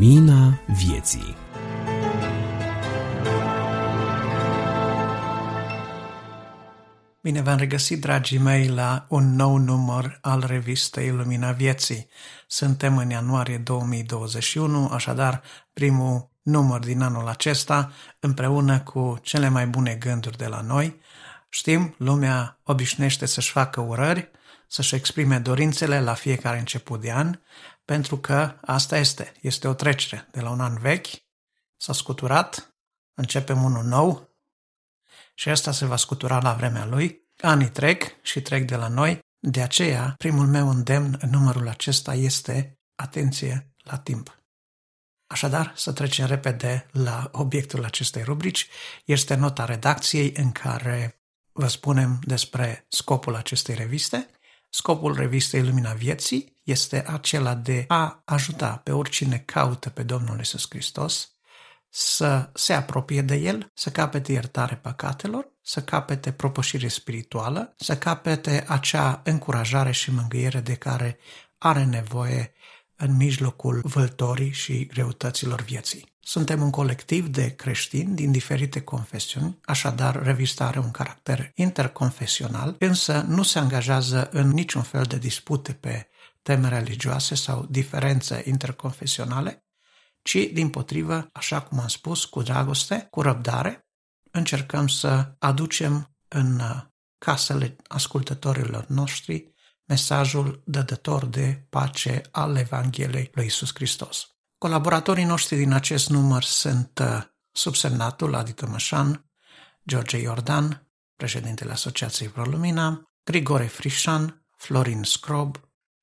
Lumina vieții Bine v-am regăsit, dragii mei, la un nou număr al revistei Lumina Vieții. Suntem în ianuarie 2021, așadar primul număr din anul acesta, împreună cu cele mai bune gânduri de la noi. Știm, lumea obișnuiește să-și facă urări, să-și exprime dorințele la fiecare început de an, pentru că asta este, este o trecere de la un an vechi, s-a scuturat, începem unul nou și asta se va scutura la vremea lui. Anii trec și trec de la noi, de aceea primul meu îndemn în numărul acesta este atenție la timp. Așadar, să trecem repede la obiectul acestei rubrici. Este nota redacției în care vă spunem despre scopul acestei reviste. Scopul revistei Lumina Vieții este acela de a ajuta pe oricine caută pe Domnul Iisus Hristos să se apropie de El, să capete iertare păcatelor, să capete propășire spirituală, să capete acea încurajare și mângâiere de care are nevoie în mijlocul vâltorii și greutăților vieții. Suntem un colectiv de creștini din diferite confesiuni, așadar revista are un caracter interconfesional, însă nu se angajează în niciun fel de dispute pe teme religioase sau diferențe interconfesionale, ci, din potrivă, așa cum am spus, cu dragoste, cu răbdare, încercăm să aducem în casele ascultătorilor noștri mesajul dădător de pace al Evangheliei lui Isus Hristos. Colaboratorii noștri din acest număr sunt uh, subsemnatul Adi Tămășan, George Iordan, președintele Asociației ProLumina, Grigore Frișan, Florin Scrob,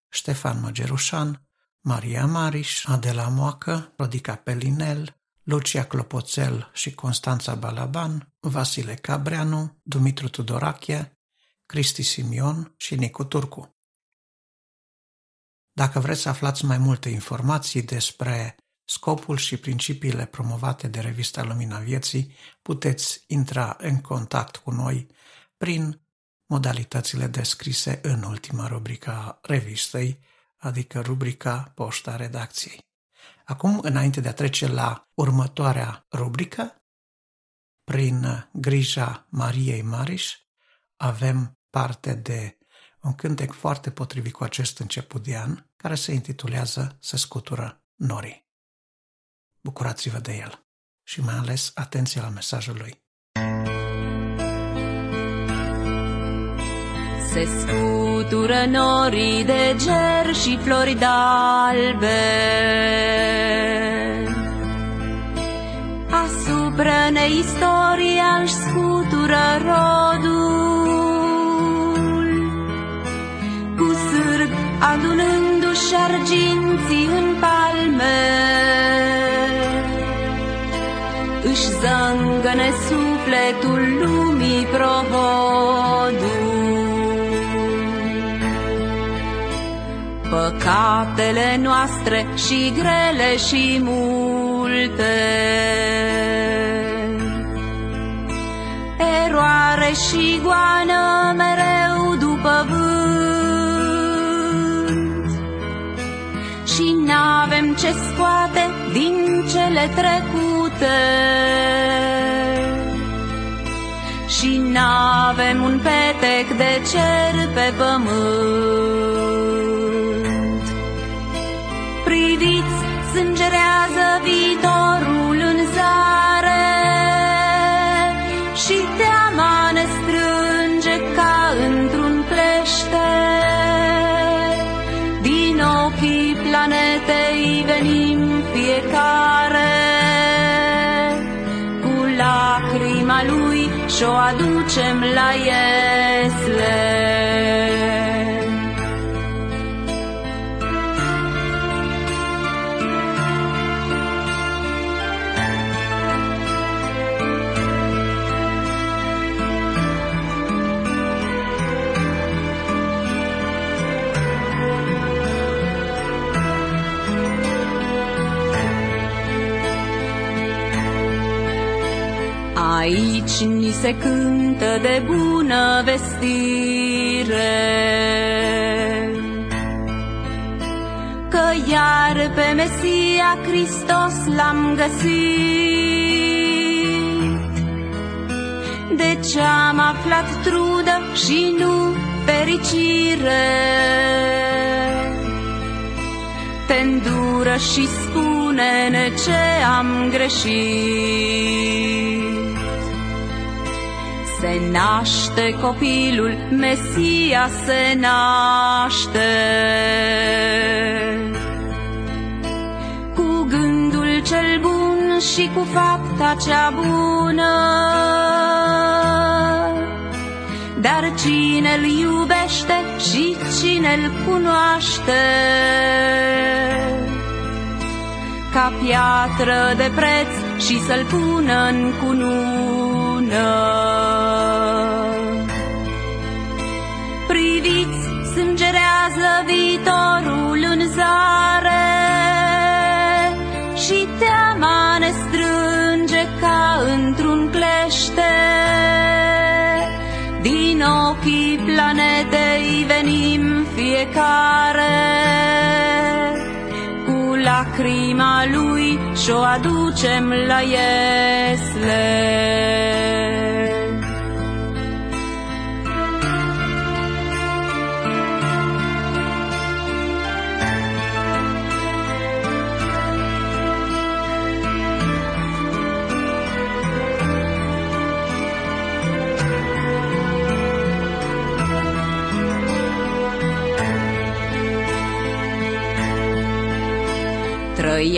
Ștefan Măgerușan, Maria Mariș, Adela Moacă, Rodica Pelinel, Lucia Clopoțel și Constanța Balaban, Vasile Cabreanu, Dumitru Tudorache, Cristi Simion și Nicu Turcu. Dacă vreți să aflați mai multe informații despre scopul și principiile promovate de revista Lumina Vieții, puteți intra în contact cu noi prin modalitățile descrise în ultima rubrică a revistei, adică rubrica Poșta Redacției. Acum, înainte de a trece la următoarea rubrică, prin grija Mariei Mariș, avem parte de un cântec foarte potrivit cu acest început de an, care se intitulează Se scutură norii. Bucurați-vă de el și mai ales atenție la mesajul lui. Se scutură norii de ger și flori d'albe Asupra neistoria își scutură rodul Cu sârg adunându-și șarginții în palme. Își zângăne sufletul lumii prohodul. Păcatele noastre și grele și multe. Eroare și goană mereu Și n-avem ce scoate din cele trecute. Și n-avem un petec de cer pe pământ. Priviți, sângerează viitorul în zare lui și-o aducem la iesle. Aici ni se cântă de bună vestire Că iar pe Mesia Hristos l-am găsit. De ce am aflat trudă și nu fericire? Te îndură și spune-ne ce am greșit. Se naște copilul, Mesia se naște. Cu gândul cel bun și cu fapta cea bună. Dar cine îl iubește și cine îl cunoaște, ca piatră de preț și să-l pună în cunună. Sângerează viitorul în zare și teama ne strânge ca într-un clește. Din ochii planetei venim fiecare cu lacrima lui și-o aducem la Iesle.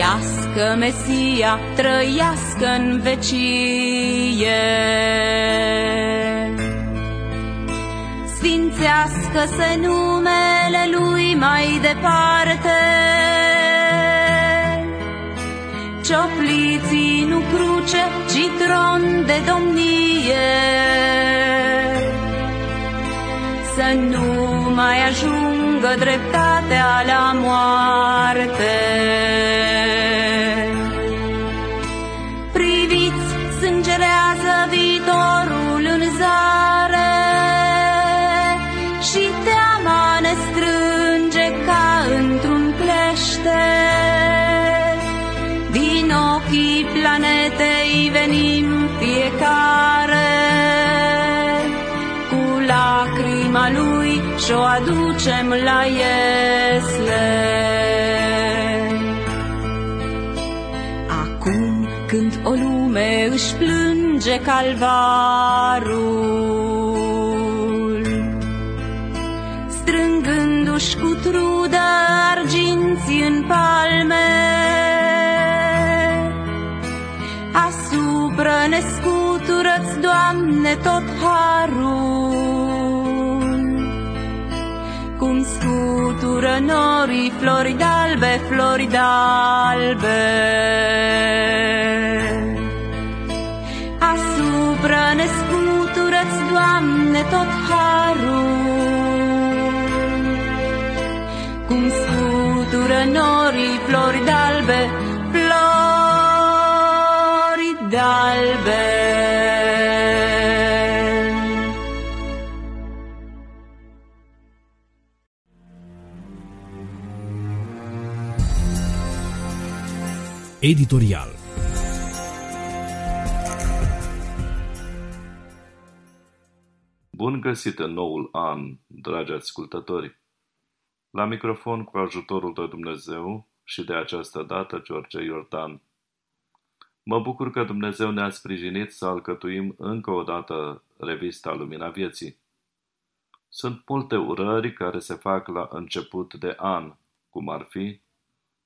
Trăiască Mesia, trăiască în vecie. Sfințească-se numele Lui mai departe. Ciopliții nu cruce, ci tron de domnie. Să nu mai ajungă dreptatea la moarte. Lui și-o aducem la Iesle. Acum când o lume își plânge calvarul, strângându-și cu trudă arginții în palme, asupra ne scutură-ți, Doamne, tot harul. Cum scutură norii flori d'albe, flori d'albe. Asupra ne scutură-ți, Doamne, tot harul. Cum scutură norii flori d'albe, flori d'albe. Editorial Bun găsit în noul an, dragi ascultători! La microfon cu ajutorul de Dumnezeu și de această dată George Iordan. Mă bucur că Dumnezeu ne-a sprijinit să alcătuim încă o dată revista Lumina Vieții. Sunt multe urări care se fac la început de an, cum ar fi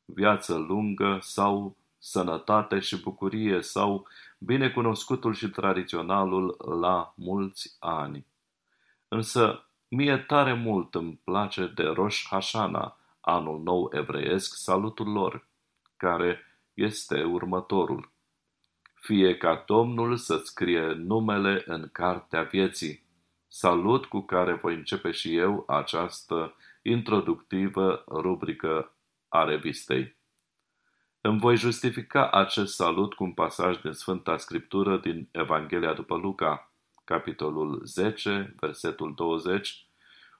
viață lungă sau sănătate și bucurie sau binecunoscutul și tradiționalul la mulți ani. Însă mie tare mult îmi place de Rosh Hashana, anul nou evreiesc, salutul lor, care este următorul. Fie ca Domnul să scrie numele în cartea vieții. Salut cu care voi începe și eu această introductivă rubrică a revistei. Îmi voi justifica acest salut cu un pasaj din Sfânta Scriptură din Evanghelia după Luca, capitolul 10, versetul 20,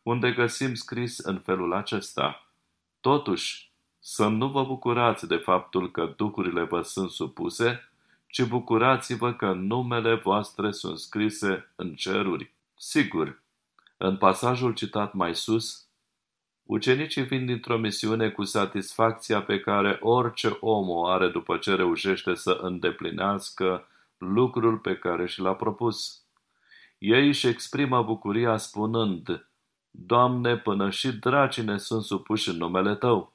unde găsim scris în felul acesta. Totuși, Să nu vă bucurați de faptul că duhurile vă sunt supuse, ci bucurați-vă că numele voastre sunt scrise în ceruri. Sigur, în pasajul citat mai sus, ucenicii vin dintr-o misiune cu satisfacția pe care orice om o are după ce reușește să îndeplinească lucrul pe care și l-a propus. Ei își exprimă bucuria spunând, Doamne, până și dracii ne sunt supuși în numele Tău.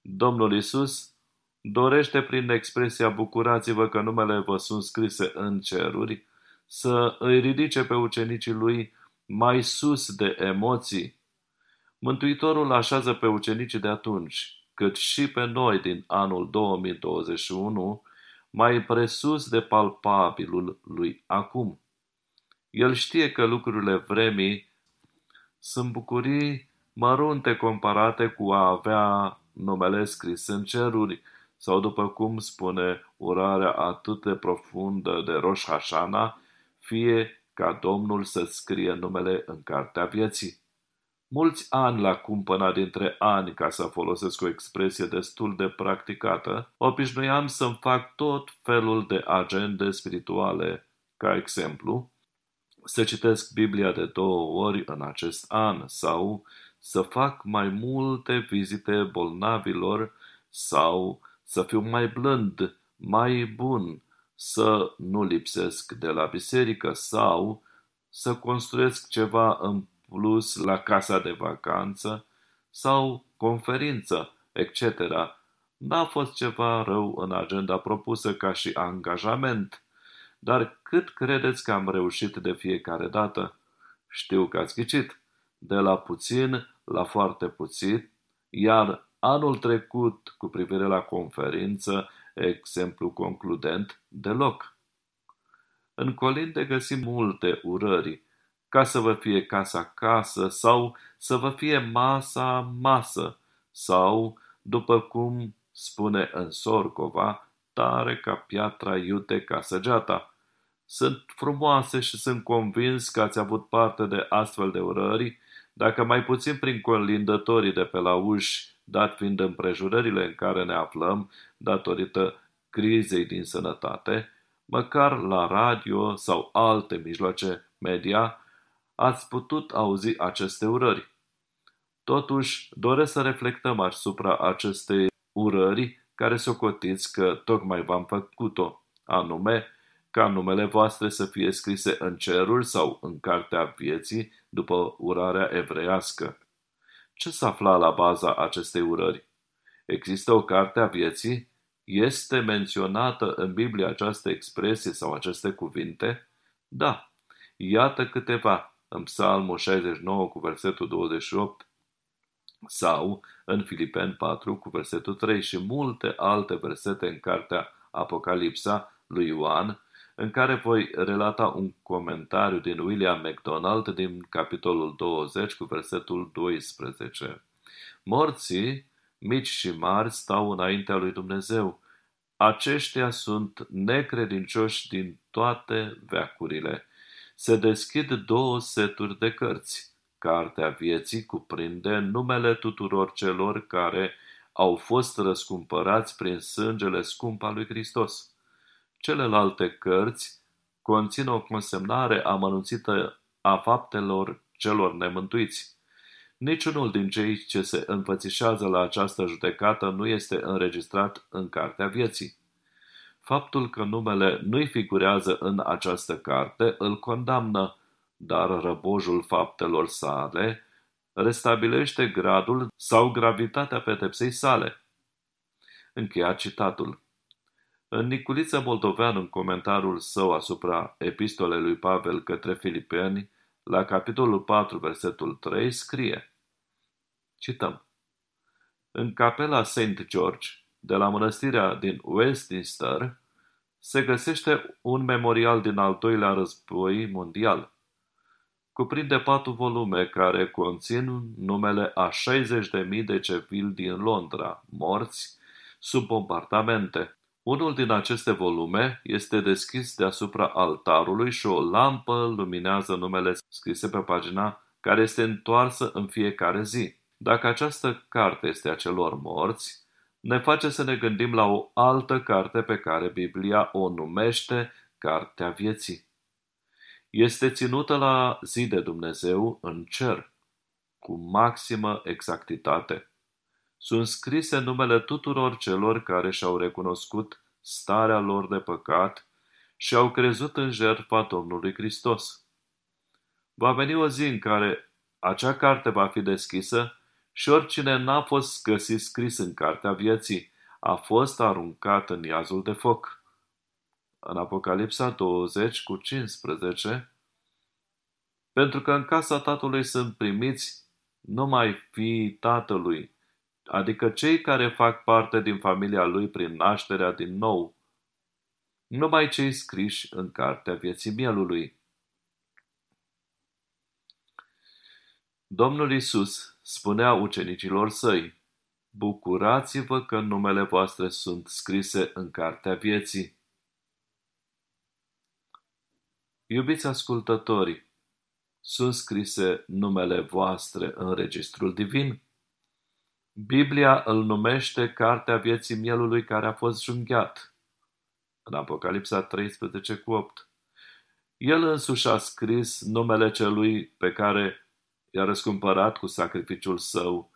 Domnul Isus dorește prin expresia bucurați-vă că numele vă sunt scrise în ceruri, să îi ridice pe ucenicii lui mai sus de emoții. Mântuitorul așează pe ucenicii de atunci, cât și pe noi din anul 2021, mai presus de palpabilul lui acum. El știe că lucrurile vremii sunt bucurii mărunte comparate cu a avea numele scris în ceruri, sau după cum spune urarea atât de profundă de Rosh Hashana, fie ca Domnul să scrie numele în cartea vieții. Mulți ani la cumpăna dintre ani, ca să folosesc o expresie destul de practicată, obișnuiam să-mi fac tot felul de agende spirituale, ca exemplu, să citesc Biblia de două ori în acest an sau să fac mai multe vizite bolnavilor sau să fiu mai blând, mai bun, să nu lipsesc de la biserică sau să construiesc ceva în plus la casa de vacanță sau conferință, etc. N-a fost ceva rău în agenda propusă ca și angajament, dar cât credeți că am reușit de fiecare dată? Știu că ați ghicit, de la puțin la foarte puțin, iar anul trecut cu privire la conferință, exemplu concludent, deloc. În colinde găsim multe urări, ca să vă fie casa casă sau să vă fie masa masă sau, după cum spune în Sorcova, tare ca piatra iute ca săgeata. Sunt frumoase și sunt convins că ați avut parte de astfel de urări, dacă mai puțin prin colindătorii de pe la uși, dat fiind împrejurările în care ne aflăm, datorită crizei din sănătate, măcar la radio sau alte mijloace media, ați putut auzi aceste urări. Totuși, doresc să reflectăm asupra acestei urări care socotiți că tocmai v-am făcut-o, anume ca numele voastre să fie scrise în cerul sau în cartea vieții după urarea evreiască. Ce s-a afla la baza acestei urări? Există o carte a vieții? Este menționată în Biblie această expresie sau aceste cuvinte? Da. Iată câteva în Psalmul 69 cu versetul 28 sau în Filipeni 4 cu versetul 3 și multe alte versete în cartea Apocalipsa lui Ioan, în care voi relata un comentariu din William MacDonald din capitolul 20 cu versetul 12. Morții, mici și mari, stau înaintea lui Dumnezeu. Aceștia sunt necredincioși din toate veacurile se deschid două seturi de cărți. Cartea vieții cuprinde numele tuturor celor care au fost răscumpărați prin sângele scump al lui Hristos. Celelalte cărți conțin o consemnare amănunțită a faptelor celor nemântuiți. Niciunul din cei ce se înfățișează la această judecată nu este înregistrat în Cartea Vieții. Faptul că numele nu-i figurează în această carte îl condamnă, dar răbojul faptelor sale restabilește gradul sau gravitatea pedepsei sale. Încheia citatul. În Niculiță Moldovean, în comentariul său asupra epistolei lui Pavel către Filipeni, la capitolul 4, versetul 3, scrie Cităm. În capela St. George, de la mănăstirea din Westminster, se găsește un memorial din al doilea război mondial. Cuprinde patru volume care conțin numele a 60.000 de civili din Londra, morți sub bombardamente. Unul din aceste volume este deschis deasupra altarului și o lampă luminează numele scrise pe pagina care este întoarsă în fiecare zi. Dacă această carte este a celor morți, ne face să ne gândim la o altă carte pe care Biblia o numește Cartea Vieții. Este ținută la zi de Dumnezeu în cer, cu maximă exactitate. Sunt scrise numele tuturor celor care și-au recunoscut starea lor de păcat și au crezut în jertfa Domnului Hristos. Va veni o zi în care acea carte va fi deschisă și oricine n-a fost găsit scris în cartea vieții a fost aruncat în iazul de foc. În Apocalipsa 20 cu 15, pentru că în casa tatălui sunt primiți numai fiii tatălui, adică cei care fac parte din familia lui prin nașterea din nou, numai cei scriși în cartea vieții mielului. Domnul Isus spunea ucenicilor săi, Bucurați-vă că numele voastre sunt scrise în cartea vieții. Iubiți ascultători, sunt scrise numele voastre în registrul divin? Biblia îl numește Cartea Vieții Mielului care a fost junghiat. În Apocalipsa 13 cu 8. El însuși a scris numele celui pe care i-a răscumpărat cu sacrificiul său.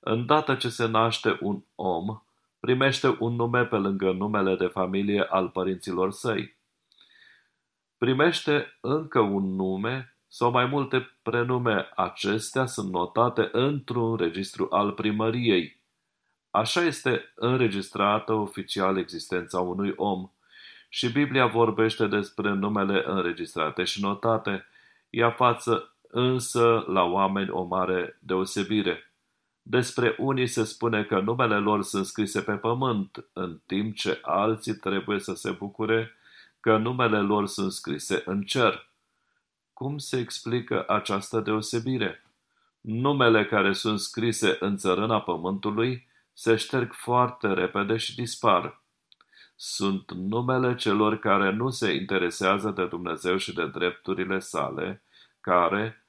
Îndată ce se naște un om, primește un nume pe lângă numele de familie al părinților săi. Primește încă un nume sau mai multe prenume. Acestea sunt notate într-un registru al primăriei. Așa este înregistrată oficial existența unui om. Și Biblia vorbește despre numele înregistrate și notate. Ea față însă la oameni o mare deosebire. Despre unii se spune că numele lor sunt scrise pe pământ, în timp ce alții trebuie să se bucure că numele lor sunt scrise în cer. Cum se explică această deosebire? Numele care sunt scrise în țărâna pământului se șterg foarte repede și dispar. Sunt numele celor care nu se interesează de Dumnezeu și de drepturile sale, care,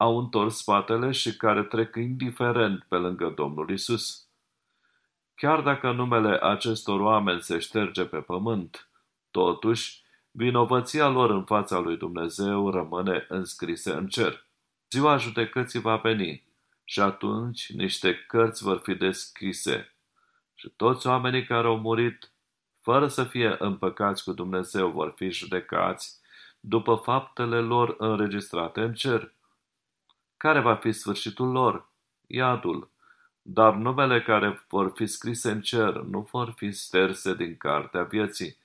au întors spatele și care trec indiferent pe lângă Domnul Isus. Chiar dacă numele acestor oameni se șterge pe pământ, totuși, vinovăția lor în fața lui Dumnezeu rămâne înscrise în cer. Ziua judecății va veni și atunci niște cărți vor fi deschise și toți oamenii care au murit fără să fie împăcați cu Dumnezeu vor fi judecați după faptele lor înregistrate în cer. Care va fi sfârșitul lor? Iadul. Dar numele care vor fi scrise în cer nu vor fi sterse din cartea vieții.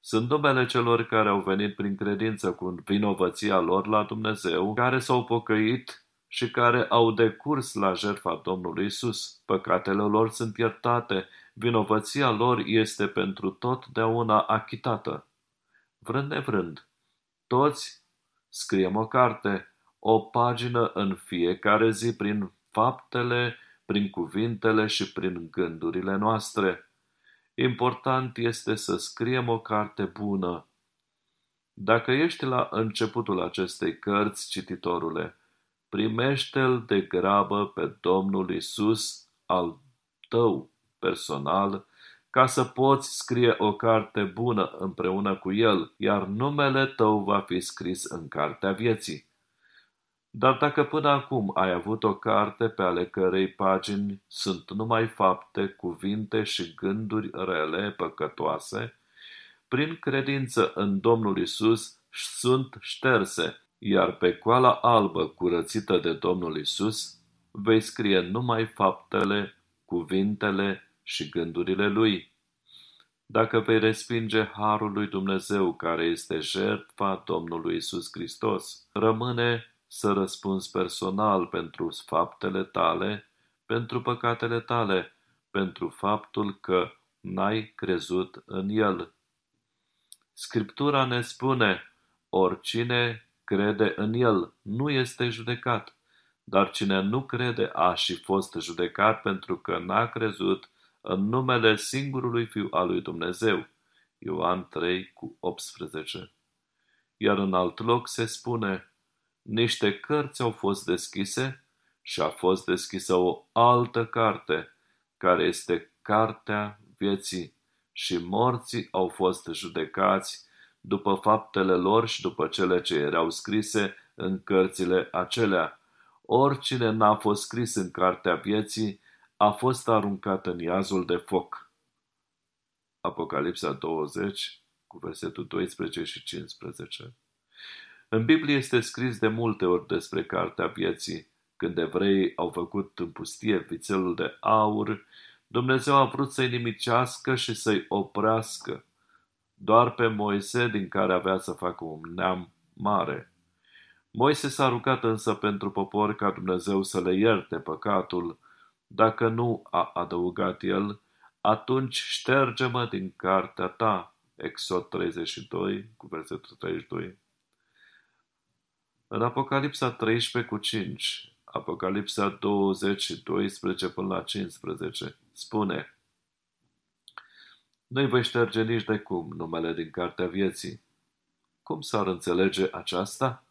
Sunt numele celor care au venit prin credință cu vinovăția lor la Dumnezeu, care s-au pocăit și care au decurs la jertfa Domnului Isus. Păcatele lor sunt iertate, vinovăția lor este pentru totdeauna achitată. Vrând nevrând, toți scriem o carte, o pagină în fiecare zi prin faptele, prin cuvintele și prin gândurile noastre. Important este să scriem o carte bună. Dacă ești la începutul acestei cărți, cititorule, primește-l de grabă pe Domnul Isus al tău personal, ca să poți scrie o carte bună împreună cu el, iar numele tău va fi scris în cartea vieții. Dar dacă până acum ai avut o carte pe ale cărei pagini sunt numai fapte, cuvinte și gânduri rele, păcătoase, prin credință în Domnul Isus sunt șterse, iar pe coala albă curățită de Domnul Isus vei scrie numai faptele, cuvintele și gândurile Lui. Dacă vei respinge harul lui Dumnezeu care este jertfa Domnului Isus Hristos, rămâne să răspunzi personal pentru faptele tale, pentru păcatele tale, pentru faptul că n-ai crezut în El. Scriptura ne spune, oricine crede în El nu este judecat, dar cine nu crede a și fost judecat pentru că n-a crezut în numele singurului Fiu al lui Dumnezeu. Ioan 3 cu 18. Iar în alt loc se spune, niște cărți au fost deschise și a fost deschisă o altă carte, care este Cartea Vieții, și morții au fost judecați după faptele lor și după cele ce erau scrise în cărțile acelea. Oricine n-a fost scris în Cartea Vieții a fost aruncat în iazul de foc. Apocalipsa 20, cu versetul 12 și 15. În Biblie este scris de multe ori despre Cartea Vieții. Când evreii au făcut în pustie vițelul de aur, Dumnezeu a vrut să-i nimicească și să-i oprească. Doar pe Moise, din care avea să facă un neam mare. Moise s-a rugat însă pentru popor ca Dumnezeu să le ierte păcatul. Dacă nu, a adăugat el, atunci șterge-mă din cartea ta. Exod 32, cu versetul 32. În Apocalipsa 13 cu 5, Apocalipsa 20 și 12 până la 15, spune Nu-i voi șterge nici de cum numele din Cartea Vieții. Cum s-ar înțelege aceasta?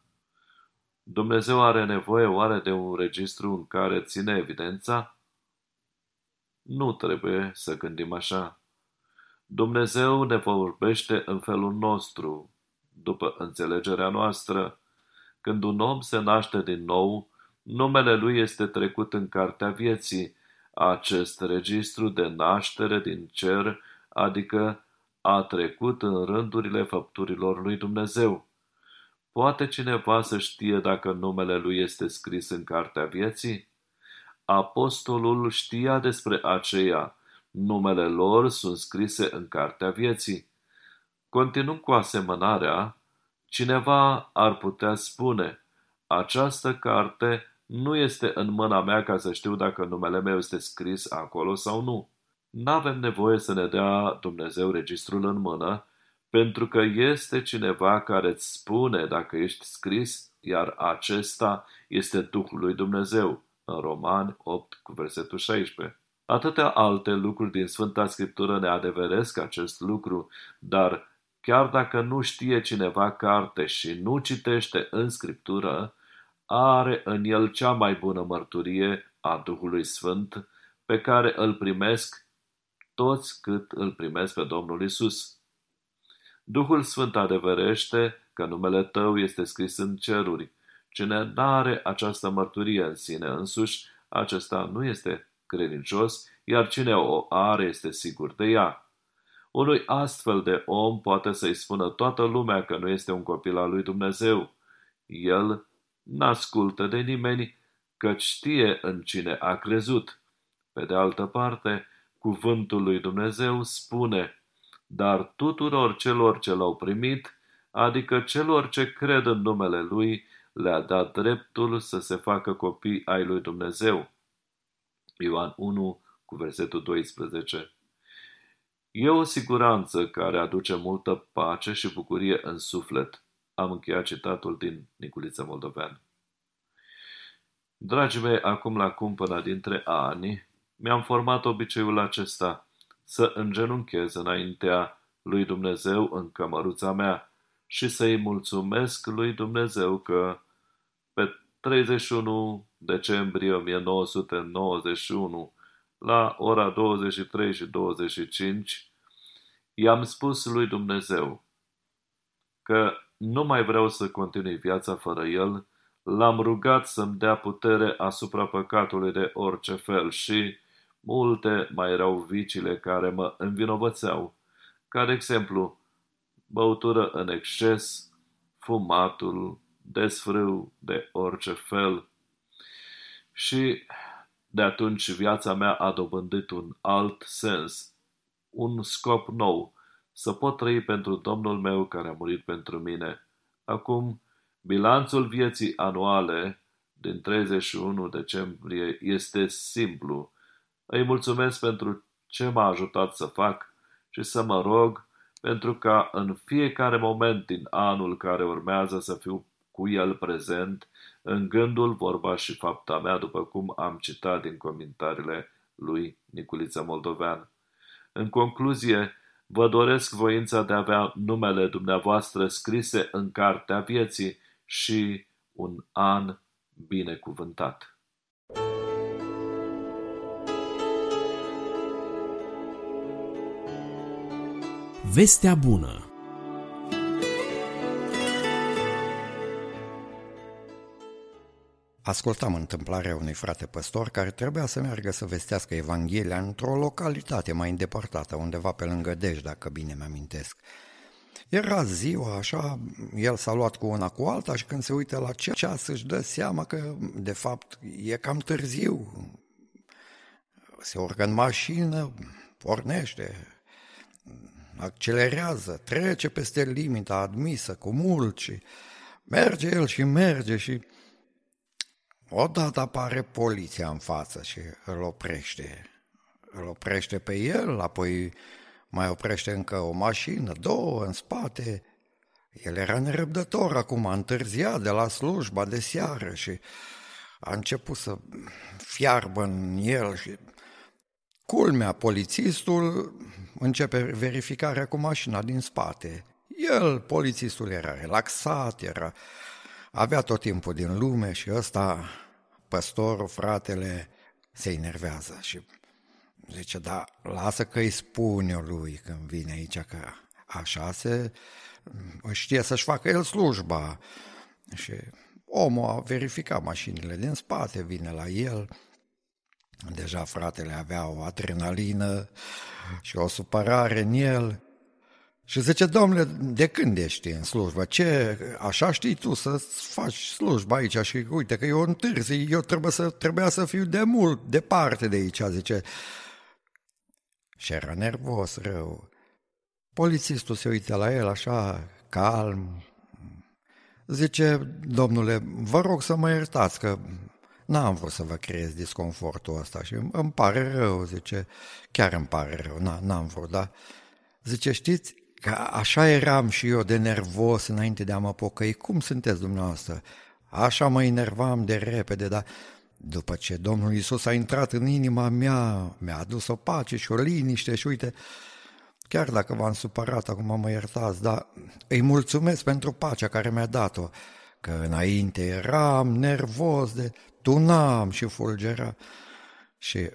Dumnezeu are nevoie oare de un registru în care ține evidența? Nu trebuie să gândim așa. Dumnezeu ne vorbește în felul nostru, după înțelegerea noastră. Când un om se naște din nou, numele lui este trecut în cartea vieții, acest registru de naștere din cer, adică a trecut în rândurile făpturilor lui Dumnezeu. Poate cineva să știe dacă numele lui este scris în cartea vieții? Apostolul știa despre aceea. Numele lor sunt scrise în cartea vieții. Continuând cu asemănarea, cineva ar putea spune, această carte nu este în mâna mea ca să știu dacă numele meu este scris acolo sau nu. N-avem nevoie să ne dea Dumnezeu registrul în mână, pentru că este cineva care îți spune dacă ești scris, iar acesta este Duhul lui Dumnezeu în Romani 8 cu versetul 16. Atâtea alte lucruri din Sfânta Scriptură ne adeveresc acest lucru, dar chiar dacă nu știe cineva carte și nu citește în Scriptură, are în el cea mai bună mărturie a Duhului Sfânt pe care îl primesc toți cât îl primesc pe Domnul Isus. Duhul Sfânt adeverește că numele tău este scris în ceruri Cine nu are această mărturie în sine însuși, acesta nu este credincios, iar cine o are este sigur de ea. Unui astfel de om poate să-i spună toată lumea că nu este un copil al lui Dumnezeu. El n-ascultă de nimeni, căci știe în cine a crezut. Pe de altă parte, cuvântul lui Dumnezeu spune, dar tuturor celor ce l-au primit, adică celor ce cred în numele lui, le-a dat dreptul să se facă copii ai lui Dumnezeu. Ioan 1 cu versetul 12. E o siguranță care aduce multă pace și bucurie în suflet. Am încheiat citatul din Niculiță Moldovean. Dragii mei, acum la cumpăna dintre ani, mi-am format obiceiul acesta, să îngenunchez înaintea lui Dumnezeu în cămăruța mea și să-i mulțumesc lui Dumnezeu că pe 31 decembrie 1991, la ora 23 și 25, i-am spus lui Dumnezeu că nu mai vreau să continui viața fără El, l-am rugat să-mi dea putere asupra păcatului de orice fel și multe mai erau viciile care mă învinovățeau, ca de exemplu băutură în exces, fumatul, desfrâu de orice fel. Și de atunci viața mea a dobândit un alt sens, un scop nou, să pot trăi pentru Domnul meu care a murit pentru mine. Acum, bilanțul vieții anuale din 31 decembrie este simplu. Îi mulțumesc pentru ce m-a ajutat să fac și să mă rog pentru ca în fiecare moment din anul care urmează să fiu cu el prezent, în gândul, vorba și fapta mea, după cum am citat din comentariile lui Niculiță Moldovean. În concluzie, vă doresc voința de a avea numele dumneavoastră scrise în cartea vieții și un an binecuvântat. Vestea bună Ascultam întâmplarea unui frate păstor care trebuia să meargă să vestească Evanghelia într-o localitate mai îndepărtată, undeva pe lângă Dej, dacă bine mi-amintesc. Era ziua, așa, el s-a luat cu una cu alta și când se uită la ceas își dă seama că, de fapt, e cam târziu. Se urcă în mașină, pornește, accelerează, trece peste limita admisă cu mult și merge el și merge și odată apare poliția în față și îl oprește. Îl oprește pe el, apoi mai oprește încă o mașină, două în spate. El era nerăbdător acum, a întârziat de la slujba de seară și a început să fiarbă în el și culmea, polițistul începe verificarea cu mașina din spate. El, polițistul, era relaxat, era, avea tot timpul din lume și ăsta, păstorul, fratele, se enervează și Zice, da, lasă că îi spun eu lui când vine aici că așa se știe să-și facă el slujba. Și omul a verificat mașinile din spate, vine la el, deja fratele avea o adrenalină și o supărare în el. Și zice, domnule, de când ești în slujbă? Ce, așa știi tu să faci slujba aici? Și uite că eu întârzi, eu trebuie să, trebuia să fiu de mult departe de aici, zice și era nervos rău. Polițistul se uită la el așa, calm. Zice, domnule, vă rog să mă iertați că n-am vrut să vă creez disconfortul ăsta și îmi pare rău, zice, chiar îmi pare rău, n-am vrut, dar zice, știți, că așa eram și eu de nervos înainte de a mă pocăi, cum sunteți dumneavoastră? Așa mă enervam de repede, dar după ce Domnul Isus a intrat în inima mea, mi-a adus o pace și o liniște și uite, chiar dacă v-am supărat, acum mă iertați, dar îi mulțumesc pentru pacea care mi-a dat-o, că înainte eram nervos de tunam și fulgera. Și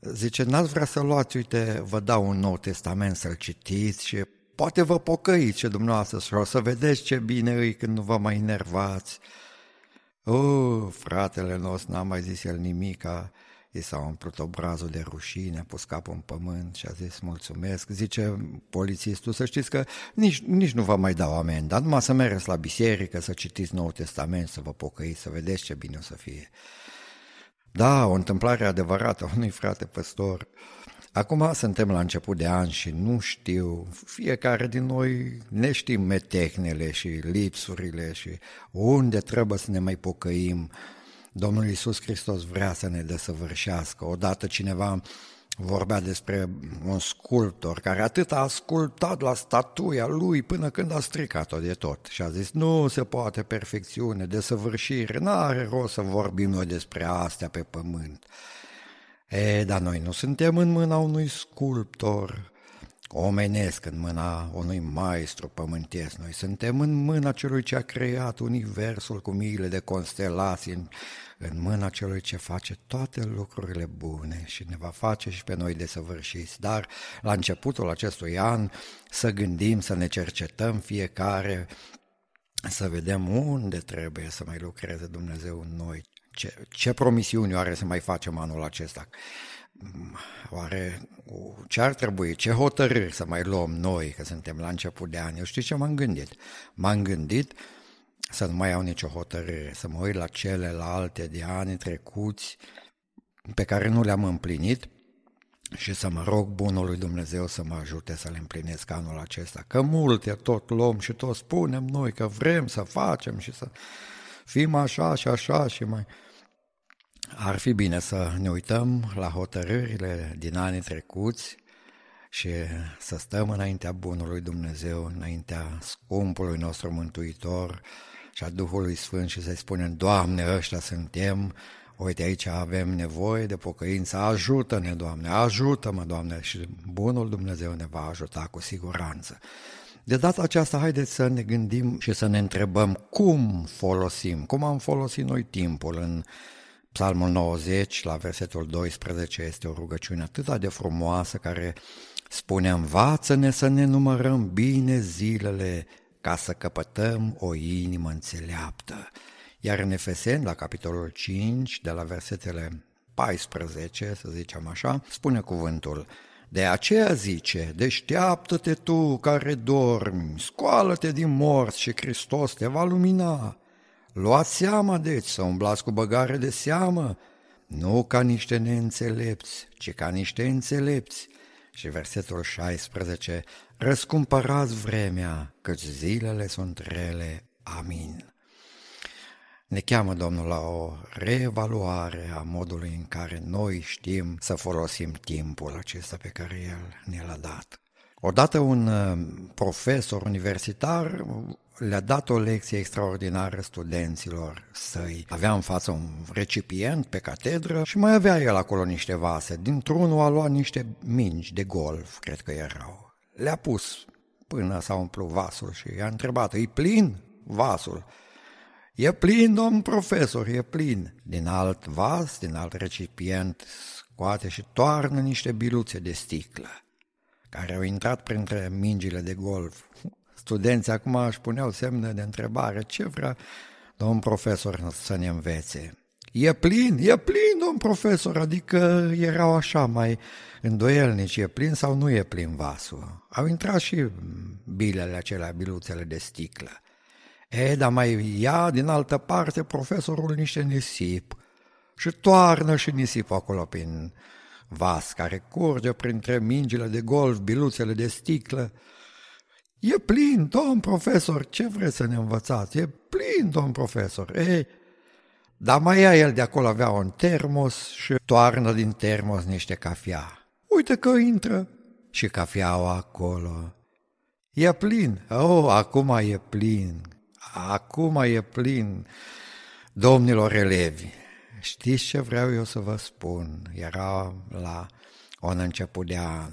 zice, n-ați vrea să luați, uite, vă dau un nou testament să-l citiți și poate vă pocăiți și dumneavoastră și o să vedeți ce bine îi când nu vă mai nervați. Oh, fratele nostru n-a mai zis el nimica, i s-a umplut obrazul de rușine, a pus capul în pământ și a zis mulțumesc. Zice polițistul, să știți că nici, nici nu vă mai dau amendă, dar numai să mergeți la biserică, să citiți Noul Testament, să vă pocăiți, să vedeți ce bine o să fie. Da, o întâmplare adevărată a unui frate păstor. Acum suntem la început de an și nu știu, fiecare din noi ne știm metehnele și lipsurile și unde trebuie să ne mai pocăim. Domnul Iisus Hristos vrea să ne desăvârșească. Odată cineva vorbea despre un sculptor care atât a ascultat la statuia lui până când a stricat-o de tot și a zis nu se poate perfecțiune, desăvârșire, n-are rost să vorbim noi despre astea pe pământ. E, dar noi nu suntem în mâna unui sculptor omenesc, în mâna unui maestru pământesc. Noi suntem în mâna celui ce a creat universul cu miile de constelații, în, în mâna celui ce face toate lucrurile bune și ne va face și pe noi desăvârșiți. Dar la începutul acestui an să gândim, să ne cercetăm fiecare, să vedem unde trebuie să mai lucreze Dumnezeu în noi, ce, ce promisiuni oare să mai facem anul acesta? Oare ce ar trebui, ce hotărâri să mai luăm noi, că suntem la început de an? Eu știu ce m-am gândit? M-am gândit să nu mai iau nicio hotărâre, să mă uit la celelalte de ani trecuți pe care nu le-am împlinit și să mă rog bunului Dumnezeu să mă ajute să le împlinesc anul acesta. Că multe tot luăm și tot spunem noi că vrem să facem și să fim așa și așa și mai... Ar fi bine să ne uităm la hotărârile din anii trecuți și să stăm înaintea Bunului Dumnezeu, înaintea scumpului nostru Mântuitor și a Duhului Sfânt și să-i spunem, Doamne, ăștia suntem, uite aici avem nevoie de pocăință, ajută-ne, Doamne, ajută-mă, Doamne, și Bunul Dumnezeu ne va ajuta cu siguranță. De data aceasta, haideți să ne gândim și să ne întrebăm cum folosim, cum am folosit noi timpul în Psalmul 90, la versetul 12, este o rugăciune atât de frumoasă care Spune, învață-ne să ne numărăm bine zilele ca să căpătăm o inimă înțeleaptă. Iar în Efeseni, la capitolul 5, de la versetele 14, să zicem așa, spune cuvântul, de aceea zice, deșteaptă-te tu care dormi, scoală-te din morți și Hristos te va lumina. Luați seama, deci, să umblați cu băgare de seamă, nu ca niște neînțelepți, ci ca niște înțelepți. Și versetul 16, răscumpărați vremea, căci zilele sunt rele. Amin. Ne cheamă Domnul la o reevaluare a modului în care noi știm să folosim timpul acesta pe care El ne l-a dat. Odată un uh, profesor universitar le-a dat o lecție extraordinară studenților săi. Avea în față un recipient pe catedră și mai avea el acolo niște vase. Dintr-unul a luat niște mingi de golf, cred că erau. Le-a pus până s-a umplut vasul și i-a întrebat, e plin vasul? E plin, domn profesor, e plin. Din alt vas, din alt recipient, scoate și toarnă niște biluțe de sticlă, care au intrat printre mingile de golf. Studenții acum își puneau semne de întrebare, ce vrea domn profesor să ne învețe? E plin, e plin, domn profesor, adică erau așa mai îndoielnici, e plin sau nu e plin vasul. Au intrat și bilele acelea, biluțele de sticlă. E, dar mai ia din altă parte profesorul niște nisip și toarnă și nisip acolo prin vas care curge printre mingile de golf, biluțele de sticlă. E plin, domn profesor, ce vreți să ne învățați? E plin, domn profesor. E, dar mai ia el de acolo, avea un termos și toarnă din termos niște cafea. Uite că intră și cafeaua acolo. E plin. Oh, acum e plin acum e plin, domnilor elevi. Știți ce vreau eu să vă spun? Era la un început de an.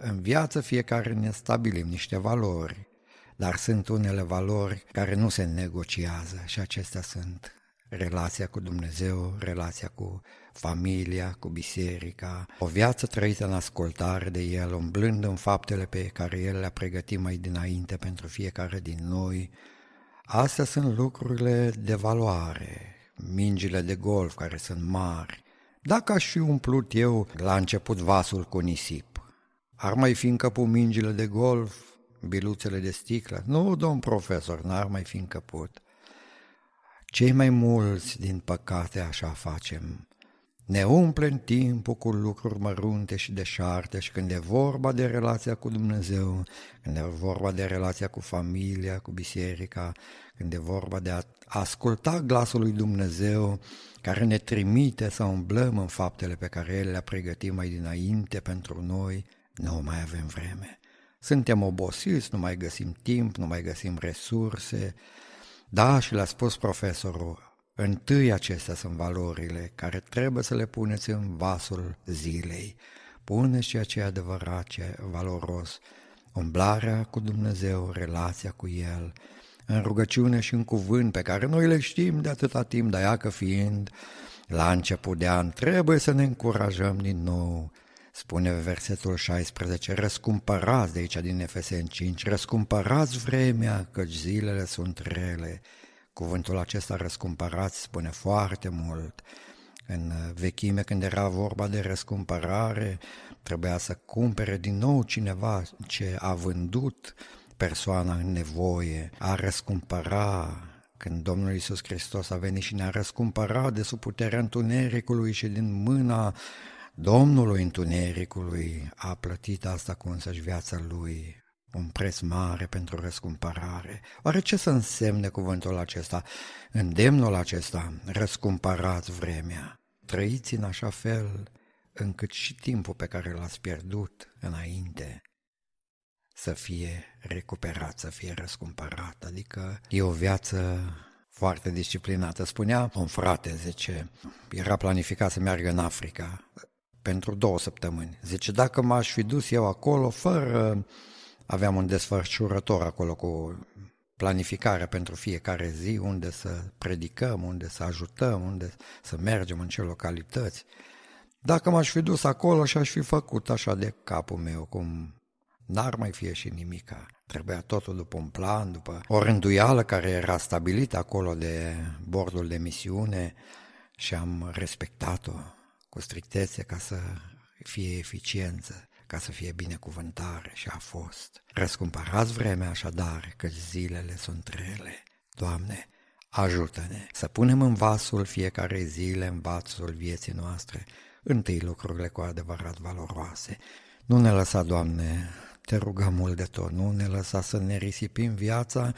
În viață fiecare ne stabilim niște valori, dar sunt unele valori care nu se negociază și acestea sunt relația cu Dumnezeu, relația cu familia, cu biserica, o viață trăită în ascultare de El, umblând în faptele pe care El le-a pregătit mai dinainte pentru fiecare din noi, Astea sunt lucrurile de valoare, mingile de golf care sunt mari. Dacă aș fi umplut eu la început vasul cu nisip, ar mai fi încăput mingile de golf, biluțele de sticlă? Nu, domn profesor, n-ar mai fi încăput. Cei mai mulți, din păcate, așa facem. Ne umplem timpul cu lucruri mărunte și deșarte și când e vorba de relația cu Dumnezeu, când e vorba de relația cu familia, cu biserica, când e vorba de a asculta glasul lui Dumnezeu care ne trimite să umblăm în faptele pe care El le-a pregătit mai dinainte pentru noi, nu mai avem vreme. Suntem obosiți, nu mai găsim timp, nu mai găsim resurse. Da, și le-a spus profesorul, Întâi acestea sunt valorile care trebuie să le puneți în vasul zilei. Puneți ceea ce e adevărat, ce e valoros, umblarea cu Dumnezeu, relația cu El, în rugăciune și în cuvânt pe care noi le știm de atâta timp, dar iacă fiind la început de an, trebuie să ne încurajăm din nou. Spune versetul 16, răscumpărați de aici din Efeseni 5, răscumpărați vremea, căci zilele sunt rele. Cuvântul acesta răscumpărat spune foarte mult. În vechime, când era vorba de răscumpărare, trebuia să cumpere din nou cineva ce a vândut persoana în nevoie, a răscumpăra, când Domnul Iisus Hristos a venit și ne-a răscumpărat de sub puterea întunericului și din mâna Domnului întunericului a plătit asta cu însăși viața lui un preț mare pentru răscumpărare. Oare ce să însemne cuvântul acesta, îndemnul acesta, răscumpărați vremea? Trăiți în așa fel încât și timpul pe care l-ați pierdut înainte să fie recuperat, să fie răscumpărat. Adică e o viață foarte disciplinată. Spunea un frate, zice, era planificat să meargă în Africa pentru două săptămâni. Zice, dacă m-aș fi dus eu acolo fără Aveam un desfășurător acolo cu planificare pentru fiecare zi, unde să predicăm, unde să ajutăm, unde să mergem, în ce localități. Dacă m-aș fi dus acolo și aș fi făcut așa de capul meu, cum N-ar mai fie și nimica. Trebuia totul după un plan, după o rânduială care era stabilită acolo de bordul de misiune și am respectat-o cu strictețe ca să fie eficiență, ca să fie binecuvântare și a fost. Răscumpărați vremea așadar, că zilele sunt rele. Doamne, ajută-ne să punem în vasul fiecare zile, în vasul vieții noastre, întâi lucrurile cu adevărat valoroase. Nu ne lăsa, Doamne, te rugăm mult de tot, nu ne lăsa să ne risipim viața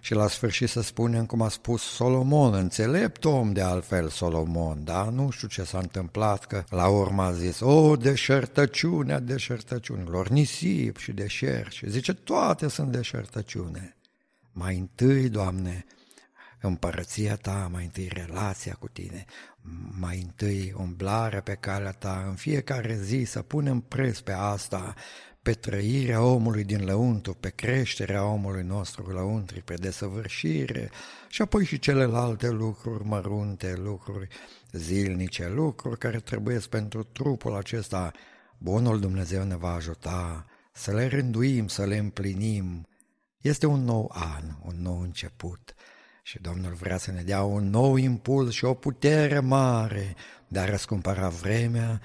și la sfârșit să spunem cum a spus Solomon, înțelept om de altfel Solomon, da? Nu știu ce s-a întâmplat, că la urmă a zis, o, deșertăciunea deșertăciunilor, nisip și deșert și zice, toate sunt deșertăciune. Mai întâi, Doamne, împărăția ta, mai întâi relația cu tine, mai întâi umblarea pe calea ta, în fiecare zi să punem preț pe asta, pe trăirea omului din lăuntru, pe creșterea omului nostru lăuntri, pe desăvârșire și apoi și celelalte lucruri mărunte, lucruri zilnice, lucruri care trebuie pentru trupul acesta. Bunul Dumnezeu ne va ajuta să le rânduim, să le împlinim. Este un nou an, un nou început și Domnul vrea să ne dea un nou impuls și o putere mare de a răscumpăra vremea,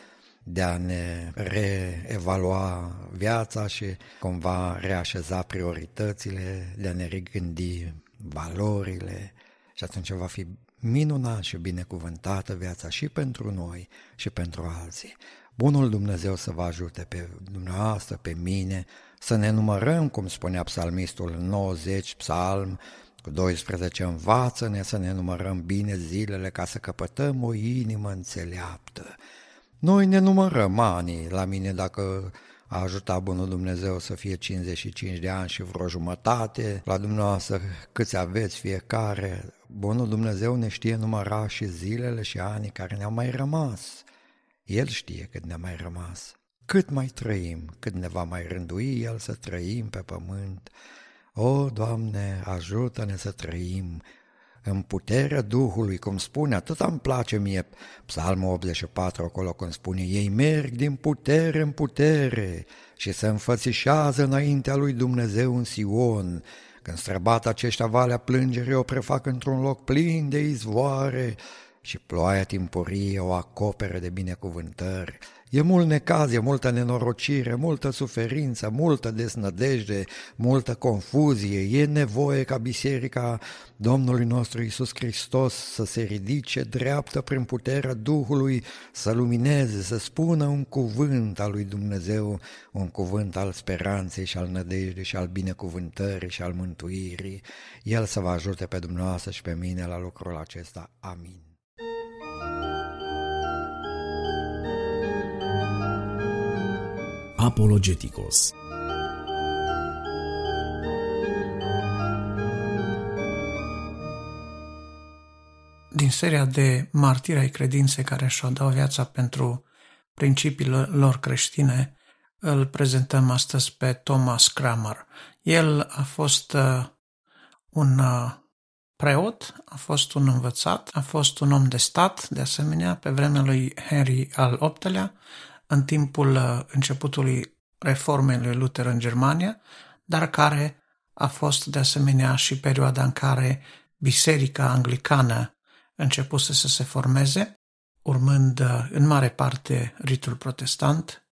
de a ne reevalua viața și cumva reașeza prioritățile, de a ne regândi valorile și atunci va fi minunat și binecuvântată viața și pentru noi și pentru alții. Bunul Dumnezeu să vă ajute pe dumneavoastră, pe mine, să ne numărăm, cum spunea psalmistul 90, psalm, cu 12, învață-ne să ne numărăm bine zilele ca să căpătăm o inimă înțeleaptă noi ne numărăm anii la mine dacă a ajutat Bunul Dumnezeu să fie 55 de ani și vreo jumătate, la dumneavoastră câți aveți fiecare. Bunul Dumnezeu ne știe număra și zilele și anii care ne-au mai rămas. El știe cât ne-a mai rămas. Cât mai trăim, cât ne va mai rândui El să trăim pe pământ. O, Doamne, ajută-ne să trăim în puterea Duhului, cum spune, atât îmi place mie Psalmul 84 acolo când spune, ei merg din putere în putere și se înfățișează înaintea lui Dumnezeu în Sion, când străbat aceștia valea plângerii o prefac într-un loc plin de izvoare și ploaia timpurie o acopere de binecuvântări. E mult necaz, e multă nenorocire, multă suferință, multă desnădejde, multă confuzie. E nevoie ca Biserica Domnului nostru Isus Hristos să se ridice dreaptă prin puterea Duhului, să lumineze, să spună un cuvânt al lui Dumnezeu, un cuvânt al speranței și al nădejdei și al binecuvântării și al mântuirii. El să vă ajute pe dumneavoastră și pe mine la lucrul acesta. Amin. Apologeticos Din seria de martiri ai credinței care și-au dat viața pentru principiile lor creștine, îl prezentăm astăzi pe Thomas Kramer. El a fost uh, un uh, preot, a fost un învățat, a fost un om de stat, de asemenea, pe vremea lui Henry al VIII-lea, în timpul uh, începutului reformei lui Luther în Germania, dar care a fost de asemenea și perioada în care Biserica Anglicană începuse să se formeze, urmând uh, în mare parte ritul protestant.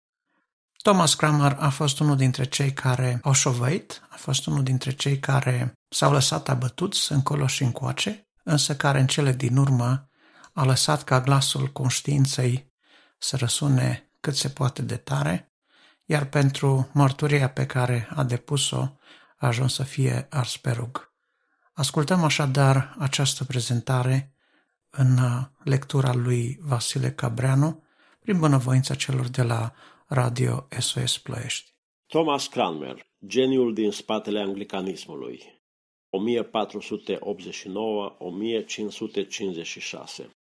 Thomas Cramer a fost unul dintre cei care au șovăit, a fost unul dintre cei care s-au lăsat abătuți încolo și încoace, însă care în cele din urmă a lăsat ca glasul conștiinței să răsune cât se poate de tare, iar pentru mărturia pe care a depus-o a ajuns să fie ars pe rug. Ascultăm așadar această prezentare în lectura lui Vasile Cabreanu, prin bunăvoința celor de la Radio SOS Ploiești. Thomas Cranmer, geniul din spatele anglicanismului, 1489-1556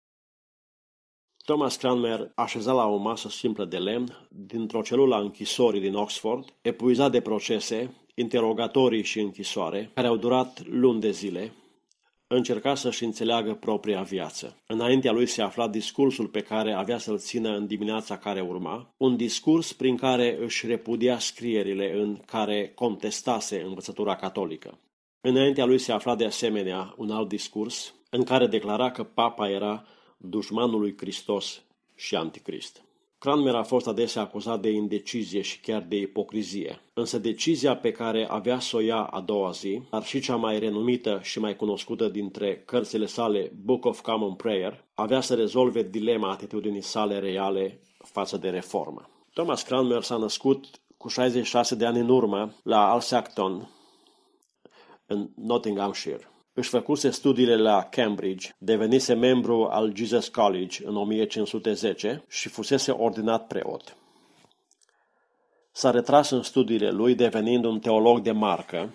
Thomas Cranmer, așezat la o masă simplă de lemn, dintr-o celulă a închisorii din Oxford, epuizat de procese, interogatorii și închisoare, care au durat luni de zile, încerca să-și înțeleagă propria viață. Înaintea lui se afla discursul pe care avea să-l țină în dimineața care urma, un discurs prin care își repudia scrierile în care contestase învățătura catolică. Înaintea lui se afla de asemenea un alt discurs în care declara că papa era dușmanul lui Hristos și anticrist. Cranmer a fost adesea acuzat de indecizie și chiar de ipocrizie, însă decizia pe care avea să o ia a doua zi, dar și cea mai renumită și mai cunoscută dintre cărțile sale Book of Common Prayer, avea să rezolve dilema atitudinii sale reale față de reformă. Thomas Cranmer s-a născut cu 66 de ani în urmă la Alsacton, în Nottinghamshire. Își făcuse studiile la Cambridge, devenise membru al Jesus College în 1510 și fusese ordinat preot. S-a retras în studiile lui devenind un teolog de marcă,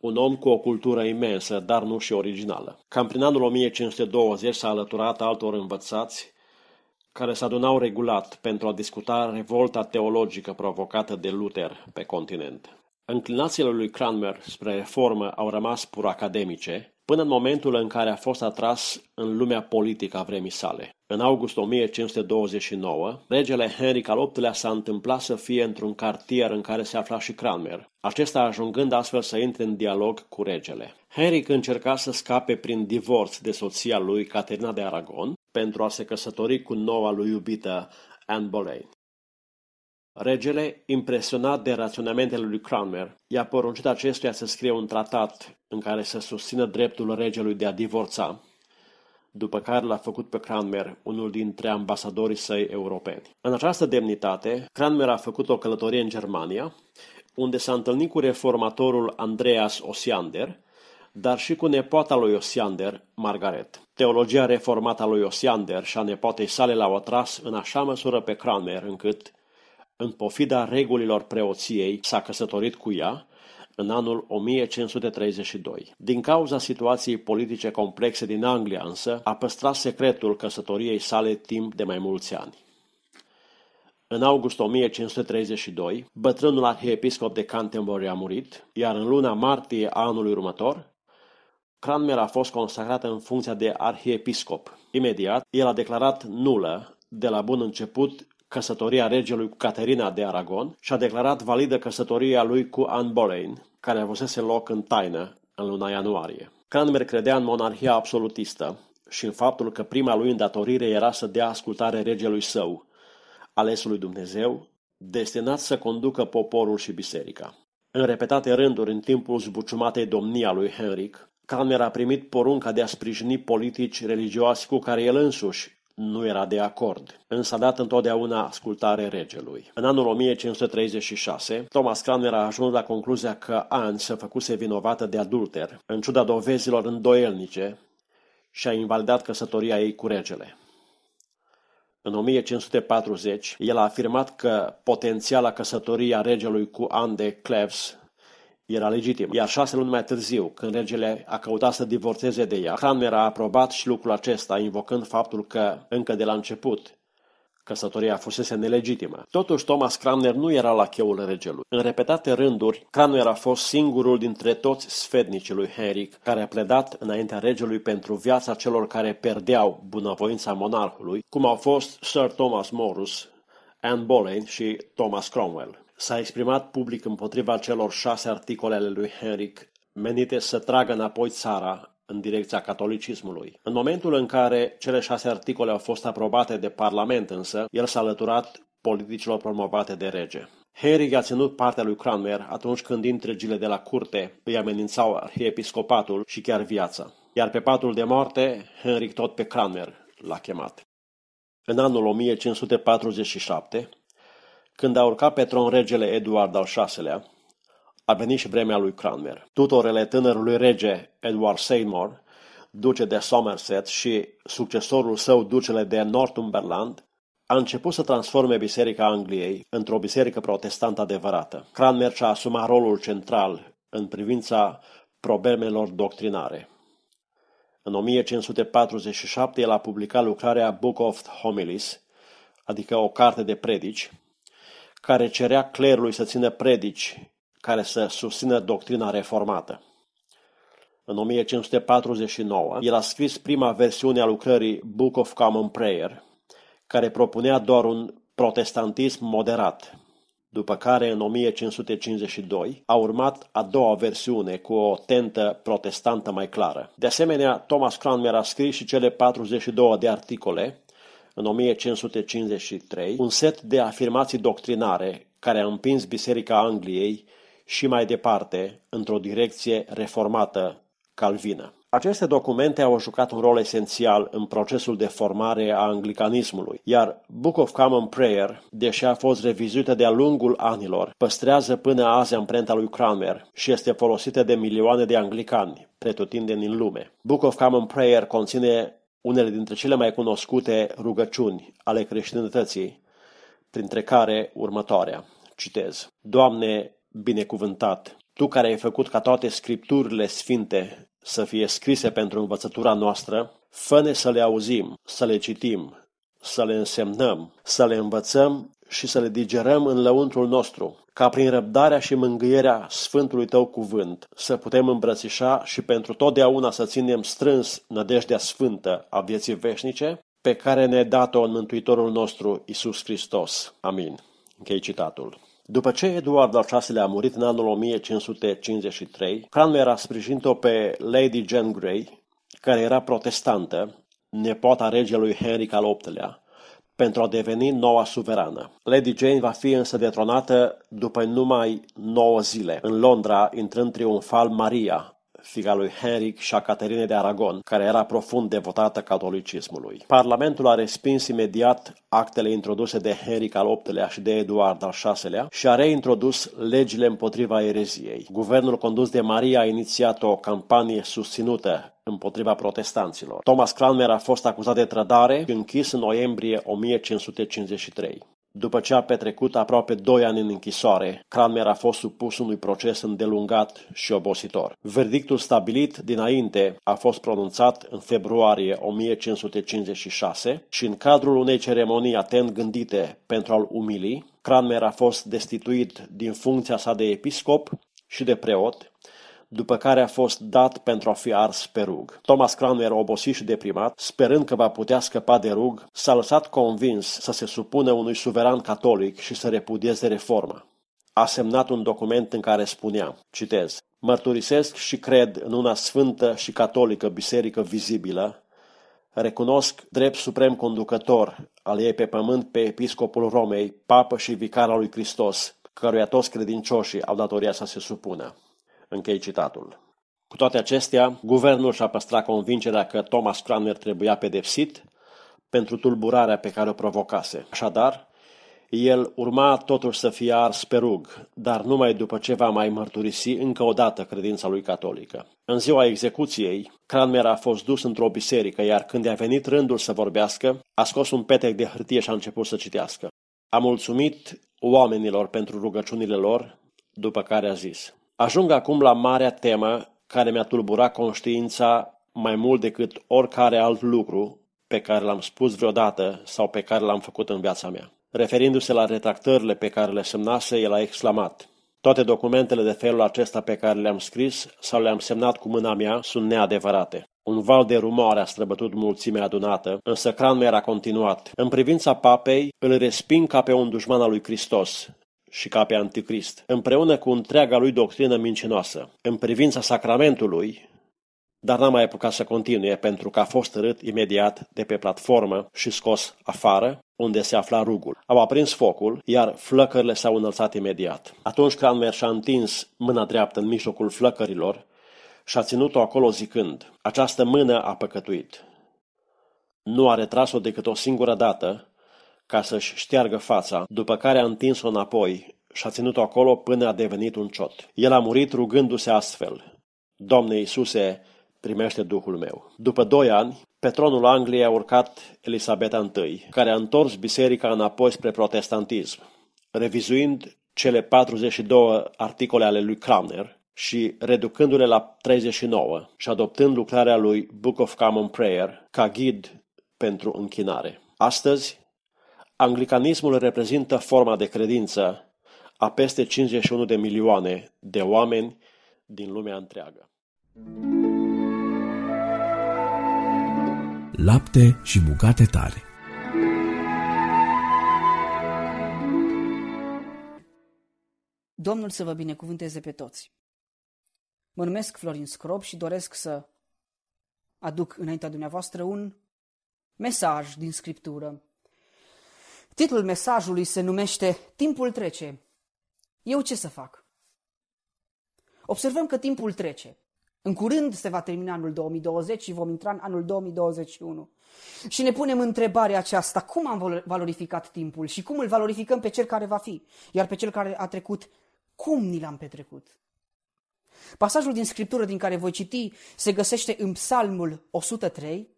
un om cu o cultură imensă, dar nu și originală. Cam prin anul 1520 s-a alăturat altor învățați care se adunau regulat pentru a discuta revolta teologică provocată de Luther pe continent. Înclinațiile lui Cranmer spre reformă au rămas pur academice, până în momentul în care a fost atras în lumea politică a vremii sale. În august 1529, regele Henric al VIII-lea s-a întâmplat să fie într-un cartier în care se afla și Cranmer, acesta ajungând astfel să intre în dialog cu regele. Henric încerca să scape prin divorț de soția lui Caterina de Aragon pentru a se căsători cu noua lui iubită Anne Boleyn. Regele, impresionat de raționamentele lui Cranmer, i-a poruncit acestuia să scrie un tratat în care să susțină dreptul regelui de a divorța, după care l-a făcut pe Cranmer unul dintre ambasadorii săi europeni. În această demnitate, Cranmer a făcut o călătorie în Germania, unde s-a întâlnit cu reformatorul Andreas Osiander, dar și cu nepoata lui Osiander, Margaret. Teologia reformată a lui Osiander și a nepotei sale l-au atras în așa măsură pe Cranmer încât în pofida regulilor preoției, s-a căsătorit cu ea în anul 1532. Din cauza situației politice complexe din Anglia însă, a păstrat secretul căsătoriei sale timp de mai mulți ani. În august 1532, bătrânul arhiepiscop de Canterbury a murit, iar în luna martie a anului următor, Cranmer a fost consacrat în funcția de arhiepiscop. Imediat, el a declarat nulă, de la bun început, căsătoria regelui cu Caterina de Aragon și a declarat validă căsătoria lui cu Anne Boleyn, care avusese loc în taină în luna ianuarie. Cranmer credea în monarhia absolutistă și în faptul că prima lui îndatorire era să dea ascultare regelui său, alesului Dumnezeu, destinat să conducă poporul și biserica. În repetate rânduri, în timpul zbuciumatei domnia lui Henric, Cranmer a primit porunca de a sprijini politici religioasi cu care el însuși nu era de acord, însă a dat întotdeauna ascultare regelui. În anul 1536, Thomas Cranmer a ajuns la concluzia că Anne se făcuse vinovată de adulter, în ciuda dovezilor îndoielnice, și a invalidat căsătoria ei cu regele. În 1540, el a afirmat că potențiala căsătorie a regelui cu Anne de Cleves era legitim. Iar șase luni mai târziu, când regele a căutat să divorțeze de ea, Cranmer a aprobat și lucrul acesta, invocând faptul că, încă de la început, căsătoria fusese nelegitimă. Totuși, Thomas Cranmer nu era la cheul regelui. În repetate rânduri, Cranmer a fost singurul dintre toți sfednicii lui Henric care a pledat înaintea regelui pentru viața celor care perdeau bunăvoința monarhului, cum au fost Sir Thomas Morus, Anne Boleyn și Thomas Cromwell. S-a exprimat public împotriva celor șase articole ale lui Henric menite să tragă înapoi țara în direcția catolicismului. În momentul în care cele șase articole au fost aprobate de Parlament însă, el s-a alăturat politicilor promovate de rege. Henric a ținut partea lui Cranmer atunci când întregile de la curte îi amenințau arhiepiscopatul și chiar viața. Iar pe patul de moarte, Henric tot pe Cranmer l-a chemat. În anul 1547, când a urcat pe tron regele Eduard al VI-lea, a venit și vremea lui Cranmer. Tutorele tânărului rege Edward Seymour, duce de Somerset și succesorul său, ducele de Northumberland, a început să transforme Biserica Angliei într-o biserică protestantă adevărată. Cranmer și-a asumat rolul central în privința problemelor doctrinare. În 1547 el a publicat lucrarea Book of Homilies, adică o carte de predici, care cerea clerului să țină predici care să susțină doctrina reformată. în 1549, el a scris prima versiune a lucrării Book of Common Prayer, care propunea doar un protestantism moderat, după care în 1552 a urmat a doua versiune cu o tentă protestantă mai clară. De asemenea, Thomas Cranmer a scris și cele 42 de articole în 1553, un set de afirmații doctrinare care a împins Biserica Angliei și mai departe într-o direcție reformată calvină. Aceste documente au jucat un rol esențial în procesul de formare a anglicanismului, iar Book of Common Prayer, deși a fost revizuită de-a lungul anilor, păstrează până azi amprenta lui Cranmer și este folosită de milioane de anglicani pretutindeni în lume. Book of Common Prayer conține unele dintre cele mai cunoscute rugăciuni ale creștinătății, printre care următoarea. Citez. Doamne, binecuvântat, Tu care ai făcut ca toate scripturile sfinte să fie scrise pentru învățătura noastră, fă să le auzim, să le citim, să le însemnăm, să le învățăm și să le digerăm în lăuntrul nostru, ca prin răbdarea și mângâierea Sfântului Tău cuvânt să putem îmbrățișa și pentru totdeauna să ținem strâns nădejdea sfântă a vieții veșnice, pe care ne-a dat-o în Mântuitorul nostru, Isus Hristos. Amin. Închei citatul. După ce Eduard al VI a murit în anul 1553, Cranmer a sprijinit-o pe Lady Jane Grey, care era protestantă, nepoata regelui Henric al VIII-lea, pentru a deveni noua suverană. Lady Jane va fi însă detronată după numai 9 zile, în Londra, intrând triumfal Maria, figa lui Henric și a Caterinei de Aragon, care era profund devotată catolicismului. Parlamentul a respins imediat actele introduse de Henric al VIII-lea și de Eduard al VI-lea și a reintrodus legile împotriva ereziei. Guvernul condus de Maria a inițiat o campanie susținută împotriva protestanților. Thomas Cranmer a fost acuzat de trădare și închis în noiembrie 1553. După ce a petrecut aproape doi ani în închisoare, Cranmer a fost supus unui proces îndelungat și obositor. Verdictul stabilit dinainte a fost pronunțat în februarie 1556 și în cadrul unei ceremonii atent gândite pentru a-l umili, Cranmer a fost destituit din funcția sa de episcop și de preot după care a fost dat pentru a fi ars pe rug. Thomas Cranmer, obosit și deprimat, sperând că va putea scăpa de rug, s-a lăsat convins să se supună unui suveran catolic și să repudieze reforma. A semnat un document în care spunea, citez, Mărturisesc și cred în una sfântă și catolică biserică vizibilă, recunosc drept suprem conducător al ei pe pământ pe episcopul Romei, papă și vicar al lui Hristos, căruia toți credincioșii au datoria să se supună. Închei citatul. Cu toate acestea, guvernul și-a păstrat convingerea că Thomas Cranmer trebuia pedepsit pentru tulburarea pe care o provocase. Așadar, el urma totuși să fie ars pe rug, dar numai după ce va mai mărturisi încă o dată credința lui catolică. În ziua execuției, Cranmer a fost dus într-o biserică, iar când a venit rândul să vorbească, a scos un petec de hârtie și a început să citească. A mulțumit oamenilor pentru rugăciunile lor, după care a zis, Ajung acum la marea temă care mi-a tulburat conștiința mai mult decât oricare alt lucru pe care l-am spus vreodată sau pe care l-am făcut în viața mea. Referindu-se la retractările pe care le semnase, el a exclamat, toate documentele de felul acesta pe care le-am scris sau le-am semnat cu mâna mea sunt neadevărate. Un val de rumoare a străbătut mulțimea adunată, însă Cranmer a continuat. În privința papei, îl resping ca pe un dușman al lui Hristos și ca pe anticrist, împreună cu întreaga lui doctrină mincinoasă. În privința sacramentului, dar n-a mai apucat să continue pentru că a fost rât imediat de pe platformă și scos afară, unde se afla rugul. Au aprins focul, iar flăcările s-au înălțat imediat. Atunci Cranmer și-a întins mâna dreaptă în mijlocul flăcărilor și a ținut-o acolo zicând, această mână a păcătuit. Nu a retras-o decât o singură dată, ca să-și șteargă fața, după care a întins-o înapoi și a ținut-o acolo până a devenit un ciot. El a murit rugându-se astfel, Doamne Iisuse, primește Duhul meu. După doi ani, pe tronul Angliei a urcat Elisabeta I, care a întors biserica înapoi spre protestantism, revizuind cele 42 articole ale lui Cranmer și reducându-le la 39 și adoptând lucrarea lui Book of Common Prayer ca ghid pentru închinare. Astăzi, Anglicanismul reprezintă forma de credință a peste 51 de milioane de oameni din lumea întreagă. Lapte și bucate tare Domnul să vă binecuvânteze pe toți! Mă numesc Florin Scrob și doresc să aduc înaintea dumneavoastră un mesaj din Scriptură Titlul mesajului se numește Timpul trece. Eu ce să fac? Observăm că timpul trece. În curând se va termina anul 2020 și vom intra în anul 2021. Și ne punem întrebarea aceasta, cum am valorificat timpul și cum îl valorificăm pe cel care va fi, iar pe cel care a trecut, cum ni l-am petrecut? Pasajul din Scriptură din care voi citi se găsește în Psalmul 103,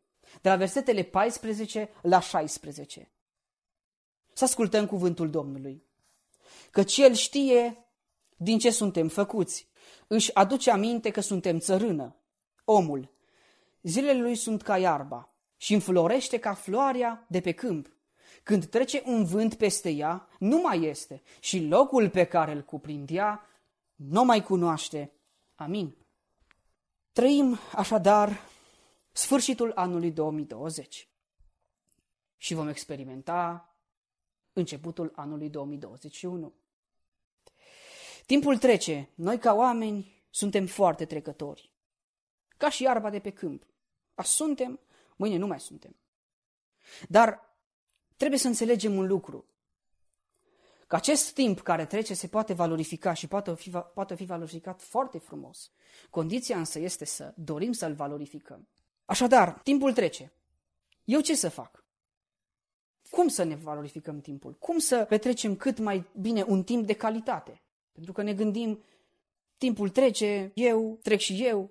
de la versetele 14 la 16. Să ascultăm cuvântul Domnului. Căci El știe din ce suntem făcuți își aduce aminte că suntem țărână. Omul, zilele lui sunt ca iarba și înflorește ca floarea de pe câmp. Când trece un vânt peste ea, nu mai este și locul pe care îl cuprindea nu mai cunoaște. Amin. Trăim așadar sfârșitul anului 2020 și vom experimenta începutul anului 2021. Timpul trece, noi ca oameni suntem foarte trecători. Ca și iarba de pe câmp. Azi suntem, mâine nu mai suntem. Dar trebuie să înțelegem un lucru. Că acest timp care trece se poate valorifica și poate fi, poate fi valorificat foarte frumos. Condiția însă este să dorim să-l valorificăm. Așadar, timpul trece. Eu ce să fac? Cum să ne valorificăm timpul? Cum să petrecem cât mai bine un timp de calitate? Pentru că ne gândim, timpul trece, eu, trec și eu.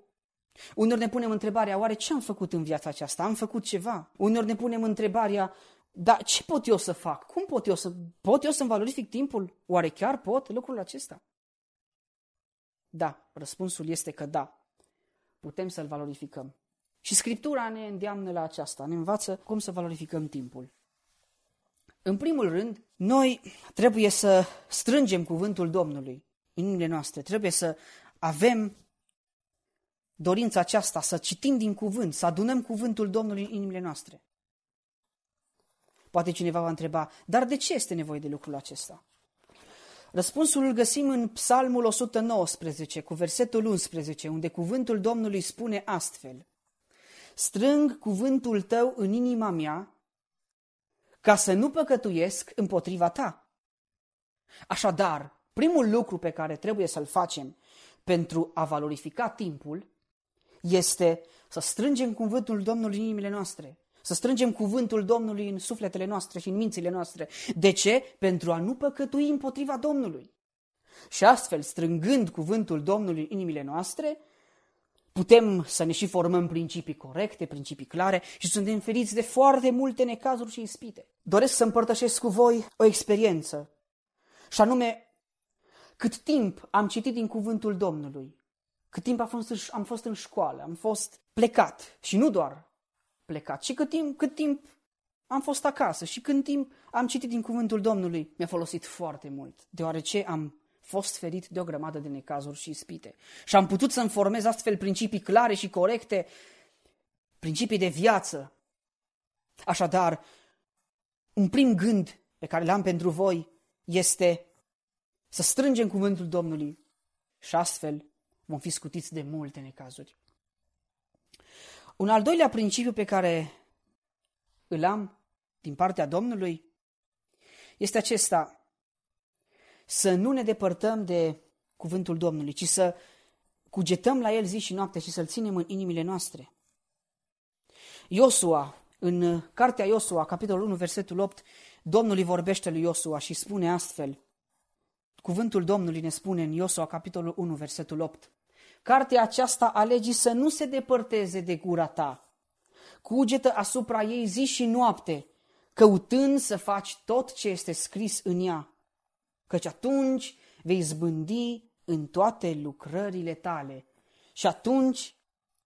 Unor ne punem întrebarea, oare ce am făcut în viața aceasta? Am făcut ceva? Unor ne punem întrebarea, dar ce pot eu să fac? Cum pot eu să, pot eu să-mi valorific timpul? Oare chiar pot lucrul acesta? Da, răspunsul este că da, putem să-l valorificăm. Și Scriptura ne îndeamnă la aceasta, ne învață cum să valorificăm timpul. În primul rând, noi trebuie să strângem cuvântul Domnului în inimile noastre. Trebuie să avem dorința aceasta, să citim din cuvânt, să adunăm cuvântul Domnului în inimile noastre. Poate cineva va întreba, dar de ce este nevoie de lucrul acesta? Răspunsul îl găsim în Psalmul 119, cu versetul 11, unde cuvântul Domnului spune astfel. Strâng cuvântul tău în inima mea ca să nu păcătuiesc împotriva ta. Așadar, primul lucru pe care trebuie să-l facem pentru a valorifica timpul este să strângem cuvântul Domnului în inimile noastre, să strângem cuvântul Domnului în sufletele noastre și în mințile noastre. De ce? Pentru a nu păcătui împotriva Domnului. Și astfel, strângând cuvântul Domnului în inimile noastre, putem să ne și formăm principii corecte, principii clare și suntem feriți de foarte multe necazuri și ispite. Doresc să împărtășesc cu voi o experiență și anume cât timp am citit din cuvântul Domnului, cât timp am fost, am fost în școală, am fost plecat și nu doar plecat, și cât timp, cât timp am fost acasă și cât timp am citit din cuvântul Domnului, mi-a folosit foarte mult, deoarece am fost ferit de o grămadă de necazuri și ispite. Și am putut să-mi formez astfel principii clare și corecte, principii de viață. Așadar, un prim gând pe care l-am pentru voi este să strângem cuvântul Domnului și astfel vom fi scutiți de multe necazuri. Un al doilea principiu pe care îl am din partea Domnului este acesta să nu ne depărtăm de cuvântul Domnului, ci să cugetăm la el zi și noapte și să-l ținem în inimile noastre. Iosua, în cartea Iosua, capitolul 1, versetul 8, Domnul îi vorbește lui Iosua și spune astfel, cuvântul Domnului ne spune în Iosua, capitolul 1, versetul 8, Cartea aceasta a legii să nu se depărteze de gura ta, cugetă asupra ei zi și noapte, căutând să faci tot ce este scris în ea, căci atunci vei zbândi în toate lucrările tale și atunci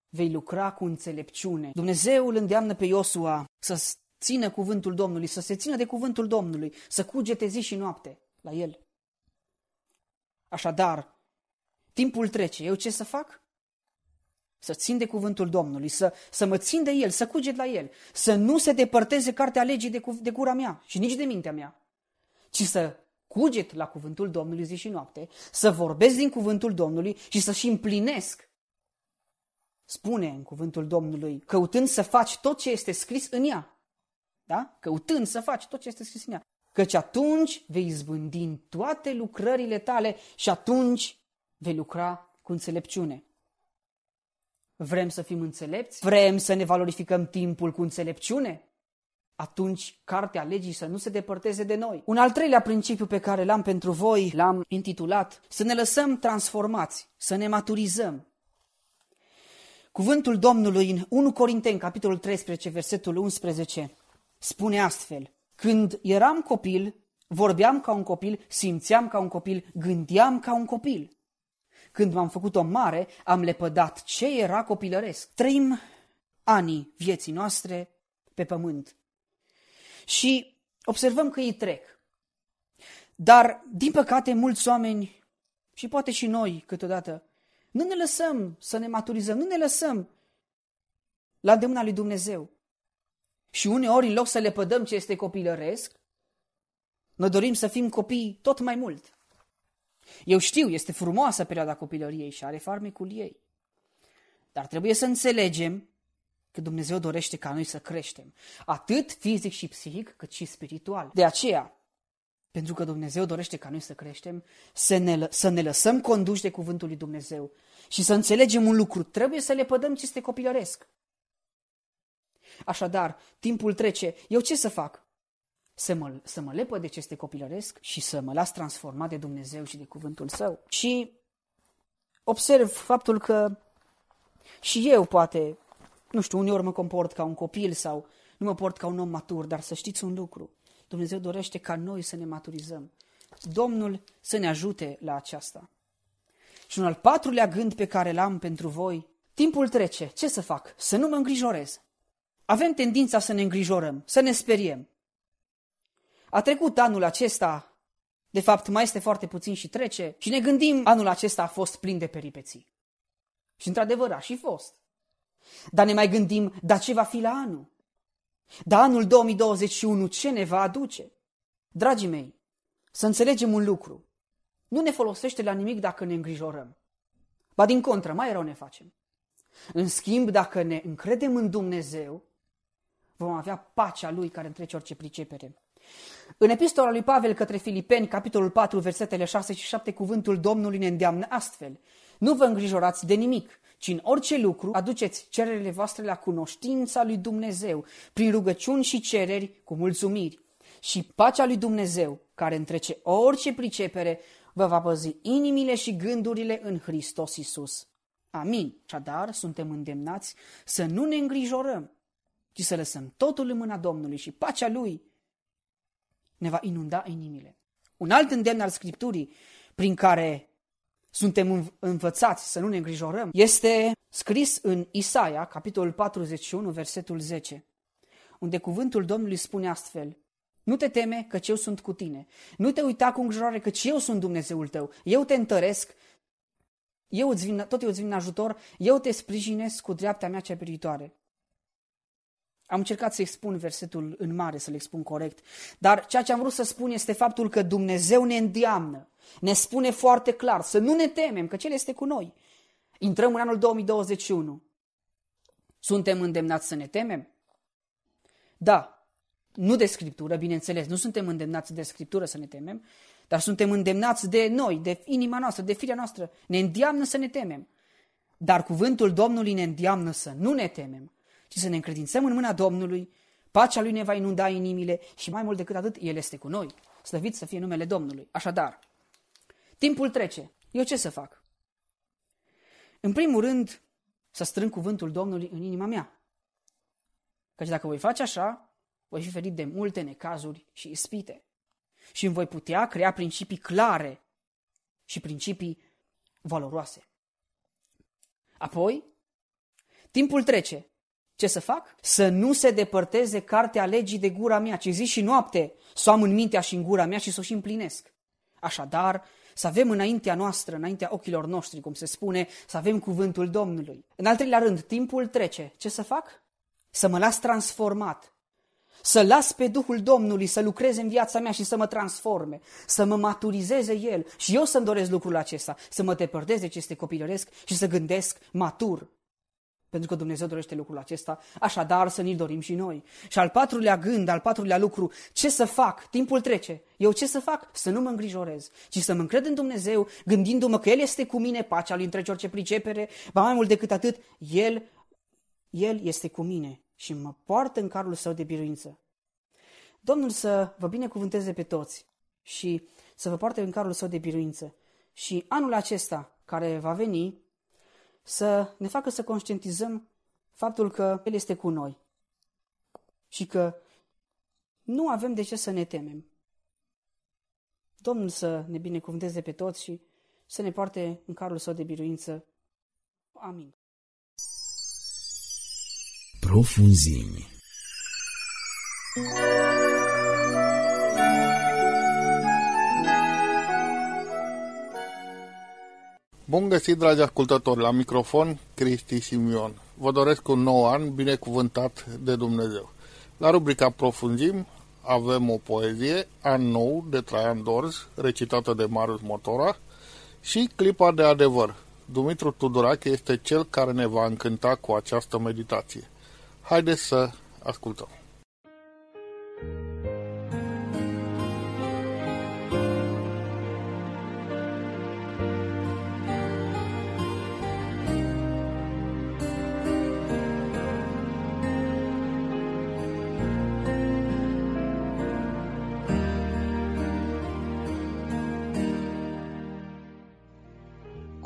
vei lucra cu înțelepciune. Dumnezeu îl îndeamnă pe Iosua să țină cuvântul Domnului, să se țină de cuvântul Domnului, să cugete zi și noapte la el. Așadar, timpul trece. Eu ce să fac? să țin de cuvântul Domnului, să, să mă țin de el, să cuget la el, să nu se depărteze cartea legii de, de gura mea și nici de mintea mea, ci să cuget la cuvântul Domnului zi și noapte, să vorbesc din cuvântul Domnului și să-și împlinesc. Spune în cuvântul Domnului, căutând să faci tot ce este scris în ea. Da? Căutând să faci tot ce este scris în ea. Căci atunci vei izbândi în toate lucrările tale și atunci vei lucra cu înțelepciune. Vrem să fim înțelepți? Vrem să ne valorificăm timpul cu înțelepciune? Atunci cartea legii să nu se depărteze de noi. Un al treilea principiu pe care l-am pentru voi l-am intitulat să ne lăsăm transformați, să ne maturizăm. Cuvântul Domnului în 1 Corinteni, capitolul 13, versetul 11, spune astfel, Când eram copil, vorbeam ca un copil, simțeam ca un copil, gândeam ca un copil. Când m-am făcut-o mare, am lepădat ce era copilăresc. Trăim anii vieții noastre pe pământ. Și observăm că ei trec. Dar, din păcate, mulți oameni, și poate și noi câteodată, nu ne lăsăm să ne maturizăm, nu ne lăsăm la îndemâna lui Dumnezeu. Și uneori, în loc să le pădăm ce este copilăresc, noi dorim să fim copii tot mai mult. Eu știu, este frumoasă perioada copilăriei și are farmecul ei. Dar trebuie să înțelegem că Dumnezeu dorește ca noi să creștem, atât fizic și psihic, cât și spiritual. De aceea, pentru că Dumnezeu dorește ca noi să creștem, să ne, să ne lăsăm conduși de cuvântul lui Dumnezeu și să înțelegem un lucru. Trebuie să le pădăm ce este copilăresc. Așadar, timpul trece. Eu ce să fac? Să mă, să mă lepă de ce este copilăresc și să mă las transformat de Dumnezeu și de cuvântul său. Și observ faptul că și eu poate, nu știu, uneori mă comport ca un copil sau nu mă port ca un om matur, dar să știți un lucru. Dumnezeu dorește ca noi să ne maturizăm. Domnul să ne ajute la aceasta. Și un al patrulea gând pe care l-am pentru voi, timpul trece, ce să fac? Să nu mă îngrijorez. Avem tendința să ne îngrijorăm, să ne speriem. A trecut anul acesta, de fapt mai este foarte puțin și trece, și ne gândim anul acesta a fost plin de peripeții. Și într-adevăr a și fost. Dar ne mai gândim, dar ce va fi la anul? Dar anul 2021 ce ne va aduce? Dragii mei, să înțelegem un lucru. Nu ne folosește la nimic dacă ne îngrijorăm. Ba din contră, mai rău ne facem. În schimb, dacă ne încredem în Dumnezeu, vom avea pacea Lui care întrece orice pricepere. În epistola lui Pavel către Filipeni, capitolul 4, versetele 6 și 7, cuvântul Domnului ne îndeamnă astfel. Nu vă îngrijorați de nimic, ci în orice lucru aduceți cererile voastre la cunoștința lui Dumnezeu, prin rugăciuni și cereri cu mulțumiri. Și pacea lui Dumnezeu, care întrece orice pricepere, vă va păzi inimile și gândurile în Hristos Isus. Amin. Așadar, suntem îndemnați să nu ne îngrijorăm, ci să lăsăm totul în mâna Domnului și pacea Lui ne va inunda inimile. Un alt îndemn al Scripturii prin care suntem învățați să nu ne îngrijorăm este scris în Isaia, capitolul 41, versetul 10, unde cuvântul Domnului spune astfel, nu te teme că eu sunt cu tine. Nu te uita cu îngrijorare că eu sunt Dumnezeul tău. Eu te întăresc, eu îți vin, tot eu îți vin în ajutor, eu te sprijinesc cu dreapta mea cea peritoare. Am încercat să expun versetul în mare, să-l expun corect, dar ceea ce am vrut să spun este faptul că Dumnezeu ne îndeamnă, ne spune foarte clar să nu ne temem, că Cel este cu noi. Intrăm în anul 2021. Suntem îndemnați să ne temem? Da, nu de Scriptură, bineînțeles, nu suntem îndemnați de Scriptură să ne temem, dar suntem îndemnați de noi, de inima noastră, de firea noastră. Ne îndeamnă să ne temem. Dar cuvântul Domnului ne îndeamnă să nu ne temem, ci să ne încredințăm în mâna Domnului, pacea Lui ne va inunda inimile și mai mult decât atât, El este cu noi. Slăvit să fie numele Domnului. Așadar, timpul trece. Eu ce să fac? În primul rând, să strâng cuvântul Domnului în inima mea. Căci dacă voi face așa, voi fi ferit de multe necazuri și ispite. Și îmi voi putea crea principii clare și principii valoroase. Apoi, timpul trece ce să fac? Să nu se depărteze cartea legii de gura mea, ci zi și noapte să o am în mintea și în gura mea și să o și împlinesc. Așadar, să avem înaintea noastră, înaintea ochilor noștri, cum se spune, să avem cuvântul Domnului. În al treilea rând, timpul trece. Ce să fac? Să mă las transformat. Să las pe Duhul Domnului să lucreze în viața mea și să mă transforme, să mă maturizeze El. Și eu să-mi doresc lucrul acesta, să mă depărteze ce este copilăresc și să gândesc matur. Pentru că Dumnezeu dorește lucrul acesta, așadar să ni-l dorim și noi. Și al patrulea gând, al patrulea lucru, ce să fac? Timpul trece. Eu ce să fac? Să nu mă îngrijorez, ci să mă încred în Dumnezeu, gândindu-mă că El este cu mine, pacea lui întrece orice pricepere, ba mai mult decât atât, El, El este cu mine și mă poartă în carul său de biruință. Domnul să vă binecuvânteze pe toți și să vă poarte în carul său de biruință. Și anul acesta care va veni, să ne facă să conștientizăm faptul că El este cu noi și că nu avem de ce să ne temem. Domnul să ne binecuvânteze pe toți și să ne poarte în carul său de biruință. Amin. Profunzimi Bun găsit, dragi ascultători, la microfon, Cristi Simion. Vă doresc un nou an binecuvântat de Dumnezeu. La rubrica Profunzim avem o poezie, An nou, de Traian Dorz, recitată de Marius Motora, și clipa de adevăr. Dumitru Tudorache este cel care ne va încânta cu această meditație. Haideți să ascultăm.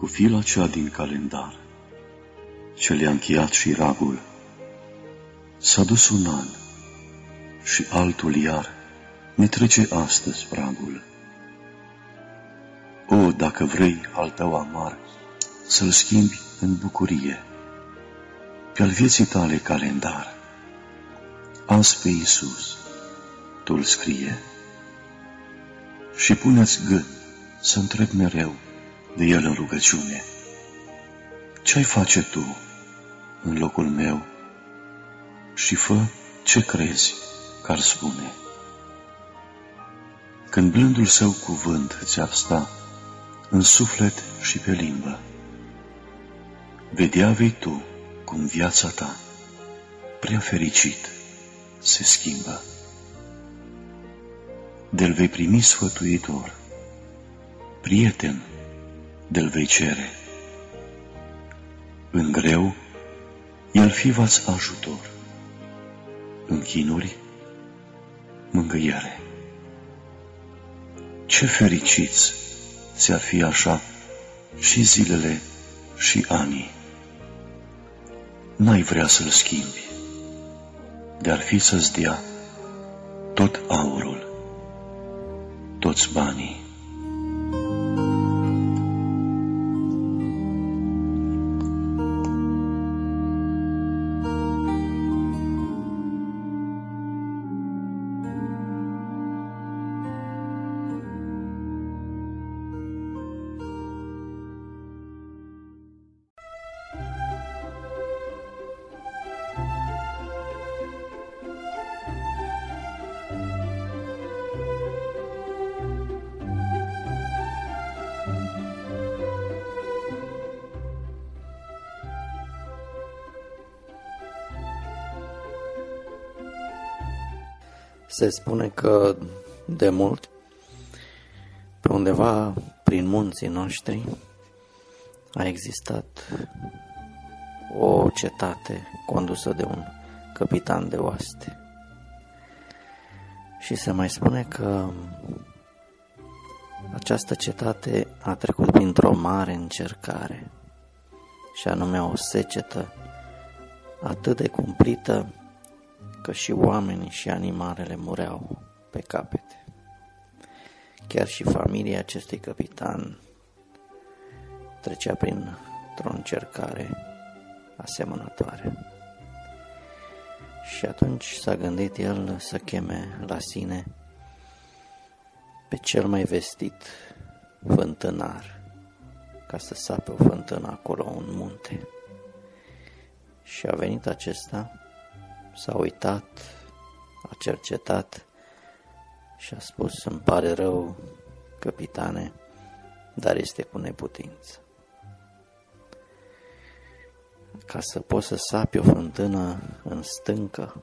Cu fila cea din calendar, ce le-a încheiat și ragul. S-a dus un an și altul iar ne trece astăzi pragul. O, dacă vrei al tău amar să-l schimbi în bucurie, pe-al vieții tale calendar, azi pe Iisus tu-l scrie și pune-ți gând să întreb mereu de el în rugăciune. Ce-ai face tu în locul meu și fă ce crezi că ar spune. Când blândul său cuvânt ți-ar sta în suflet și pe limbă, vedea vei tu cum viața ta, prea fericit, se schimbă. Del vei primi sfătuitor, prieten de-l vei cere. În greu, el fi v-ați ajutor, în chinuri, mângâiere. Ce fericiți ți-ar fi așa și zilele și anii. N-ai vrea să-l schimbi, de-ar fi să-ți dea tot aurul, toți banii. Se spune că de mult, pe undeva prin munții noștri, a existat o cetate condusă de un capitan de oaste. Și se mai spune că această cetate a trecut printr-o mare încercare, și anume o secetă atât de cumplită că și oamenii și animalele mureau pe capete. Chiar și familia acestui capitan trecea prin o încercare asemănătoare. Și atunci s-a gândit el să cheme la sine pe cel mai vestit fântânar ca să sape o fântână acolo în munte. Și a venit acesta, s-a uitat, a cercetat și a spus, îmi pare rău, capitane, dar este cu neputință. Ca să poți să sapi o fântână în stâncă,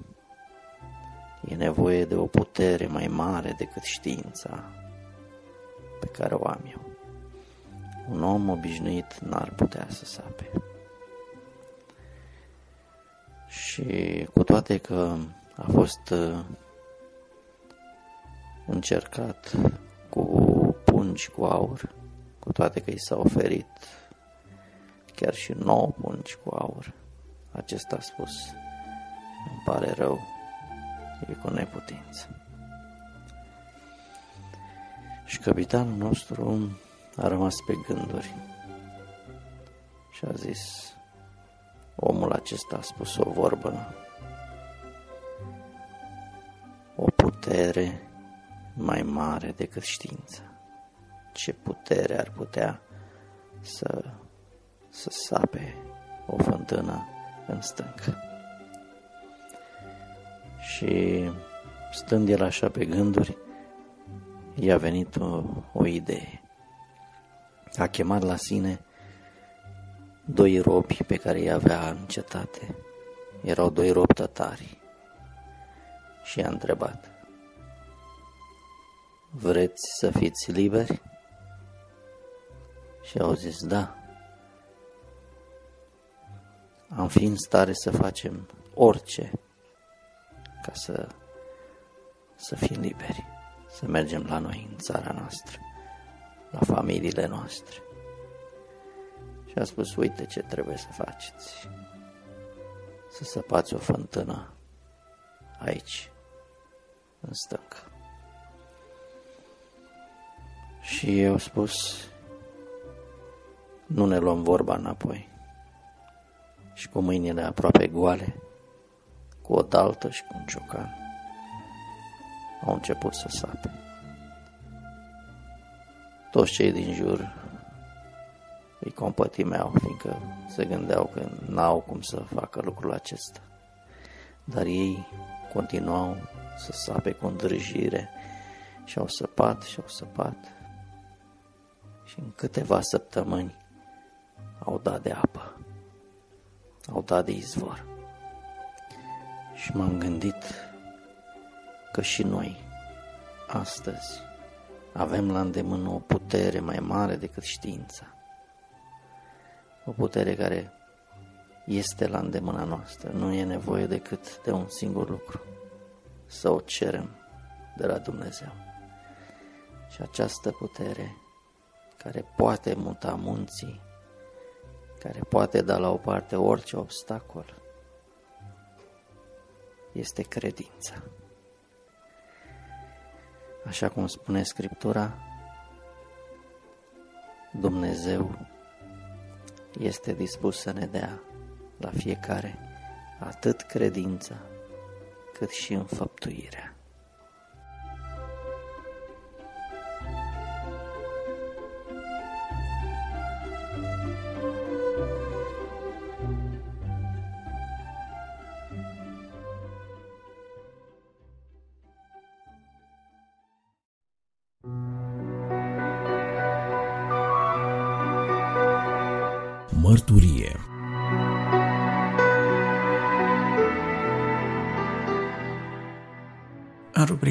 e nevoie de o putere mai mare decât știința pe care o am eu. Un om obișnuit n-ar putea să sape. Și cu toate că a fost uh, încercat cu pungi cu aur, cu toate că i s-a oferit chiar și nouă pungi cu aur, acesta a spus, îmi pare rău, e cu neputință. Și capitanul nostru a rămas pe gânduri și a zis, omul acesta a spus o vorbă, o putere mai mare decât știința. Ce putere ar putea să, să sape o fântână în stâncă. Și stând el așa pe gânduri, i-a venit o, o idee. A chemat la sine doi robi pe care i avea în cetate. Erau doi robi tătari. Și i-a întrebat, Vreți să fiți liberi? Și au zis, da. Am fi în stare să facem orice ca să, să fim liberi, să mergem la noi în țara noastră, la familiile noastre. Și a spus, uite ce trebuie să faceți. Să săpați o fântână aici, în stâncă. Și eu spus, nu ne luăm vorba înapoi. Și cu mâinile aproape goale, cu o daltă și cu un ciocan, au început să sape. Toți cei din jur îi compătimeau, fiindcă se gândeau că n-au cum să facă lucrul acesta. Dar ei continuau să sape cu îndrăjire și au săpat și au săpat și în câteva săptămâni au dat de apă, au dat de izvor. Și m-am gândit că și noi, astăzi, avem la îndemână o putere mai mare decât știința. O putere care este la îndemâna noastră. Nu e nevoie decât de un singur lucru. Să o cerem de la Dumnezeu. Și această putere care poate muta munții, care poate da la o parte orice obstacol, este credința. Așa cum spune Scriptura, Dumnezeu este dispus să ne dea la fiecare atât credința cât și înfăptuirea.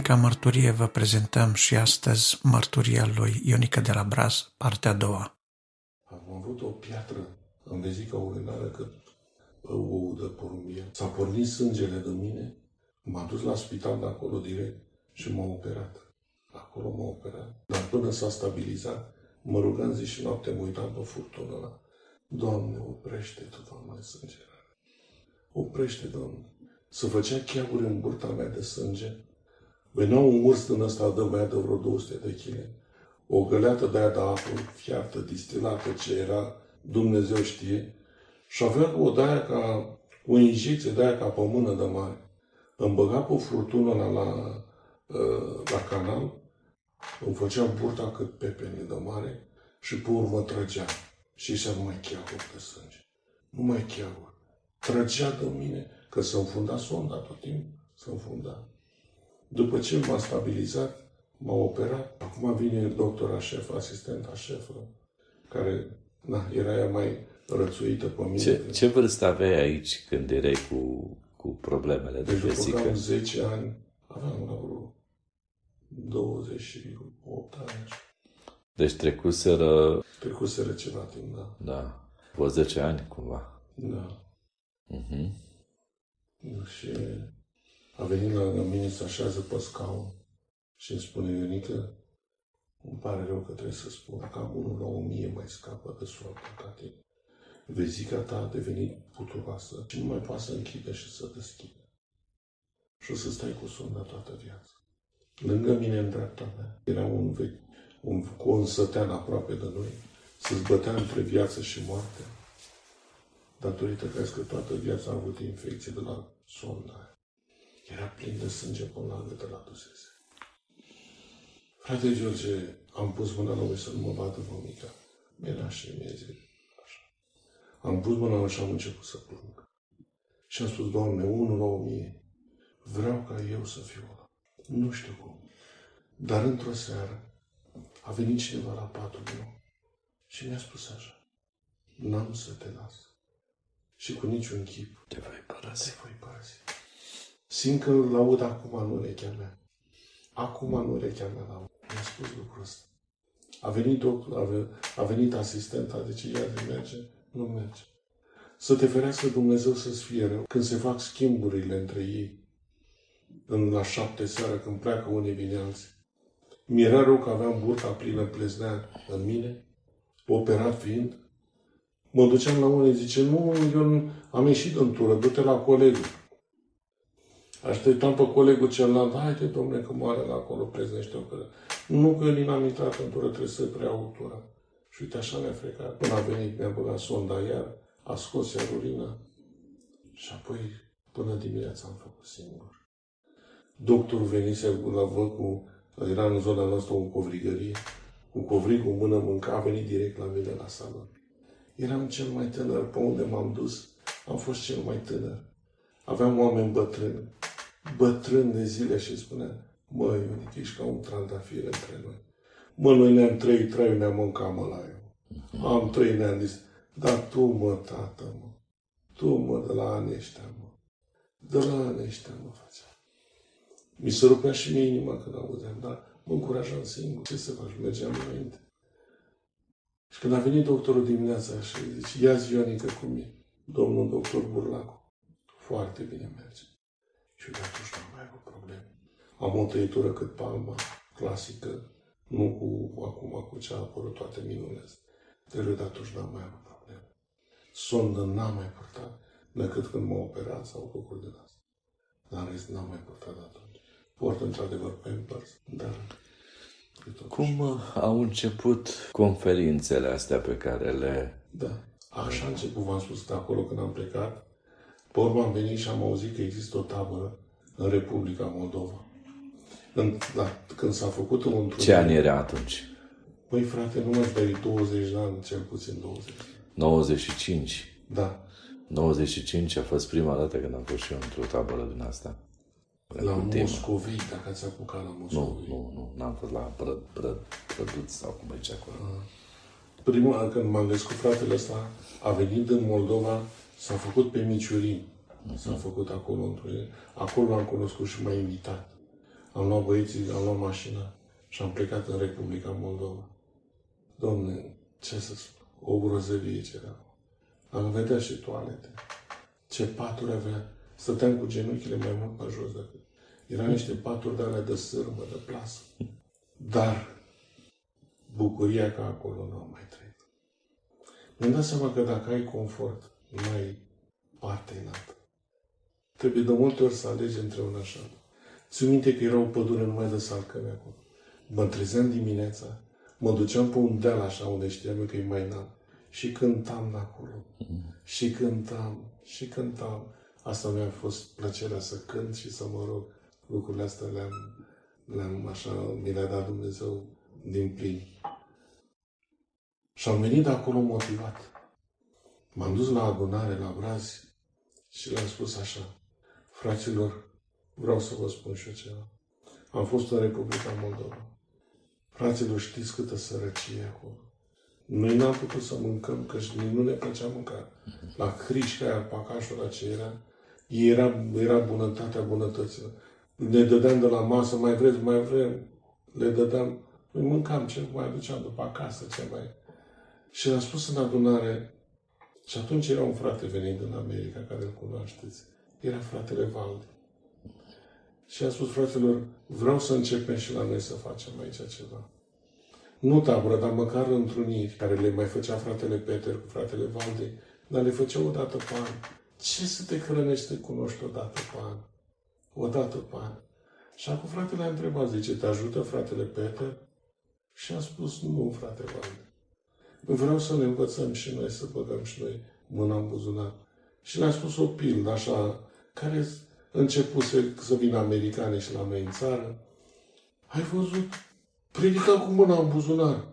În rubrica Mărturie vă prezentăm și astăzi mărturia lui Ionica de la Braz, partea a doua. Am avut o piatră în vezica urinară că o udă porumbie. S-a pornit sângele de mine, m-a dus la spital de acolo direct și m-a operat. Acolo m-a operat. Dar până s-a stabilizat, mă rugam zi și noapte, mă uitam pe furtună la Doamne, oprește Tu, Doamne, sângele. Oprește, Doamne. Să făcea cheaguri în burta mea de sânge. Venea un urs din ăsta de mai de vreo 200 de kg. O găleată de aia de apă fiartă, distilată, ce era, Dumnezeu știe. Și avea o de aia ca, o injecție de aia ca pe mână de mare. Îmi băga pe furtună la, la, ă, la canal, Îmi făcea burta cât pepene de mare și pe urmă trăgea. Și ăștia nu mai cheagă de sânge. Nu mai cheagă. Trăgea de mine, că se înfunda sonda tot timpul, se înfunda. După ce m-a stabilizat, m-a operat. Acum vine doctora șef, asistenta șefă, care na, era ea mai rățuită pe mine. Ce, ce vârstă aveai aici când erai cu, cu problemele de deci după vesică? cam 10 ani, aveam la vreo 28 ani. așa. Deci trecuseră, Trecuseră ceva timp, da. da, vreo 10 ani cumva. Da. Mhm. Și a venit la, la mine să așează pe scaun și îmi spune, Ionică, îmi pare rău că trebuie să spun, dacă am unul la o mie mai scapă de soarta ca tine. Vezica ta a devenit puturoasă și nu mai poate să închide și să deschide. Și o să stai cu sonda toată viața. Lângă mine, în dreapta mea, era un vechi, un, cu un sătean aproape de noi, să-ți bătea între viață și moarte, datorită că că toată viața a avut infecție de la sonda aia. Era plin de sânge până la gâtă la dusese. Frate George, am pus mâna la lui să nu mă bată mămica. Mi-era și mi-a zis așa. Am pus mâna la lui și am început să plâng. Și am spus, Doamne, unul la o mie. Vreau ca eu să fiu ăla. Nu știu cum. Dar într-o seară a venit cineva la patul meu și mi-a spus așa. N-am să te las. Și cu niciun chip Te voi părăsi. te voi părăsi. Simt că îl aud acum în urechea mea. Acum în urechea mea la Mi-a spus lucrul ăsta. A venit doctor, a, ve- a venit asistenta, zice, ia de merge, nu merge. Să te ferească Dumnezeu să-ți fie rău când se fac schimburile între ei. În la șapte seara, când pleacă unii vine alții. Mi-era rău că aveam burta plină pleznea în mine, operat fiind. Mă duceam la unii, zice, nu, eu nu- am ieșit în tură, du-te la colegul. Așteptam pe colegul celălalt, haide domnule că moare la acolo, preznește o cără. Nu că eu n-am intrat în tură, trebuie să preiau tura. Și uite așa mi-a frecat. Până a venit, mi-a băgat sonda iar, a scos iar urina. Și apoi, până dimineața am făcut singur. Doctorul venise la văd cu, era în zona noastră o covrigărie, cu covrigul în mână mânca, a venit direct la mine la salon. Eram cel mai tânăr, pe unde m-am dus, am fost cel mai tânăr. Aveam oameni bătrâni, bătrâni de zile și spunea, mă, Ionic, ești ca un trandafir între noi. Mă, noi ne-am trăit, trăi, ne-am mâncat, mă, la eu. Am trăit, ne-am zis, dar tu, mă, tată, mă, tu, mă, de la anii ăștia, mă, de la anii ăștia, mă, facea. Mi se rupea și mie inima când auzeam, dar mă încurajam singur. Ce să faci? Mergeam înainte. Și când a venit doctorul dimineața și zice, ia-ți Ioanică cum e, domnul doctor Burlacu. Foarte bine merge. Și de atunci nu am mai avut probleme. Am o tăietură cât palma, clasică, nu cu acum cu ce a apărut toate minunile astea. De de atunci n-am mai avut probleme. Sondă n-am mai purtat, decât când m-a operat sau lucruri de asta. Dar în rest n-am mai purtat de atunci. Port într-adevăr Pampers, dar e totuși- Cum uh, au început conferințele astea pe care le... Da. Așa a început, v-am spus, de acolo când am plecat. Pe urmă am venit și am auzit că există o tabără în Republica Moldova. În, da, când s-a făcut un întrunire... Ce ani era atunci? Păi frate, nu mai dai 20 de ani, cel puțin 20. 95. Da. 95 a fost prima dată când am fost și eu într-o tabără din asta. La Cu temă. Moscovii, dacă ați apucat la Nu, Moscovii. nu, nu, n-am fost la Pră, Pră, Prăduț sau cum e ce acolo. Prima dată când m-am găsit cu fratele ăsta, a venit în Moldova, s-a făcut pe Miciurin. S-a făcut acolo într Acolo l-am cunoscut și m-a invitat. Am luat băieții, am luat mașina și am plecat în Republica Moldova. Domne, ce să spun, o grozăvie ce era. Am vedea și toalete. Ce paturi avea. Stăteam cu genunchile mai mult pe jos decât. Erau niște paturi de alea de sârmă, de plasă. Dar bucuria ca acolo nu am mai trăit. Mi-am dat seama că dacă ai confort, nu ai parte înaltă. Trebuie de multe ori să alegi între una și alta. Țin minte că era o pădure numai de salcămi acolo. Mă trezeam dimineața, mă duceam pe un deal așa unde știam eu că e mai înalt și cântam acolo. Și cântam, și cântam. Asta mi-a fost plăcerea să cânt și să mă rog. Lucrurile astea le-am, Le-am așa, mi le-a dat Dumnezeu din plin. Și am venit de acolo motivat. M-am dus la adunare la Brazi și le-am spus așa, fraților, vreau să vă spun și eu ceva. Am fost în Republica Moldova. Fraților, știți câtă sărăcie acolo. Noi n-am putut să mâncăm, că și nu ne plăcea mânca. La hrișca aia, pacașul la ce era, era, era bunătatea bunătăților. Ne dădeam de la masă, mai vreți, mai vrem. Le dădeam, noi mâncam ce mai aduceam după acasă, ce mai... Și a spus în adunare, și atunci era un frate venit din America, care îl cunoașteți. Era fratele Valdi. Și a spus fraților, vreau să începem și la noi să facem aici ceva. Nu tabără, dar măcar întruniri, care le mai făcea fratele Peter cu fratele Valdi, dar le făcea o dată pe an. Ce să te hrănești, te cunoști o dată pe an? O dată pe an. Și acum fratele a întrebat, zice, te ajută fratele Peter? Și a spus, nu, frate Valdi. Vreau să ne învățăm și noi, să băgăm și noi mâna în buzunar. Și le-am spus o pildă așa, care începuse să vină americani și la noi în țară. Ai văzut? Predica cu mâna în buzunar.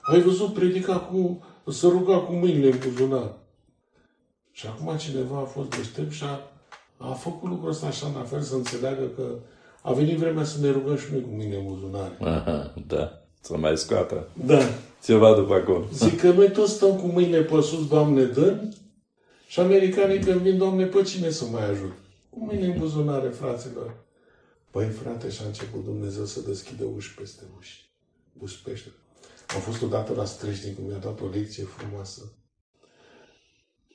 Ai văzut? Predica cu... să ruga cu mâinile în buzunar. Și acum cineva a fost deștept și a, a făcut lucrul ăsta așa în fel să înțeleagă că a venit vremea să ne rugăm și noi cu mâinile în buzunar. Aha, da. Să mai scoată. Da. Ceva după acolo. Zic că noi toți stăm cu mâinile pe sus, Doamne, dă și americanii când vin, Doamne, pe cine să mai ajut? Cu mâine în buzunare, fraților. Păi, frate, și a început Dumnezeu să deschidă uși peste uși. Uși pește. Am fost odată la Streșnic, mi-a dat o lecție frumoasă.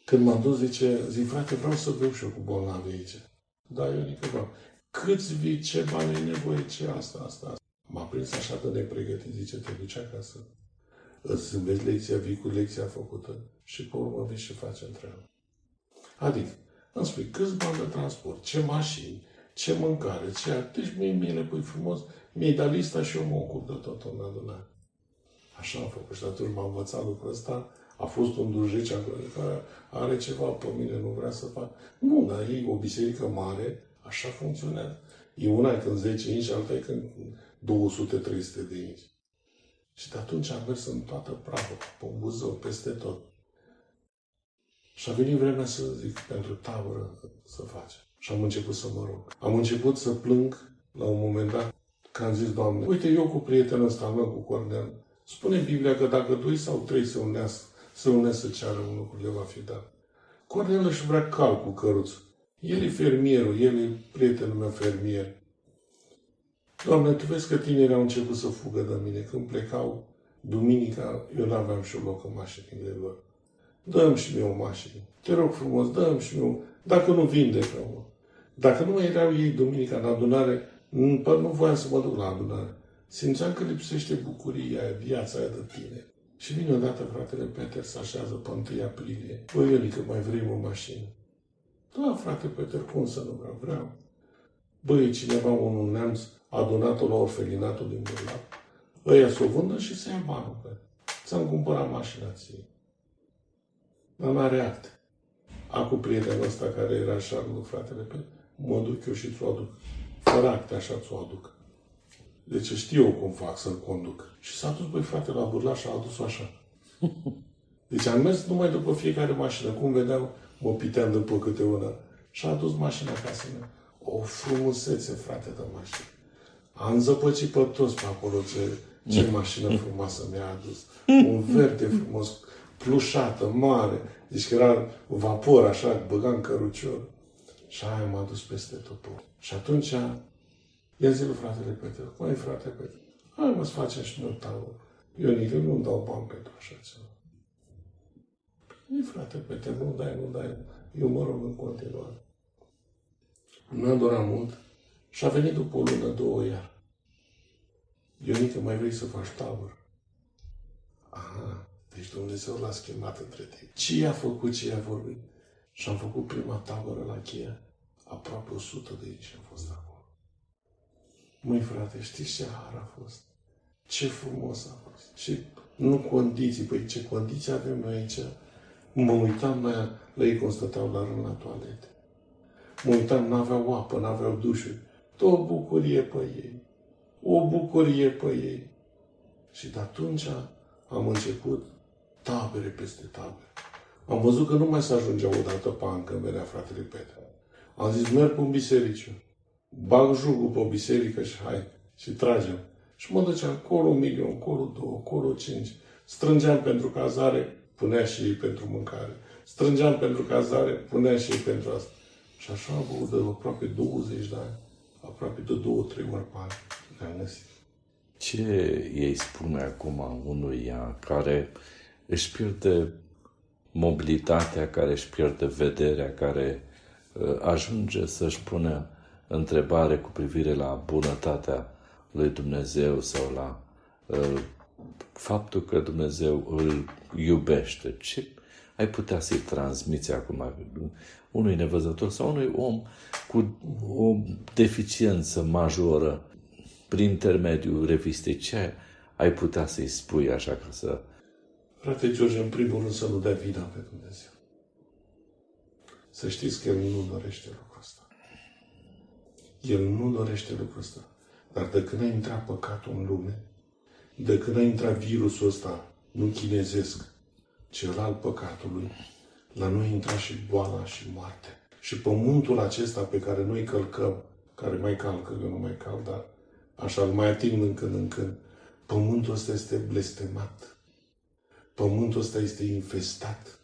Când m-am dus, zice, zic, frate, vreau să viu și eu cu bolnavi aici. Da, eu nică vreau. Câți vii, ce bani ai nevoie, ce asta, asta, asta. M-a prins așa de nepregătit, zice, te duci acasă. Îți înveți lecția, vii cu lecția făcută și pe urmă vii și faci întreabă. Adică, îmi spui câți bani de transport, ce mașini, ce mâncare, ce... Deci mie, mie le pui frumos, mi-ai dat lista și eu mă ocup de tot în adunare. Așa am făcut și atunci m-am învățat lucrul ăsta. A fost un dujic care are ceva pe mine, nu vrea să fac. Nu, dar e o biserică mare, așa funcționează. E una e când 10 inci, alta e când 200-300 de inci. Și de atunci am mers în toată prafă, pe Buzău, peste tot. Și a venit vremea să zic pentru tabără să facem. Și am început să mă rog. Am început să plâng la un moment dat că am zis, Doamne, uite, eu cu prietenul ăsta meu, cu Cornel, spune Biblia că dacă doi sau trei se unesc, se unesc să ceară un lucru, le va fi dat. Cornel își vrea cal cu căruț. El e fermierul, el e prietenul meu fermier. Doamne, tu vezi că tinerii au început să fugă de mine. Când plecau duminica, eu n-aveam și loc în mașinile lor. Dăm și mie o mașină. Te rog frumos, dăm și mie o... Dacă nu vindecă, mă. Dacă nu mai erau ei duminica în adunare, nu, nu voiam să mă duc la adunare. Simțeam că lipsește bucuria aia, viața aia de tine. Și vine odată fratele Peter să așează pe 1 aprilie. Băi, Ionică, mai vrei o mașină? Da, frate Peter, cum să nu vreau? Vreau. Băi, cineva, unul neamț, a donat-o la orfelinatul din Burlac. Ăia să o vândă și să ia banul pe Ți-am cumpărat mașina ție. Dar n-are acte. Acum prietenul ăsta care era așa cu fratele pe mă duc eu și ți-o aduc. Fără acte așa ți-o aduc. Deci știu eu cum fac să-l conduc. Și s-a dus, băi, frate, la burla și a adus-o așa. Deci am mers numai după fiecare mașină. Cum vedeam, mă piteam după câte una. Și a adus mașina acasă. O frumusețe, frate, de mașină. Am zăpăcit pe toți pe acolo ce, ce mașină frumoasă mi-a adus. Un verde frumos, plușată, mare. Deci că era vapor așa, băgam cărucior. Și aia m-a dus peste tot. Și atunci i-a zis lui fratele Petre, mai frate Petre, hai mă să facem și noi tavă. Eu nici nu-mi dau bani pentru așa ceva. Ei, frate Petre, nu dai, nu dai. Eu mă rog în continuare. Nu a dorat mult și a venit după o lună, două iar. Ionică, mai vrei să faci tabăr? Aha, deci Dumnezeu l-a schimbat între timp. Ce i-a făcut, ce i-a vorbit? Și am făcut prima tabără la Cheia. Aproape 100 de aici am fost acolo. Măi, frate, știți ce har a fost? Ce frumos a fost. Ce, nu condiții, păi ce condiții avem noi aici? Mă uitam la, la ei cum stăteau la rând la toalete. Mă uitam, n-aveau apă, n-aveau dușuri. Tot bucurie pe ei. o bucurie pe ei. Și de atunci am început tabere peste tabere. Am văzut că nu mai se ajungea odată pe an când venea fratele Petre. Am zis, merg pe un bisericiu. Bag jugul pe biserică și hai. Și tragem. Și mă duceam acolo un milion, acolo două, acolo cinci. Strângeam pentru cazare, punea și ei pentru mâncare. Strângeam pentru cazare, punea și ei pentru asta. Și așa am avut de aproape 20 de ani, aproape de două, trei ori pe an, le-am găsit. Ce ei spune acum unuia care își pierde mobilitatea, care își pierde vederea, care uh, ajunge să-și pună întrebare cu privire la bunătatea lui Dumnezeu sau la uh, faptul că Dumnezeu îl iubește. Ce ai putea să-i transmiți acum unui nevăzător sau unui om cu o deficiență majoră prin intermediul revistei? Ce ai putea să-i spui așa ca să... Frate George, în primul rând să nu dea vina pe Dumnezeu. Să știți că El nu dorește lucrul ăsta. El nu dorește lucrul ăsta. Dar de când a intrat păcatul în lume, de când a intrat virusul ăsta, nu chinezesc, cel al păcatului, la noi intra și boala și moartea. Și pământul acesta pe care noi călcăm, care mai calcă, eu nu mai calc, dar așa îl mai ating în când în când, pământul ăsta este blestemat. Pământul ăsta este infestat.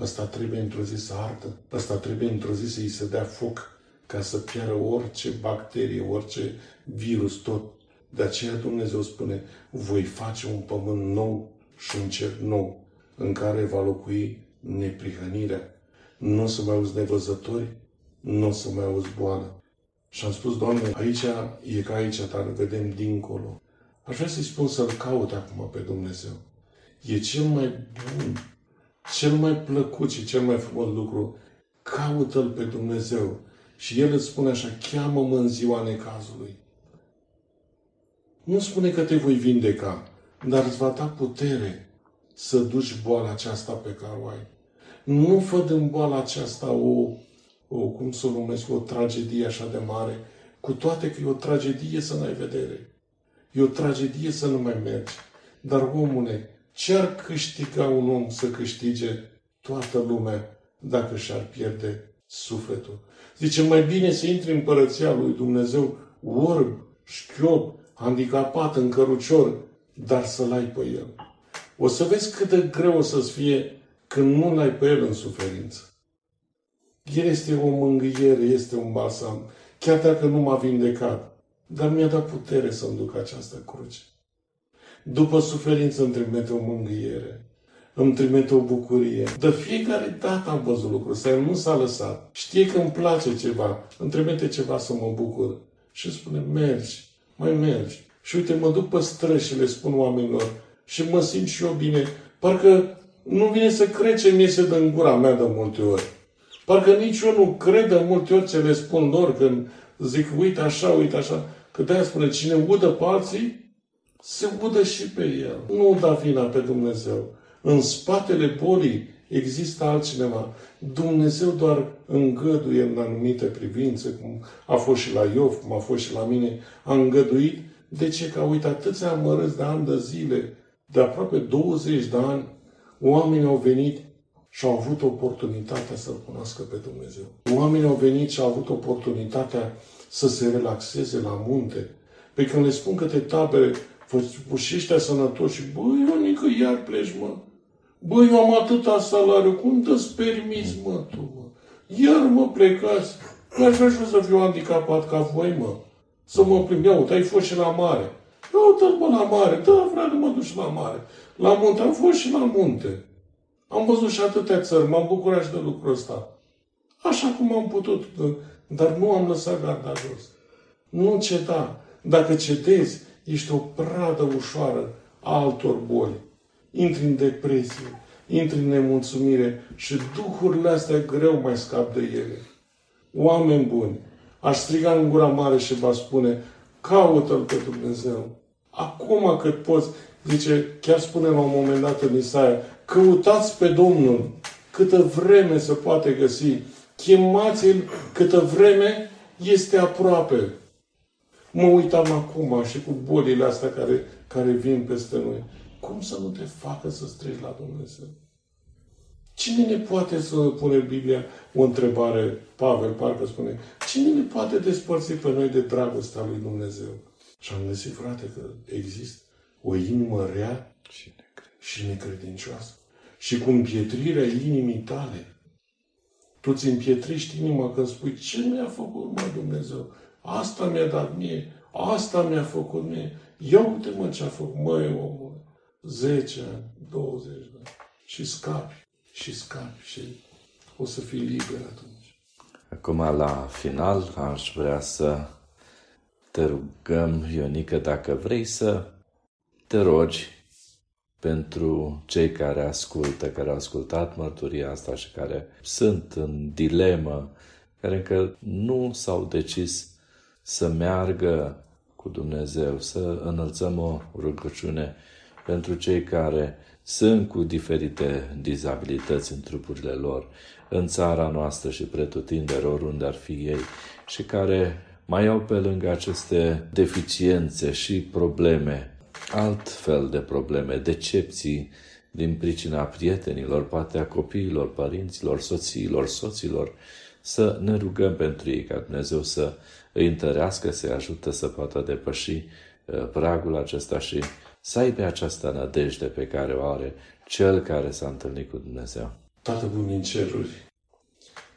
Ăsta trebuie într-o zi să ardă. Ăsta trebuie într-o zi să-i se dea foc ca să piară orice bacterie, orice virus, tot. De aceea Dumnezeu spune, voi face un pământ nou și un cer nou, în care va locui neprihănirea. Nu o să mai auzi nevăzători, nu o să mai auzi boală. Și am spus, Doamne, aici e ca aici, dar vedem dincolo. Aș vrea să-i spun să-L caut acum pe Dumnezeu. E cel mai bun, cel mai plăcut și cel mai frumos lucru. Caută-L pe Dumnezeu. Și El îți spune așa, cheamă-mă în ziua necazului. Nu spune că te voi vindeca, dar îți va da putere să duci boala aceasta pe care o ai. Nu fă din boala aceasta o, o, cum să o numesc, o tragedie așa de mare, cu toate că e o tragedie să n-ai vedere. E o tragedie să nu mai mergi. Dar, omule, ce ar câștiga un om să câștige toată lumea dacă și-ar pierde sufletul? Zice, mai bine să intri în părăția lui Dumnezeu orb, șchiop, handicapat, în cărucior, dar să-L ai pe El. O să vezi cât de greu o să-ți fie când nu l-ai pe El în suferință. El este o mângâiere, este un balsam, chiar dacă nu m-a vindecat, dar mi-a dat putere să-mi duc această cruce. După suferință îmi trimite o mângâiere, îmi trimite o bucurie. De fiecare dată am văzut lucrul ăsta, el nu s-a lăsat. Știe că îmi place ceva, îmi trimite ceva să mă bucur. Și spune, mergi, mai mergi. Și uite, mă duc pe străzi și le spun oamenilor și mă simt și eu bine. Parcă nu vine să cred ce mi iese din gura mea de multe ori. Parcă nici eu nu cred de multe ori ce le spun lor când zic, uite așa, uite așa. Că de-aia spune, cine udă pe alții, se udă și pe el. Nu da vina pe Dumnezeu. În spatele bolii există altcineva. Dumnezeu doar îngăduie în anumite privințe, cum a fost și la Iov, cum a fost și la mine, a îngăduit. De ce? Că uite atâția amărâți de ani de zile, de aproape 20 de ani, oamenii au venit și au avut oportunitatea să-L cunoască pe Dumnezeu. Oamenii au venit și au avut oportunitatea să se relaxeze la munte. Pe când le spun că te tabere, și ăștia sănătoși, și băi, Ionică, iar pleci, mă. Băi, eu am atâta salariu, cum te-ți permis, mă, tu, mă? Iar mă plecați. Nu aș vrea să fiu handicapat ca voi, mă. Să mă plimb. Ia uite, ai fost și la mare. Ia uite, mă, la mare. Da, frate, mă duc și la mare. La munte, am fost și la munte. Am văzut și atâtea țări, m-am bucurat și de lucrul ăsta. Așa cum am putut, dar nu am lăsat garda jos. Nu ceda. Dacă cedezi, ești o pradă ușoară a altor boli. Intri în depresie, intri în nemulțumire și duhurile astea greu mai scap de ele. Oameni buni, aș striga în gura mare și va spune, caută-L pe Dumnezeu. Acum cât poți, zice, chiar spune la un moment dat în Isaia, căutați pe Domnul câtă vreme se poate găsi. Chemați-L câtă vreme este aproape. Mă uitam acum și cu bolile astea care, care vin peste noi. Cum să nu te facă să strigi la Dumnezeu? Cine ne poate să pune Biblia o întrebare, Pavel parcă spune, cine ne poate despărți pe noi de dragostea lui Dumnezeu? Și am găsit, frate, că există o inimă rea și necredincioasă. Și cu împietrirea inimii tale, tu îți împietrești inima când spui, ce mi-a făcut, mă, Dumnezeu? Asta mi-a dat mie, asta mi-a făcut mie. Ia uite, mă, ce a făcut, măi, omul. 10 ani, 20 de ani. Și scapi, și scapi, și o să fii liber atunci. Acum, la final, aș vrea să te rugăm, Ionică, dacă vrei să te rogi pentru cei care ascultă, care au ascultat mărturia asta și care sunt în dilemă, care încă nu s-au decis să meargă cu Dumnezeu, să înălțăm o rugăciune pentru cei care sunt cu diferite dizabilități în trupurile lor, în țara noastră și pretutindere oriunde ar fi ei, și care mai au pe lângă aceste deficiențe și probleme, alt fel de probleme, decepții din pricina prietenilor, poate a copiilor, părinților, soțiilor, soților, să ne rugăm pentru ei ca Dumnezeu să îi întărească, să-i ajută să poată depăși uh, pragul acesta și să aibă această nădejde pe care o are cel care s-a întâlnit cu Dumnezeu. Tată bun din ceruri,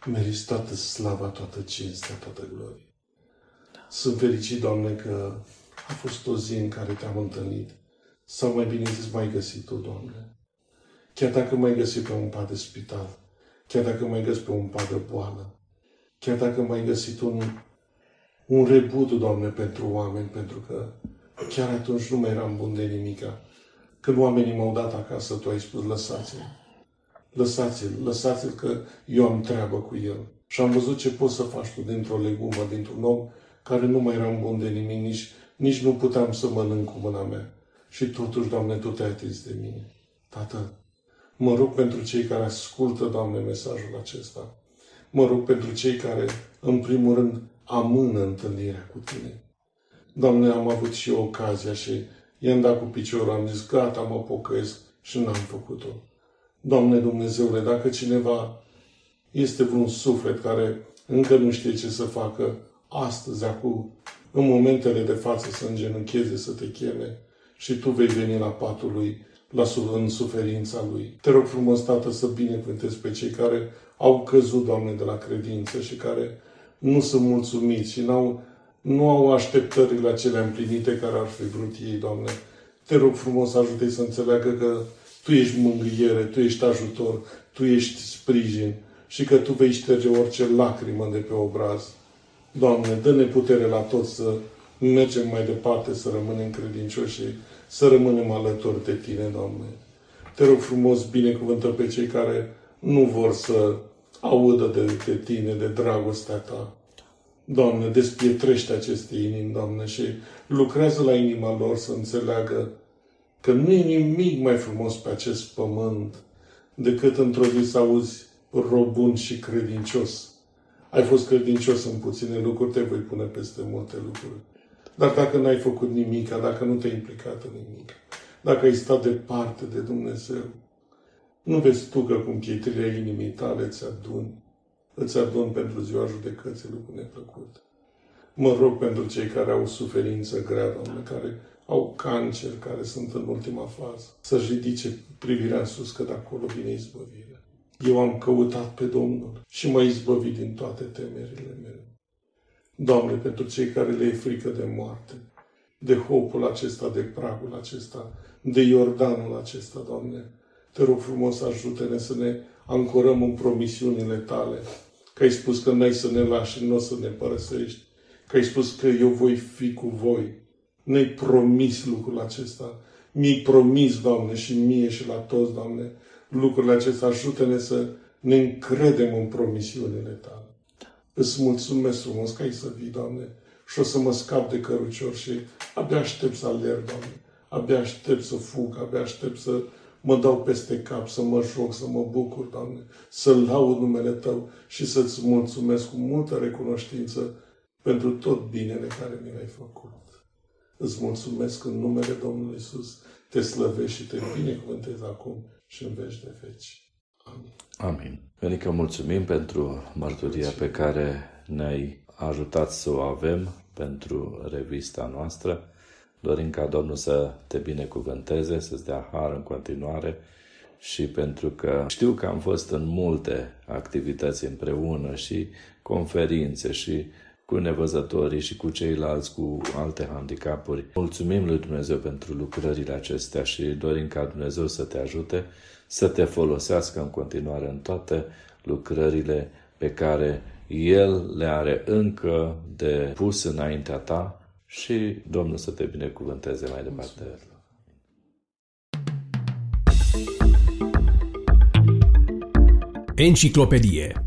meriți toată slava, toată cinstea, toată gloria. Sunt fericit, Doamne, că a fost o zi în care te-am întâlnit. Sau mai bine zis, mai găsit Tu, Doamne. Chiar dacă m-ai găsit pe un pat de spital, chiar dacă m-ai găsit pe un pat de boală, chiar dacă m-ai găsit un, un rebut, Doamne, pentru oameni, pentru că chiar atunci nu mai eram bun de nimica. Când oamenii m-au dat acasă, Tu ai spus, lăsați-l. Lăsați-l, lăsați-l că eu am treabă cu el. Și am văzut ce poți să faci tu dintr-o legumă, dintr-un om care nu mai eram bun de nimic, nici, nici nu puteam să mănânc cu mâna mea. Și totuși, Doamne, Tu te-ai atins de mine. Tată, mă rog pentru cei care ascultă, Doamne, mesajul acesta. Mă rog pentru cei care, în primul rând, amână întâlnirea cu Tine. Doamne, am avut și eu ocazia și i-am dat cu piciorul, am zis, gata, mă pocăiesc și n-am făcut-o. Doamne Dumnezeule, dacă cineva este vreun suflet care încă nu știe ce să facă, astăzi, acum, în momentele de față, să îngenuncheze, să te cheme și tu vei veni la patul lui, la, în suferința lui. Te rog frumos, Tată, să binecuvântezi pe cei care au căzut, Doamne, de la credință și care nu sunt mulțumiți și n-au, nu au așteptările acelea împlinite care ar fi vrut ei, Doamne. Te rog frumos, ajută să înțeleagă că Tu ești mângâiere, Tu ești ajutor, Tu ești sprijin și că Tu vei șterge orice lacrimă de pe obraz. Doamne, dă-ne putere la toți să mergem mai departe, să rămânem credincioși și să rămânem alături de Tine, Doamne. Te rog frumos, binecuvântă pe cei care nu vor să audă de, de Tine, de dragostea Ta. Doamne, despietrește aceste inimi, Doamne, și lucrează la inima lor să înțeleagă că nu e nimic mai frumos pe acest pământ decât într-o zi să auzi robun și credincios ai fost credincios în puține lucruri, te voi pune peste multe lucruri. Dar dacă n-ai făcut nimic, dacă nu te-ai implicat în nimic, dacă ai stat departe de Dumnezeu, nu vezi tu că cu împietrirea inimii tale îți adun, îți adun pentru ziua judecății lucruri neplăcute. Mă rog pentru cei care au suferință grea, Doamne, care au cancer, care sunt în ultima fază, să-și ridice privirea în sus, că de acolo vine izbăvirea. Eu am căutat pe Domnul și m-a izbăvit din toate temerile mele. Doamne, pentru cei care le e frică de moarte, de hopul acesta, de pragul acesta, de Iordanul acesta, Doamne, te rog frumos, ajută-ne să ne ancorăm în promisiunile Tale, că ai spus că n-ai să ne lași și nu o să ne părăsești, că ai spus că eu voi fi cu voi. Ne-ai promis lucrul acesta. Mi-ai promis, Doamne, și mie și la toți, Doamne, lucrurile acestea, ajută-ne să ne încredem în promisiunile tale. Îți mulțumesc frumos că ai să vii, Doamne, și o să mă scap de cărucior și abia aștept să alerg, Doamne. Abia aștept să fug, abia aștept să mă dau peste cap, să mă joc, să mă bucur, Doamne, să laud numele Tău și să-ți mulțumesc cu multă recunoștință pentru tot binele care mi l-ai făcut. Îți mulțumesc în numele Domnului Isus, te slăvesc și te binecuvântez acum și în veci de veci. Amin. Amin. Venica, mulțumim pentru mărturia pe care ne-ai ajutat să o avem pentru revista noastră. Dorim ca Domnul să te binecuvânteze, să-ți dea har în continuare și pentru că știu că am fost în multe activități împreună și conferințe și cu nevăzătorii și cu ceilalți cu alte handicapuri. Mulțumim lui Dumnezeu pentru lucrările acestea și dorim ca Dumnezeu să te ajute să te folosească în continuare în toate lucrările pe care El le are încă de pus înaintea ta și Domnul să te binecuvânteze mai departe. Enciclopedie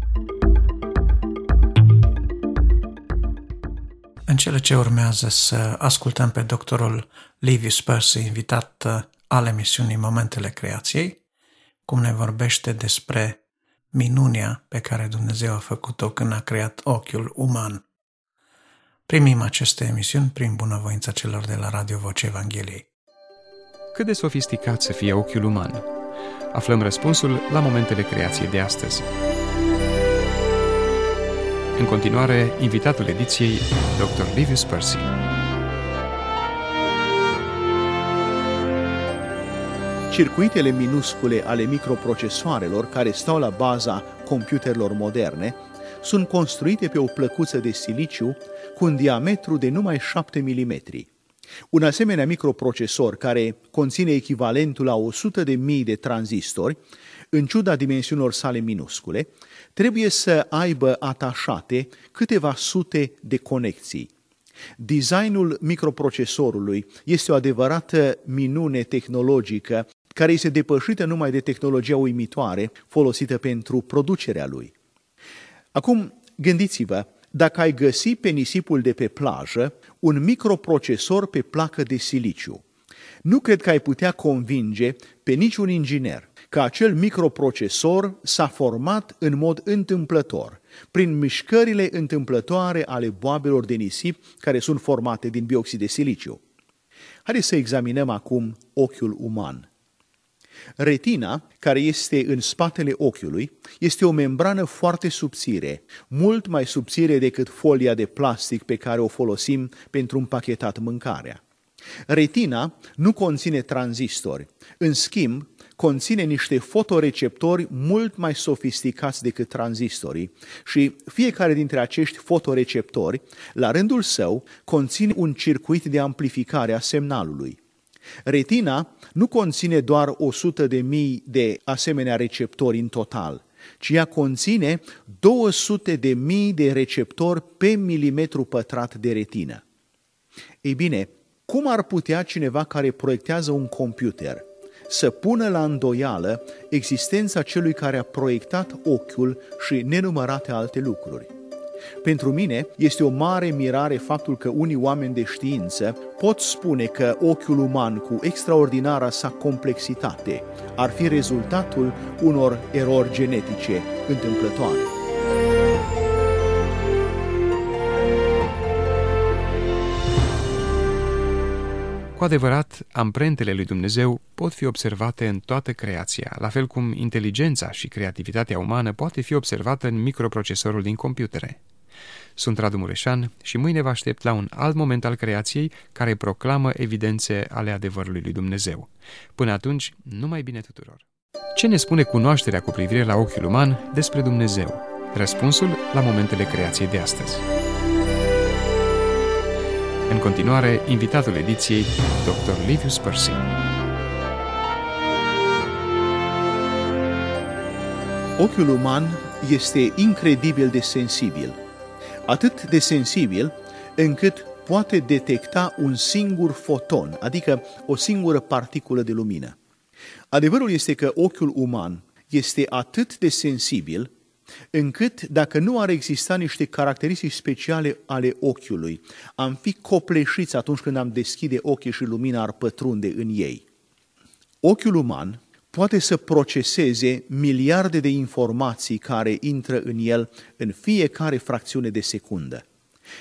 În cele ce urmează să ascultăm pe doctorul Livius Percy, invitat uh, al emisiunii Momentele Creației, cum ne vorbește despre minunia pe care Dumnezeu a făcut-o când a creat ochiul uman. Primim aceste emisiuni prin bunăvoința celor de la Radio Voce Evangheliei. Cât de sofisticat să fie ochiul uman? Aflăm răspunsul la momentele creației de astăzi. În continuare, invitatul ediției, Dr. Livius Percy. Circuitele minuscule ale microprocesoarelor care stau la baza computerelor moderne sunt construite pe o plăcuță de siliciu cu un diametru de numai 7 mm. Un asemenea microprocesor care conține echivalentul la 100 de mii de tranzistori, în ciuda dimensiunilor sale minuscule, trebuie să aibă atașate câteva sute de conexii. Designul microprocesorului este o adevărată minune tehnologică care este depășită numai de tehnologia uimitoare folosită pentru producerea lui. Acum, gândiți-vă, dacă ai găsi pe nisipul de pe plajă un microprocesor pe placă de siliciu, nu cred că ai putea convinge pe niciun inginer că acel microprocesor s-a format în mod întâmplător, prin mișcările întâmplătoare ale boabelor de nisip care sunt formate din bioxid de siliciu. Haideți să examinăm acum ochiul uman. Retina, care este în spatele ochiului, este o membrană foarte subțire, mult mai subțire decât folia de plastic pe care o folosim pentru împachetat mâncarea. Retina nu conține tranzistori, în schimb, conține niște fotoreceptori mult mai sofisticați decât tranzistorii și fiecare dintre acești fotoreceptori, la rândul său, conține un circuit de amplificare a semnalului. Retina nu conține doar 100 de mii de asemenea receptori în total, ci ea conține 200 de mii de receptori pe milimetru pătrat de retină. Ei bine, cum ar putea cineva care proiectează un computer să pună la îndoială existența celui care a proiectat ochiul și nenumărate alte lucruri? Pentru mine este o mare mirare faptul că unii oameni de știință pot spune că ochiul uman cu extraordinara sa complexitate ar fi rezultatul unor erori genetice întâmplătoare. Cu adevărat, amprentele lui Dumnezeu pot fi observate în toată creația, la fel cum inteligența și creativitatea umană poate fi observată în microprocesorul din computere. Sunt Radu Mureșan și mâine vă aștept la un alt moment al creației care proclamă evidențe ale adevărului lui Dumnezeu. Până atunci, numai bine tuturor! Ce ne spune cunoașterea cu privire la ochiul uman despre Dumnezeu? Răspunsul la momentele creației de astăzi. În continuare, invitatul ediției, Dr. Livius Percy. Ochiul uman este incredibil de sensibil. Atât de sensibil încât poate detecta un singur foton, adică o singură particulă de lumină. Adevărul este că ochiul uman este atât de sensibil încât dacă nu ar exista niște caracteristici speciale ale ochiului, am fi copleșiți atunci când am deschide ochii și lumina ar pătrunde în ei. Ochiul uman poate să proceseze miliarde de informații care intră în el în fiecare fracțiune de secundă.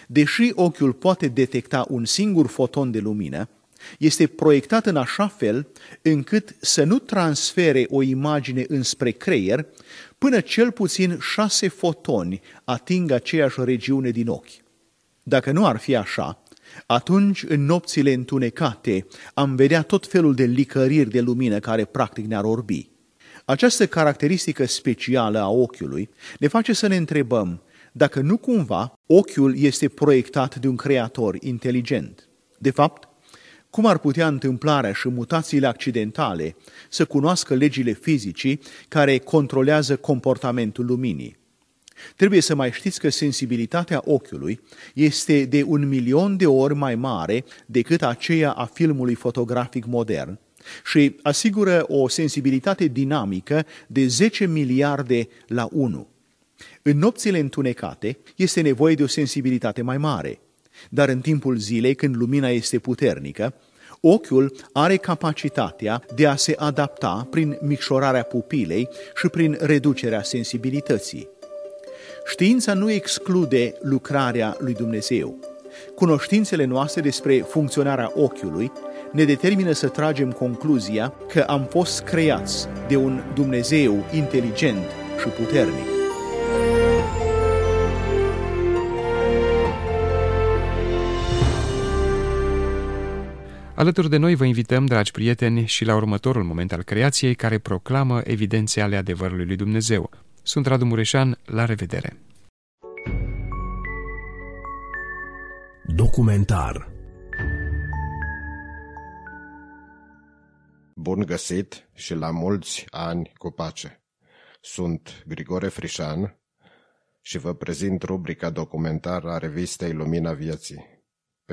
Deși ochiul poate detecta un singur foton de lumină, este proiectat în așa fel încât să nu transfere o imagine înspre creier până cel puțin șase fotoni ating aceeași regiune din ochi. Dacă nu ar fi așa, atunci, în nopțile întunecate, am vedea tot felul de licăriri de lumină care practic ne-ar orbi. Această caracteristică specială a ochiului ne face să ne întrebăm dacă nu cumva ochiul este proiectat de un creator inteligent. De fapt, cum ar putea întâmplarea și mutațiile accidentale să cunoască legile fizicii care controlează comportamentul luminii? Trebuie să mai știți că sensibilitatea ochiului este de un milion de ori mai mare decât aceea a filmului fotografic modern și asigură o sensibilitate dinamică de 10 miliarde la 1. În nopțile întunecate este nevoie de o sensibilitate mai mare, dar în timpul zilei, când lumina este puternică, ochiul are capacitatea de a se adapta prin micșorarea pupilei și prin reducerea sensibilității. Știința nu exclude lucrarea lui Dumnezeu. Cunoștințele noastre despre funcționarea ochiului ne determină să tragem concluzia că am fost creați de un Dumnezeu inteligent și puternic. Alături de noi vă invităm, dragi prieteni, și la următorul moment al creației care proclamă evidențe ale adevărului lui Dumnezeu. Sunt Radu Mureșan, la revedere! Documentar Bun găsit și la mulți ani cu pace! Sunt Grigore Frișan și vă prezint rubrica documentar a revistei Lumina Vieții.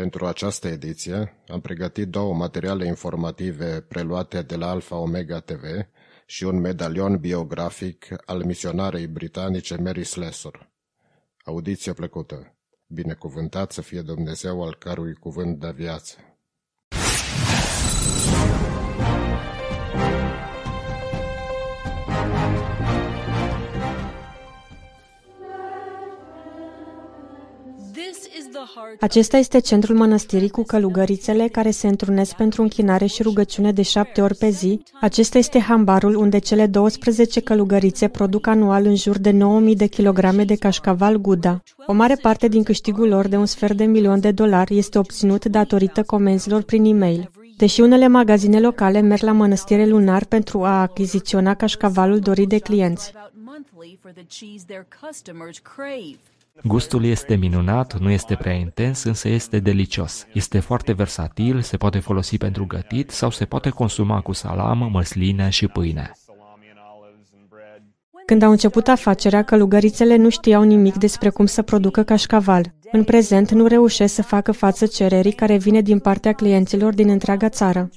Pentru această ediție am pregătit două materiale informative preluate de la Alfa Omega TV și un medalion biografic al misionarei britanice Mary Slessor. Audiție plăcută! Binecuvântat să fie Dumnezeu al cărui cuvânt de viață! Acesta este centrul mănăstirii cu călugărițele care se întrunesc pentru închinare și rugăciune de șapte ori pe zi. Acesta este hambarul unde cele 12 călugărițe produc anual în jur de 9000 de kilograme de cașcaval Guda. O mare parte din câștigul lor de un sfert de milion de dolari este obținut datorită comenzilor prin e-mail. Deși unele magazine locale merg la mănăstire lunar pentru a achiziționa cașcavalul dorit de clienți. Gustul este minunat, nu este prea intens, însă este delicios. Este foarte versatil, se poate folosi pentru gătit sau se poate consuma cu salamă, măsline și pâine. Când au început afacerea, călugărițele nu știau nimic despre cum să producă cașcaval. În prezent nu reușesc să facă față cererii care vine din partea clienților din întreaga țară.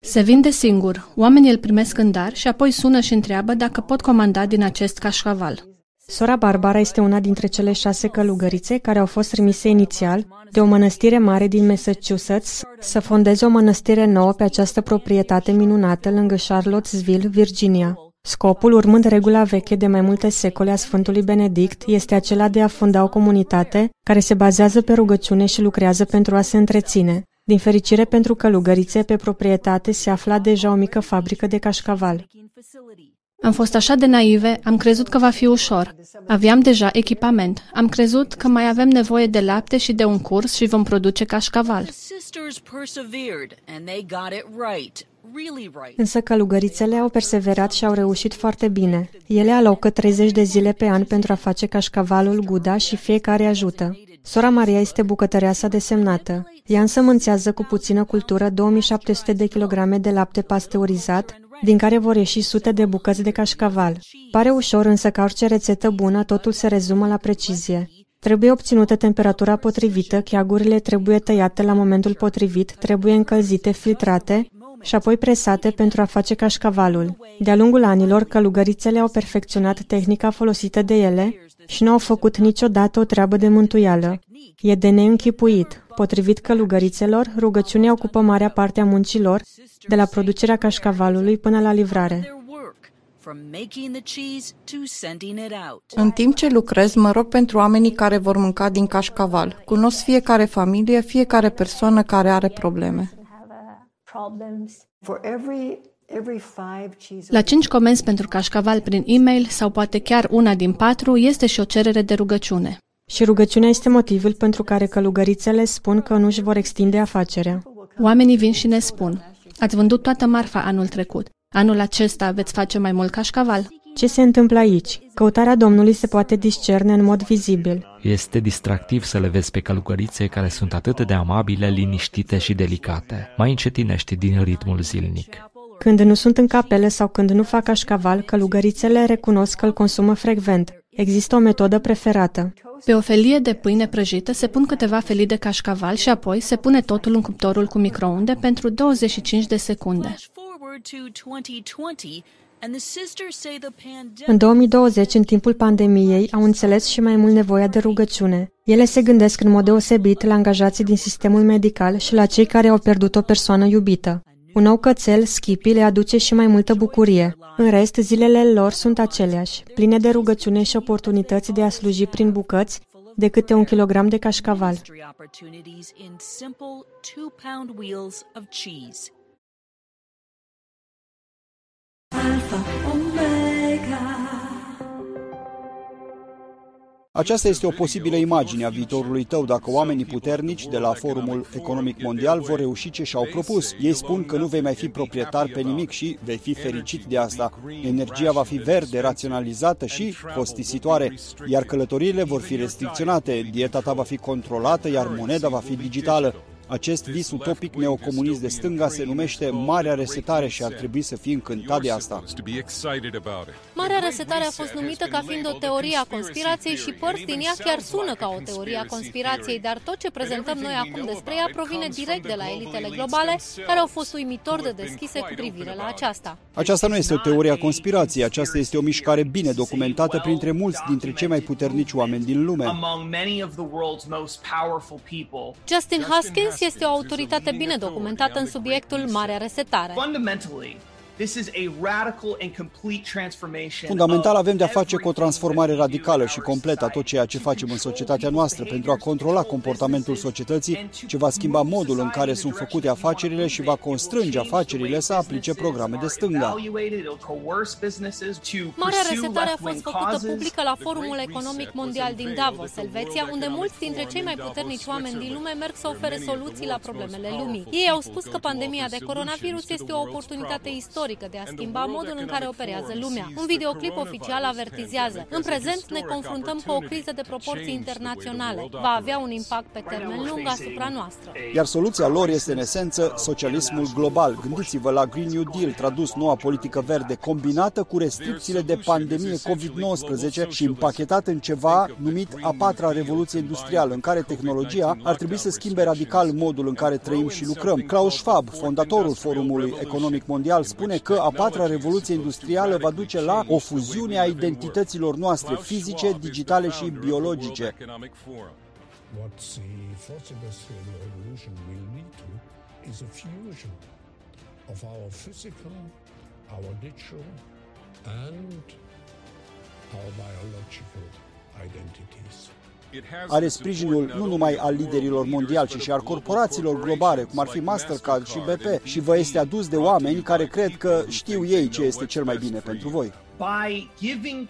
Se vinde singur. Oamenii îl primesc în dar și apoi sună și întreabă dacă pot comanda din acest cașcaval. Sora Barbara este una dintre cele șase călugărițe care au fost trimise inițial de o mănăstire mare din Massachusetts să fondeze o mănăstire nouă pe această proprietate minunată lângă Charlottesville, Virginia. Scopul, urmând regula veche de mai multe secole a Sfântului Benedict, este acela de a funda o comunitate care se bazează pe rugăciune și lucrează pentru a se întreține. Din fericire pentru călugărițe, pe proprietate se afla deja o mică fabrică de cașcaval. Am fost așa de naive, am crezut că va fi ușor. Aveam deja echipament. Am crezut că mai avem nevoie de lapte și de un curs și vom produce cașcaval. Însă călugărițele au perseverat și au reușit foarte bine. Ele alocă 30 de zile pe an pentru a face cașcavalul Guda și fiecare ajută. Sora Maria este bucătăreasa desemnată. Ea însămânțează cu puțină cultură 2700 de kilograme de lapte pasteurizat, din care vor ieși sute de bucăți de cașcaval. Pare ușor, însă ca orice rețetă bună, totul se rezumă la precizie. Trebuie obținută temperatura potrivită, cheagurile trebuie tăiate la momentul potrivit, trebuie încălzite, filtrate și apoi presate pentru a face cașcavalul. De-a lungul anilor, călugărițele au perfecționat tehnica folosită de ele și nu au făcut niciodată o treabă de mântuială. E de neînchipuit. Potrivit călugărițelor, rugăciunea ocupă marea parte a muncilor, de la producerea cașcavalului până la livrare. from making the cheese to sending it out. În timp ce lucrez, mă rog pentru oamenii care vor mânca din cașcaval. Cunosc fiecare familie, fiecare persoană care are probleme. La cinci comenzi pentru cașcaval prin e-mail sau poate chiar una din patru este și o cerere de rugăciune. Și rugăciunea este motivul pentru care călugărițele spun că nu își vor extinde afacerea. Oamenii vin și ne spun, ați vândut toată marfa anul trecut. Anul acesta veți face mai mult cașcaval? Ce se întâmplă aici? Căutarea Domnului se poate discerne în mod vizibil. Este distractiv să le vezi pe călugărițe care sunt atât de amabile, liniștite și delicate. Mai încetinești din ritmul zilnic. Când nu sunt în capele sau când nu fac cașcaval, călugărițele recunosc că îl consumă frecvent. Există o metodă preferată. Pe o felie de pâine prăjită se pun câteva felii de cașcaval și apoi se pune totul în cuptorul cu microunde pentru 25 de secunde. În 2020, în timpul pandemiei, au înțeles și mai mult nevoia de rugăciune. Ele se gândesc în mod deosebit la angajații din sistemul medical și la cei care au pierdut o persoană iubită. Un nou cățel, Skippy, le aduce și mai multă bucurie. În rest, zilele lor sunt aceleași, pline de rugăciune și oportunități de a sluji prin bucăți, de câte un kilogram de cașcaval. Alpha, Omega. Aceasta este o posibilă imagine a viitorului tău dacă oamenii puternici de la Forumul Economic Mondial vor reuși ce și-au propus. Ei spun că nu vei mai fi proprietar pe nimic și vei fi fericit de asta. Energia va fi verde, raționalizată și costisitoare, iar călătoriile vor fi restricționate, dieta ta va fi controlată, iar moneda va fi digitală. Acest vis utopic neocomunist de stânga se numește Marea Resetare și ar trebui să fii încântat de asta. Marea Resetare a fost numită ca fiind o teorie a conspirației și părți din ea chiar sună ca o teorie a conspirației, dar tot ce prezentăm noi acum despre ea provine direct de la elitele globale, care au fost uimitor de deschise cu privire la aceasta. Aceasta nu este o teorie a conspirației, aceasta este o mișcare bine documentată printre mulți dintre cei mai puternici oameni din lume. Justin Haskins este o autoritate bine documentată în subiectul Marea Resetare. Fundamental avem de-a face cu o transformare radicală și completă a tot ceea ce facem în societatea noastră pentru a controla comportamentul societății, ce va schimba modul în care sunt făcute afacerile și va constrânge afacerile să aplice programe de stânga. Marea resetare a fost făcută publică la Forumul Economic Mondial din Davos, Elveția, unde mulți dintre cei mai puternici oameni din lume merg să ofere soluții la problemele lumii. Ei au spus că pandemia de coronavirus este o oportunitate istorică istorică de a schimba modul în care operează lumea. Un videoclip oficial avertizează. În prezent ne confruntăm cu o criză de proporții internaționale. Va avea un impact pe termen lung asupra noastră. Iar soluția lor este în esență socialismul global. Gândiți-vă la Green New Deal, tradus noua politică verde, combinată cu restricțiile de pandemie COVID-19 și împachetată în ceva numit a patra revoluție industrială, în care tehnologia ar trebui să schimbe radical modul în care trăim și lucrăm. Klaus Schwab, fondatorul Forumului Economic Mondial, spune că a patra revoluție industrială va duce la o fuziune a identităților noastre fizice, digitale și biologice. What the fourth industrial revolution will lead to is a fusion of our physical, our digital, and our biological identities. Are sprijinul nu numai al liderilor mondiali, ci și al corporațiilor globale, cum ar fi Mastercard și BP, și vă este adus de oameni care cred că știu ei ce este cel mai bine pentru voi.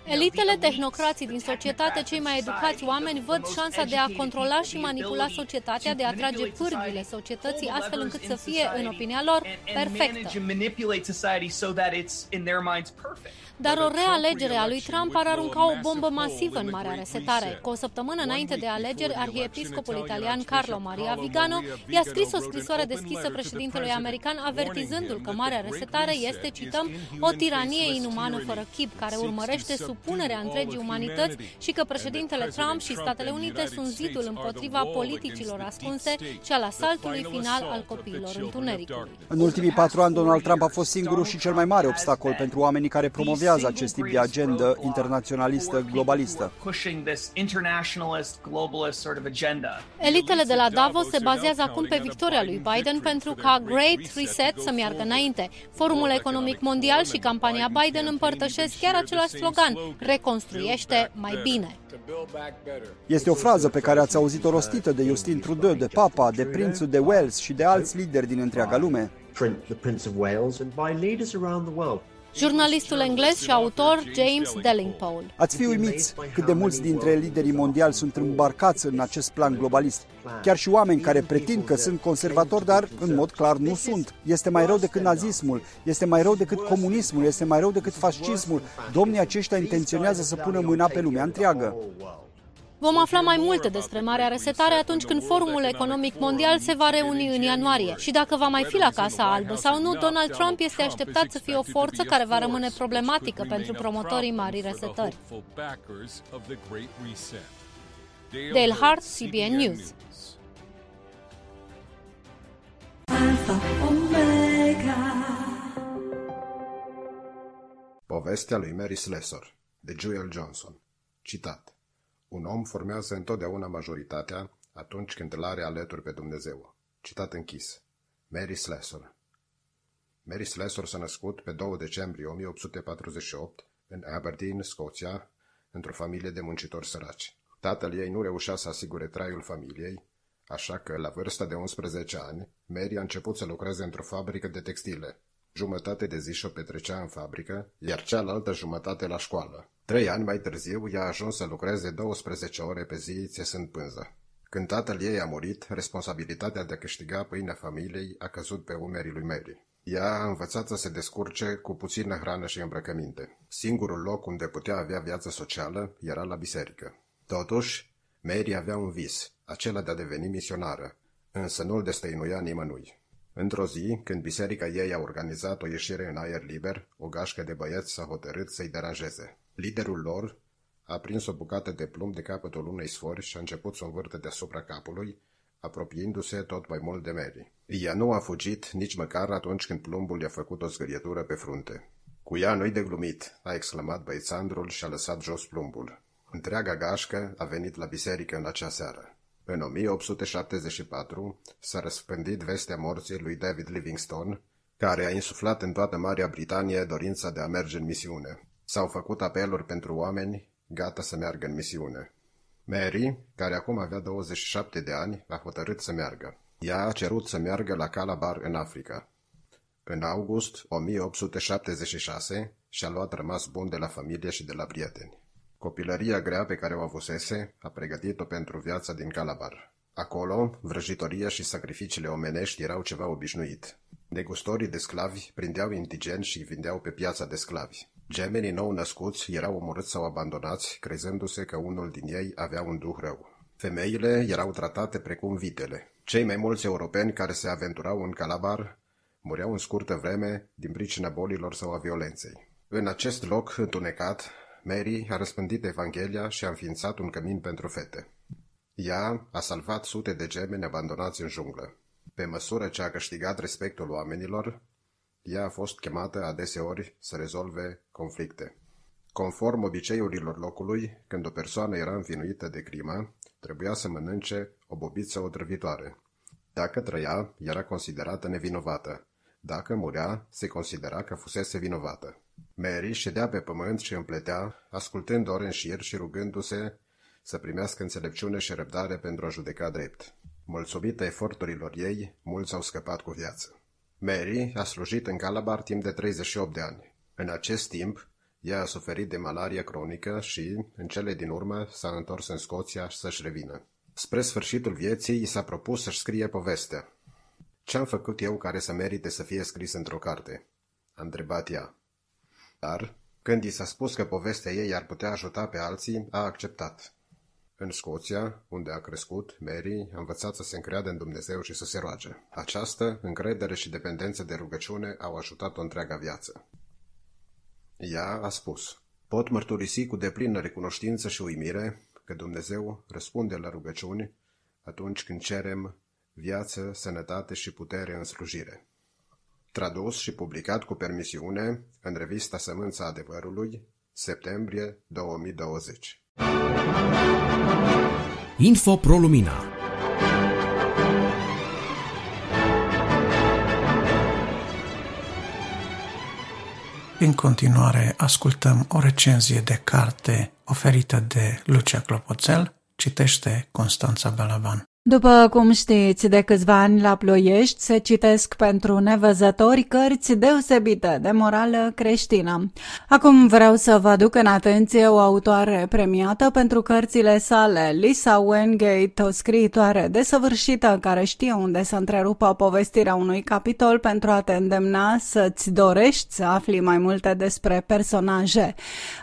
Elitele tehnocrații din societate, cei mai educați oameni, văd șansa de a controla și manipula societatea, de a trage pârghile societății astfel încât să fie, în opinia lor, perfectă. Dar o realegere a lui Trump ar arunca o bombă masivă în Marea Resetare. Cu o săptămână înainte de alegeri, arhiepiscopul italian Carlo Maria Vigano i-a scris o scrisoare deschisă președintelui american avertizându-l că Marea Resetare este, cităm, o tiranie inumană fără chip care urmărește supunerea întregii umanități și că președintele Trump și Statele Unite sunt zidul împotriva politicilor ascunse și al asaltului final al copiilor întunericului. În ultimii patru ani, Donald Trump a fost singurul și cel mai mare obstacol pentru oamenii care promovează acest tip de agendă internaționalistă globalistă. Elitele de la Davos se bazează acum pe victoria lui Biden pentru ca Great Reset să meargă înainte. Forumul Economic Mondial și campania Biden împărtășesc folosesc chiar același slogan, reconstruiește mai bine. Este o frază pe care ați auzit-o rostită de Justin Trudeau, de Papa, de Prințul de Wales și de alți lideri din întreaga lume. Jurnalistul englez și autor James Delingpole. Ați fi uimiți cât de mulți dintre liderii mondiali sunt îmbarcați în acest plan globalist. Chiar și oameni care pretind că sunt conservatori, dar în mod clar nu sunt. Este mai rău decât nazismul, este mai rău decât comunismul, este mai rău decât fascismul. Domnii aceștia intenționează să pună mâna pe lumea întreagă. Vom afla mai multe despre Marea Resetare atunci când Forumul Economic Mondial se va reuni în ianuarie. Și dacă va mai fi la Casa Albă sau nu, Donald Trump este așteptat să fie o forță care va rămâne problematică pentru promotorii Marii Resetări. Dale Hart, CBN News. Alpha Omega. Povestea lui Mary Slessor, de Joel Johnson. Citat. Un om formează întotdeauna majoritatea atunci când îl are alături pe Dumnezeu. Citat închis. Mary Slessor Mary Slessor s-a născut pe 2 decembrie 1848 în Aberdeen, Scoția, într-o familie de muncitori săraci. Tatăl ei nu reușea să asigure traiul familiei, așa că, la vârsta de 11 ani, Mary a început să lucreze într-o fabrică de textile. Jumătate de zi și-o petrecea în fabrică, iar cealaltă jumătate la școală. Trei ani mai târziu, ea a ajuns să lucreze 12 ore pe zi țesând pânză. Când tatăl ei a murit, responsabilitatea de a câștiga pâinea familiei a căzut pe umerii lui Mary. Ea a învățat să se descurce cu puțină hrană și îmbrăcăminte. Singurul loc unde putea avea viață socială era la biserică. Totuși, Mary avea un vis, acela de a deveni misionară, însă nu-l destăinuia nimănui. Într-o zi, când biserica ei a organizat o ieșire în aer liber, o gașcă de băieți s-a hotărât să-i deranjeze. Liderul lor a prins o bucată de plumb de capătul unei sfori și a început să o învârte deasupra capului, apropiindu-se tot mai mult de Mary. Ea nu a fugit nici măcar atunci când plumbul i-a făcut o zgârietură pe frunte. Cu ea nu-i de glumit, a exclamat băițandrul și a lăsat jos plumbul. Întreaga gașcă a venit la biserică în acea seară. În 1874 s-a răspândit vestea morții lui David Livingstone, care a insuflat în toată Marea Britanie dorința de a merge în misiune. S-au făcut apeluri pentru oameni gata să meargă în misiune. Mary, care acum avea 27 de ani, a hotărât să meargă. Ea a cerut să meargă la Calabar în Africa. În august 1876 și-a luat rămas bun de la familie și de la prieteni. Copilăria grea pe care o avusese a pregătit-o pentru viața din Calabar. Acolo, vrăjitoria și sacrificiile omenești erau ceva obișnuit. Negustorii de sclavi prindeau indigeni și îi vindeau pe piața de sclavi. Gemenii nou născuți erau omorâți sau abandonați, crezându-se că unul din ei avea un duh rău. Femeile erau tratate precum vitele. Cei mai mulți europeni care se aventurau în Calabar mureau în scurtă vreme din pricina bolilor sau a violenței. În acest loc întunecat, Mary a răspândit Evanghelia și a înființat un cămin pentru fete. Ea a salvat sute de gemeni abandonați în junglă. Pe măsură ce a câștigat respectul oamenilor, ea a fost chemată adeseori să rezolve conflicte. Conform obiceiurilor locului, când o persoană era învinuită de crimă, trebuia să mănânce o bobiță otrăvitoare. Dacă trăia, era considerată nevinovată. Dacă murea, se considera că fusese vinovată. Mary ședea pe pământ și împletea, ascultând ore în șir și rugându-se să primească înțelepciune și răbdare pentru a judeca drept. Mulțumită eforturilor ei, mulți au scăpat cu viață. Mary a slujit în Calabar timp de 38 de ani. În acest timp, ea a suferit de malarie cronică și, în cele din urmă, s-a întors în Scoția să-și revină. Spre sfârșitul vieții, i s-a propus să-și scrie povestea. Ce-am făcut eu care să merite să fie scris într-o carte? A întrebat ea. Dar, când i s-a spus că povestea ei ar putea ajuta pe alții, a acceptat. În Scoția, unde a crescut, Mary a învățat să se încreadă în Dumnezeu și să se roage. Această încredere și dependență de rugăciune au ajutat-o întreaga viață. Ea a spus, pot mărturisi cu deplină recunoștință și uimire că Dumnezeu răspunde la rugăciuni atunci când cerem viață, sănătate și putere în slujire. Tradus și publicat cu permisiune în revista Sămânța Adevărului, septembrie 2020. Info Pro Lumina În continuare ascultăm o recenzie de carte oferită de Lucia Clopoțel, citește Constanța Balaban. După cum știți, de câțiva ani la Ploiești se citesc pentru nevăzători cărți deosebite de morală creștină. Acum vreau să vă aduc în atenție o autoare premiată pentru cărțile sale, Lisa Wengate, o scriitoare desăvârșită care știe unde să întrerupă povestirea unui capitol pentru a te îndemna să-ți dorești să afli mai multe despre personaje.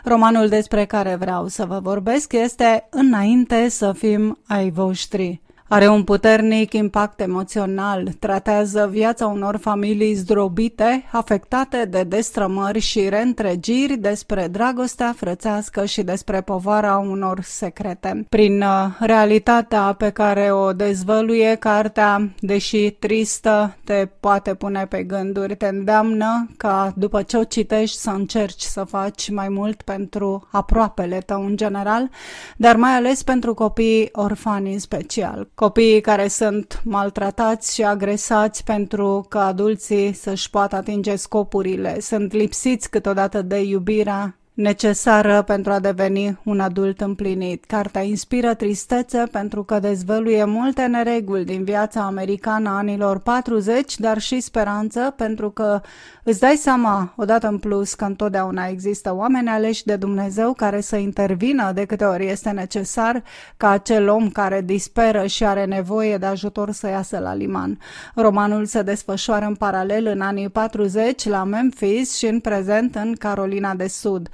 Romanul despre care vreau să vă vorbesc este Înainte să fim ai voștri. Are un puternic impact emoțional, tratează viața unor familii zdrobite, afectate de destrămări și reîntregiri despre dragostea frățească și despre povara unor secrete. Prin uh, realitatea pe care o dezvăluie, cartea, deși tristă, te poate pune pe gânduri, te îndeamnă ca după ce o citești să încerci să faci mai mult pentru aproapele tău în general, dar mai ales pentru copiii orfani în special copiii care sunt maltratați și agresați pentru că adulții să-și poată atinge scopurile, sunt lipsiți câteodată de iubirea necesară pentru a deveni un adult împlinit. Cartea inspiră tristețe pentru că dezvăluie multe nereguli din viața americană a anilor 40, dar și speranță pentru că îți dai seama odată în plus că întotdeauna există oameni aleși de Dumnezeu care să intervină de câte ori este necesar ca acel om care disperă și are nevoie de ajutor să iasă la liman. Romanul se desfășoară în paralel în anii 40 la Memphis și în prezent în Carolina de Sud.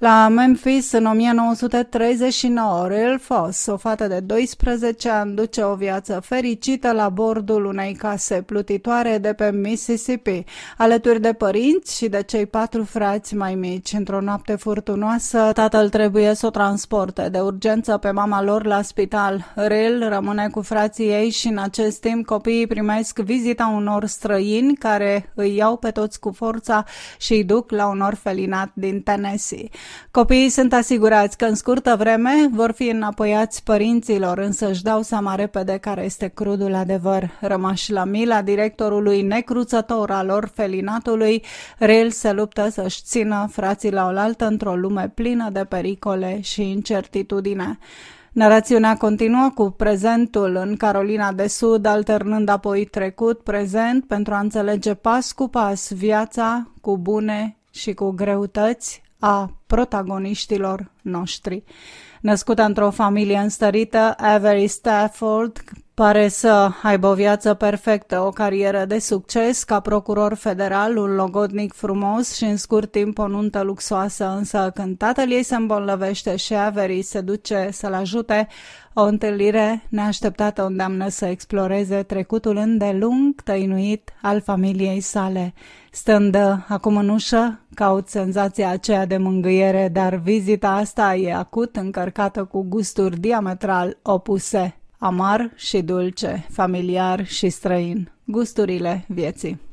La Memphis, în 1939, Real Foss, o fată de 12 ani, duce o viață fericită la bordul unei case plutitoare de pe Mississippi, alături de părinți și de cei patru frați mai mici. Într-o noapte furtunoasă, tatăl trebuie să o transporte de urgență pe mama lor la spital. Real rămâne cu frații ei și în acest timp copiii primesc vizita unor străini care îi iau pe toți cu forța și îi duc la un orfelinat din Tennessee. Copiii sunt asigurați că în scurtă vreme vor fi înapoiați părinților, însă își dau seama repede care este crudul adevăr. Rămași la mila directorului necruțător al orfelinatului, Rel se luptă să-și țină frații la oaltă într-o lume plină de pericole și incertitudine. Narațiunea continuă cu prezentul în Carolina de Sud, alternând apoi trecut-prezent pentru a înțelege pas cu pas viața cu bune și cu greutăți, a protagoniștilor noștri. Născută într-o familie înstărită, Avery Stafford pare să aibă o viață perfectă, o carieră de succes ca procuror federal, un logodnic frumos și în scurt timp o nuntă luxoasă, însă când tatăl ei se îmbolnăvește și Avery se duce să-l ajute, o întâlnire neașteptată o îndeamnă să exploreze trecutul îndelung tăinuit al familiei sale. Stând acum în ușă, caut senzația aceea de mângâiere, dar vizita asta e acut încărcată cu gusturi diametral opuse, amar și dulce, familiar și străin, gusturile vieții.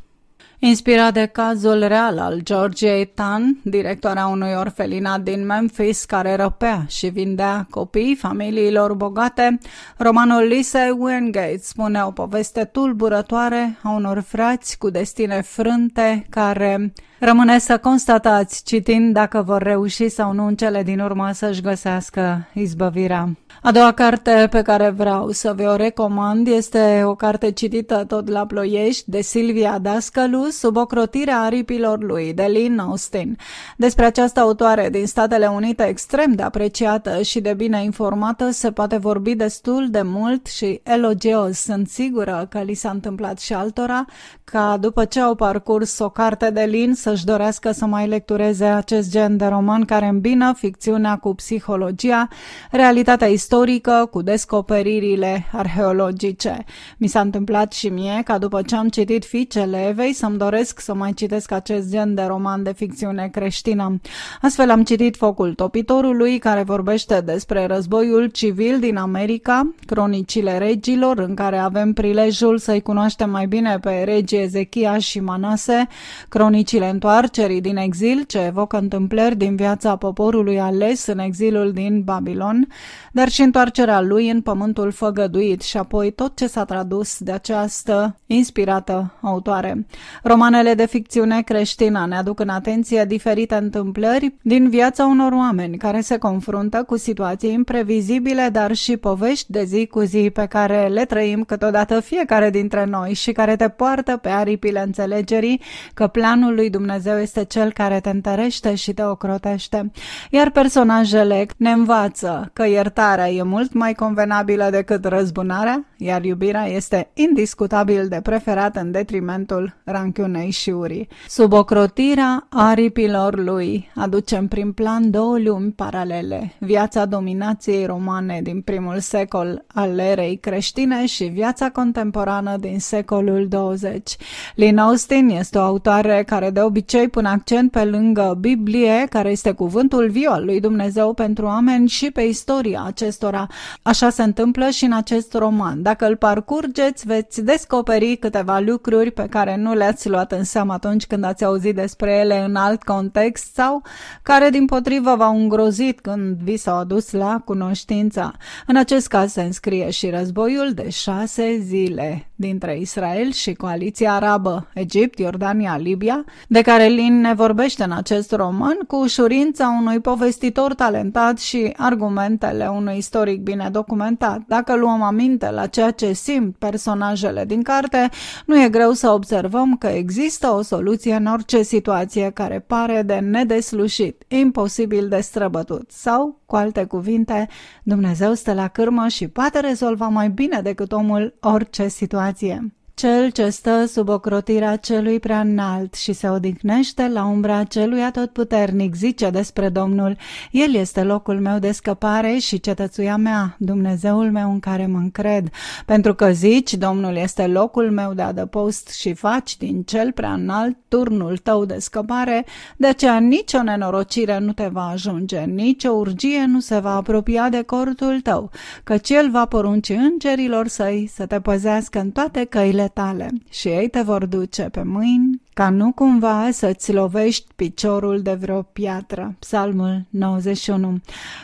Inspirat de cazul real al Georgiei Tan, directoarea unui orfelinat din Memphis care răpea și vindea copii familiilor bogate, romanul Lisa Wingate spune o poveste tulburătoare a unor frați cu destine frânte care rămâne să constatați citind dacă vor reuși sau nu în cele din urmă să-și găsească izbăvirea. A doua carte pe care vreau să vă o recomand este o carte citită tot la Ploiești de Silvia Dascălu sub ocrotirea aripilor lui de Lynn Austin. Despre această autoare din Statele Unite extrem de apreciată și de bine informată se poate vorbi destul de mult și elogios. Sunt sigură că li s-a întâmplat și altora ca după ce au parcurs o carte de Lynn să-și dorească să mai lectureze acest gen de roman care îmbină ficțiunea cu psihologia, realitatea istorică istorică cu descoperirile arheologice. Mi s-a întâmplat și mie ca după ce am citit Fiicele Evei să-mi doresc să mai citesc acest gen de roman de ficțiune creștină. Astfel am citit Focul Topitorului care vorbește despre războiul civil din America, cronicile regilor în care avem prilejul să-i cunoaștem mai bine pe regii Ezechiaș și Manase, cronicile întoarcerii din exil, ce evocă întâmplări din viața poporului ales în exilul din Babilon, dar și întoarcerea lui în pământul făgăduit și apoi tot ce s-a tradus de această inspirată autoare. Romanele de ficțiune creștină ne aduc în atenție diferite întâmplări din viața unor oameni care se confruntă cu situații imprevizibile, dar și povești de zi cu zi pe care le trăim câteodată fiecare dintre noi și care te poartă pe aripile înțelegerii că planul lui Dumnezeu este cel care te întărește și te ocrotește. Iar personajele ne învață că iertarea e mult mai convenabilă decât răzbunarea, iar iubirea este indiscutabil de preferat în detrimentul ranchiunei și urii. Sub ocrotirea aripilor lui aducem prin plan două lumi paralele, viața dominației romane din primul secol al erei creștine și viața contemporană din secolul 20. Lynn Austin este o autoare care de obicei pune accent pe lângă Biblie, care este cuvântul viu al lui Dumnezeu pentru oameni și pe istoria acestora. Așa se întâmplă și în acest roman. Dacă îl parcurgeți, veți descoperi câteva lucruri pe care nu le-ați luat în seamă atunci când ați auzit despre ele în alt context sau care din potrivă v-au îngrozit când vi s-au adus la cunoștință. În acest caz se înscrie și războiul de șase zile dintre Israel și coaliția arabă, Egipt, Iordania, Libia, de care Lin ne vorbește în acest roman cu ușurința unui povestitor talentat și argumentele unui istoric bine documentat. Dacă luăm aminte la ceea ce simt personajele din carte, nu e greu să observăm că există o soluție în orice situație care pare de nedeslușit, imposibil de străbătut sau, cu alte cuvinte, Dumnezeu stă la cârmă și poate rezolva mai bine decât omul orice situație. Cel ce stă sub ocrotirea celui prea înalt și se odihnește la umbra celui atotputernic, zice despre Domnul, El este locul meu de scăpare și cetățuia mea, Dumnezeul meu în care mă încred. Pentru că zici, Domnul este locul meu de adăpost și faci din cel prea înalt turnul tău de scăpare, de aceea nicio nenorocire nu te va ajunge, nicio urgie nu se va apropia de cortul tău, căci El va porunci îngerilor săi să te păzească în toate căile tale și ei te vor duce pe mâini ca nu cumva să-ți lovești piciorul de vreo piatră. Psalmul 91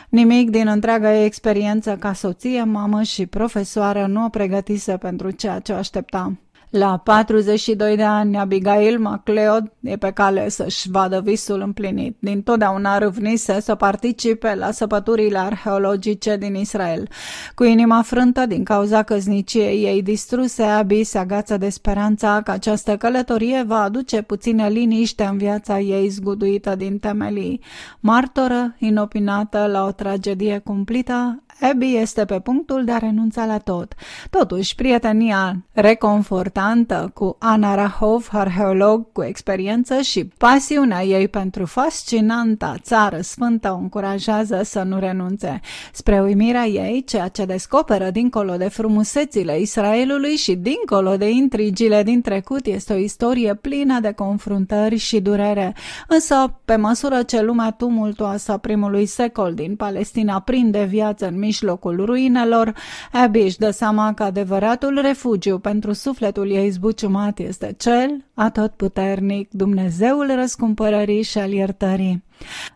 Nimic din întreaga ei experiență ca soție, mamă și profesoară nu o pregătise pentru ceea ce o aștepta. La 42 de ani, Abigail MacLeod e pe cale să-și vadă visul împlinit. Din totdeauna râvnise să participe la săpăturile arheologice din Israel. Cu inima frântă din cauza căzniciei ei distruse, Abi se agață de speranța că această călătorie va aduce puțină liniște în viața ei zguduită din temelii. Martoră, inopinată la o tragedie cumplită, Abby este pe punctul de a renunța la tot. Totuși, prietenia reconfortantă cu Ana Rahov, arheolog cu experiență și pasiunea ei pentru fascinanta țară sfântă o încurajează să nu renunțe. Spre uimirea ei, ceea ce descoperă dincolo de frumusețile Israelului și dincolo de intrigile din trecut este o istorie plină de confruntări și durere. Însă, pe măsură ce lumea tumultoasă a primului secol din Palestina prinde viață în mijlocul ruinelor, Abby își dă seama că adevăratul refugiu pentru sufletul ei zbuciumat este cel atotputernic, Dumnezeul răscumpărării și al iertării.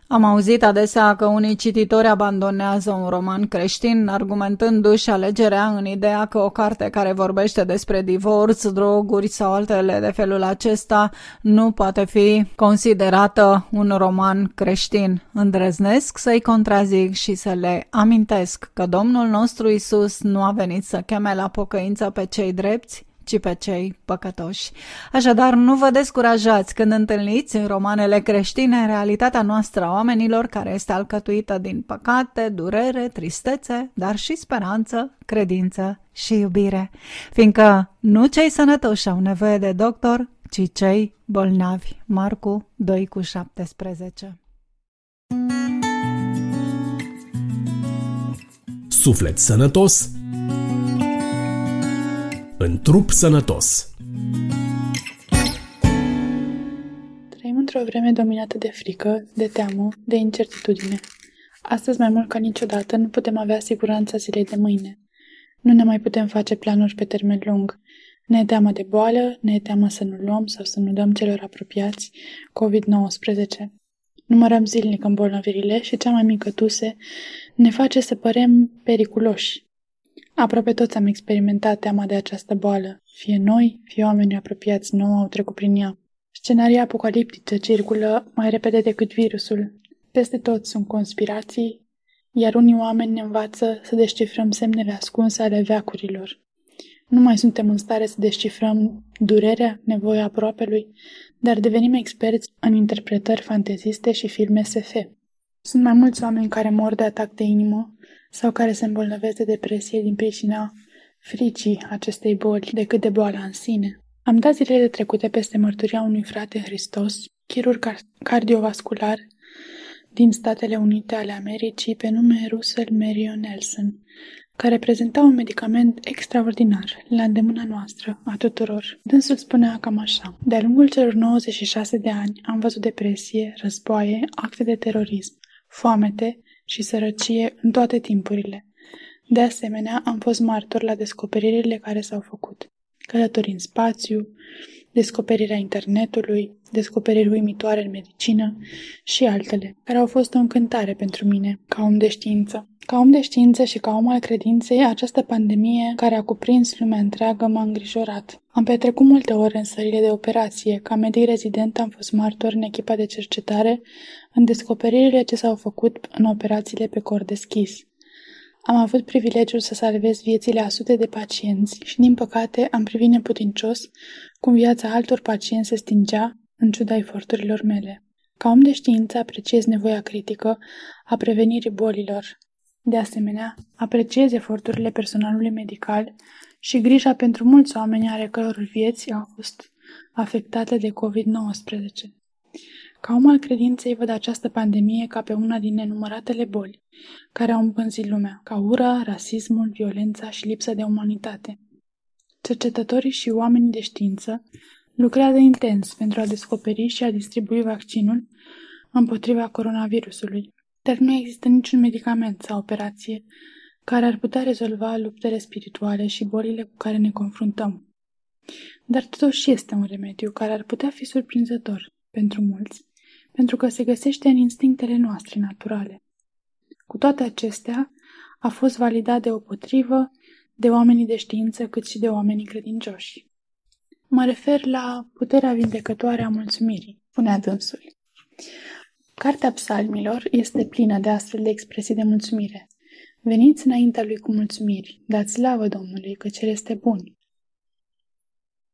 Am auzit adesea că unii cititori abandonează un roman creștin argumentându-și alegerea în ideea că o carte care vorbește despre divorț, droguri sau altele de felul acesta nu poate fi considerată un roman creștin. Îndrăznesc să-i contrazic și să le amintesc că Domnul nostru Isus nu a venit să cheme la pocăință pe cei drepți, ci pe cei păcătoși. Așadar, nu vă descurajați când întâlniți în romanele creștine realitatea noastră a oamenilor care este alcătuită din păcate, durere, tristețe, dar și speranță, credință și iubire. Fiindcă nu cei sănătoși au nevoie de doctor, ci cei bolnavi. Marcu 2 cu 17 Suflet sănătos în trup sănătos. Trăim într-o vreme dominată de frică, de teamă, de incertitudine. Astăzi, mai mult ca niciodată, nu putem avea siguranța zilei de mâine. Nu ne mai putem face planuri pe termen lung. Ne teamă de boală, ne teamă să nu luăm sau să nu dăm celor apropiați COVID-19. Numărăm zilnic îmbolnăvirile și cea mai mică tuse ne face să părem periculoși. Aproape toți am experimentat teama de această boală. Fie noi, fie oamenii apropiați nouă au trecut prin ea. Scenarii apocaliptice circulă mai repede decât virusul. Peste tot sunt conspirații, iar unii oameni ne învață să descifrăm semnele ascunse ale veacurilor. Nu mai suntem în stare să descifrăm durerea, nevoia aproapelui, dar devenim experți în interpretări fanteziste și filme SF. Sunt mai mulți oameni care mor de atac de inimă sau care se îmbolnăvesc de depresie din pricina fricii acestei boli decât de boala în sine. Am dat zilele trecute peste mărturia unui frate în Hristos, chirurg cardiovascular din Statele Unite ale Americii pe nume Russell Mario Nelson, care prezenta un medicament extraordinar, la îndemâna noastră, a tuturor. Dânsul spunea cam așa. De-a lungul celor 96 de ani am văzut depresie, războaie, acte de terorism, foamete și sărăcie în toate timpurile. De asemenea, am fost martor la descoperirile care s-au făcut. Călători în spațiu, descoperirea internetului, descoperiri uimitoare în medicină și altele, care au fost o încântare pentru mine, ca om de știință. Ca om de știință și ca om al credinței, această pandemie care a cuprins lumea întreagă m-a îngrijorat. Am petrecut multe ore în sările de operație. Ca medic rezident am fost martor în echipa de cercetare în descoperirile ce s-au făcut în operațiile pe cor deschis. Am avut privilegiul să salvez viețile a sute de pacienți și, din păcate, am privit neputincios cum viața altor pacienți se stingea în ciuda eforturilor mele. Ca om de știință apreciez nevoia critică a prevenirii bolilor. De asemenea, apreciez eforturile personalului medical și grija pentru mulți oameni ale căror vieți au fost afectate de COVID-19. Ca om al credinței văd această pandemie ca pe una din nenumăratele boli care au împânzit lumea, ca ura, rasismul, violența și lipsa de umanitate. Cercetătorii și oamenii de știință lucrează intens pentru a descoperi și a distribui vaccinul împotriva coronavirusului, dar nu există niciun medicament sau operație care ar putea rezolva luptele spirituale și bolile cu care ne confruntăm. Dar totuși este un remediu care ar putea fi surprinzător pentru mulți, pentru că se găsește în instinctele noastre naturale. Cu toate acestea, a fost validat de o potrivă de oamenii de știință cât și de oamenii credincioși. Mă refer la puterea vindecătoare a mulțumirii, spunea dânsul. Cartea psalmilor este plină de astfel de expresii de mulțumire. Veniți înaintea lui cu mulțumiri, dați slavă Domnului, că cel este bun.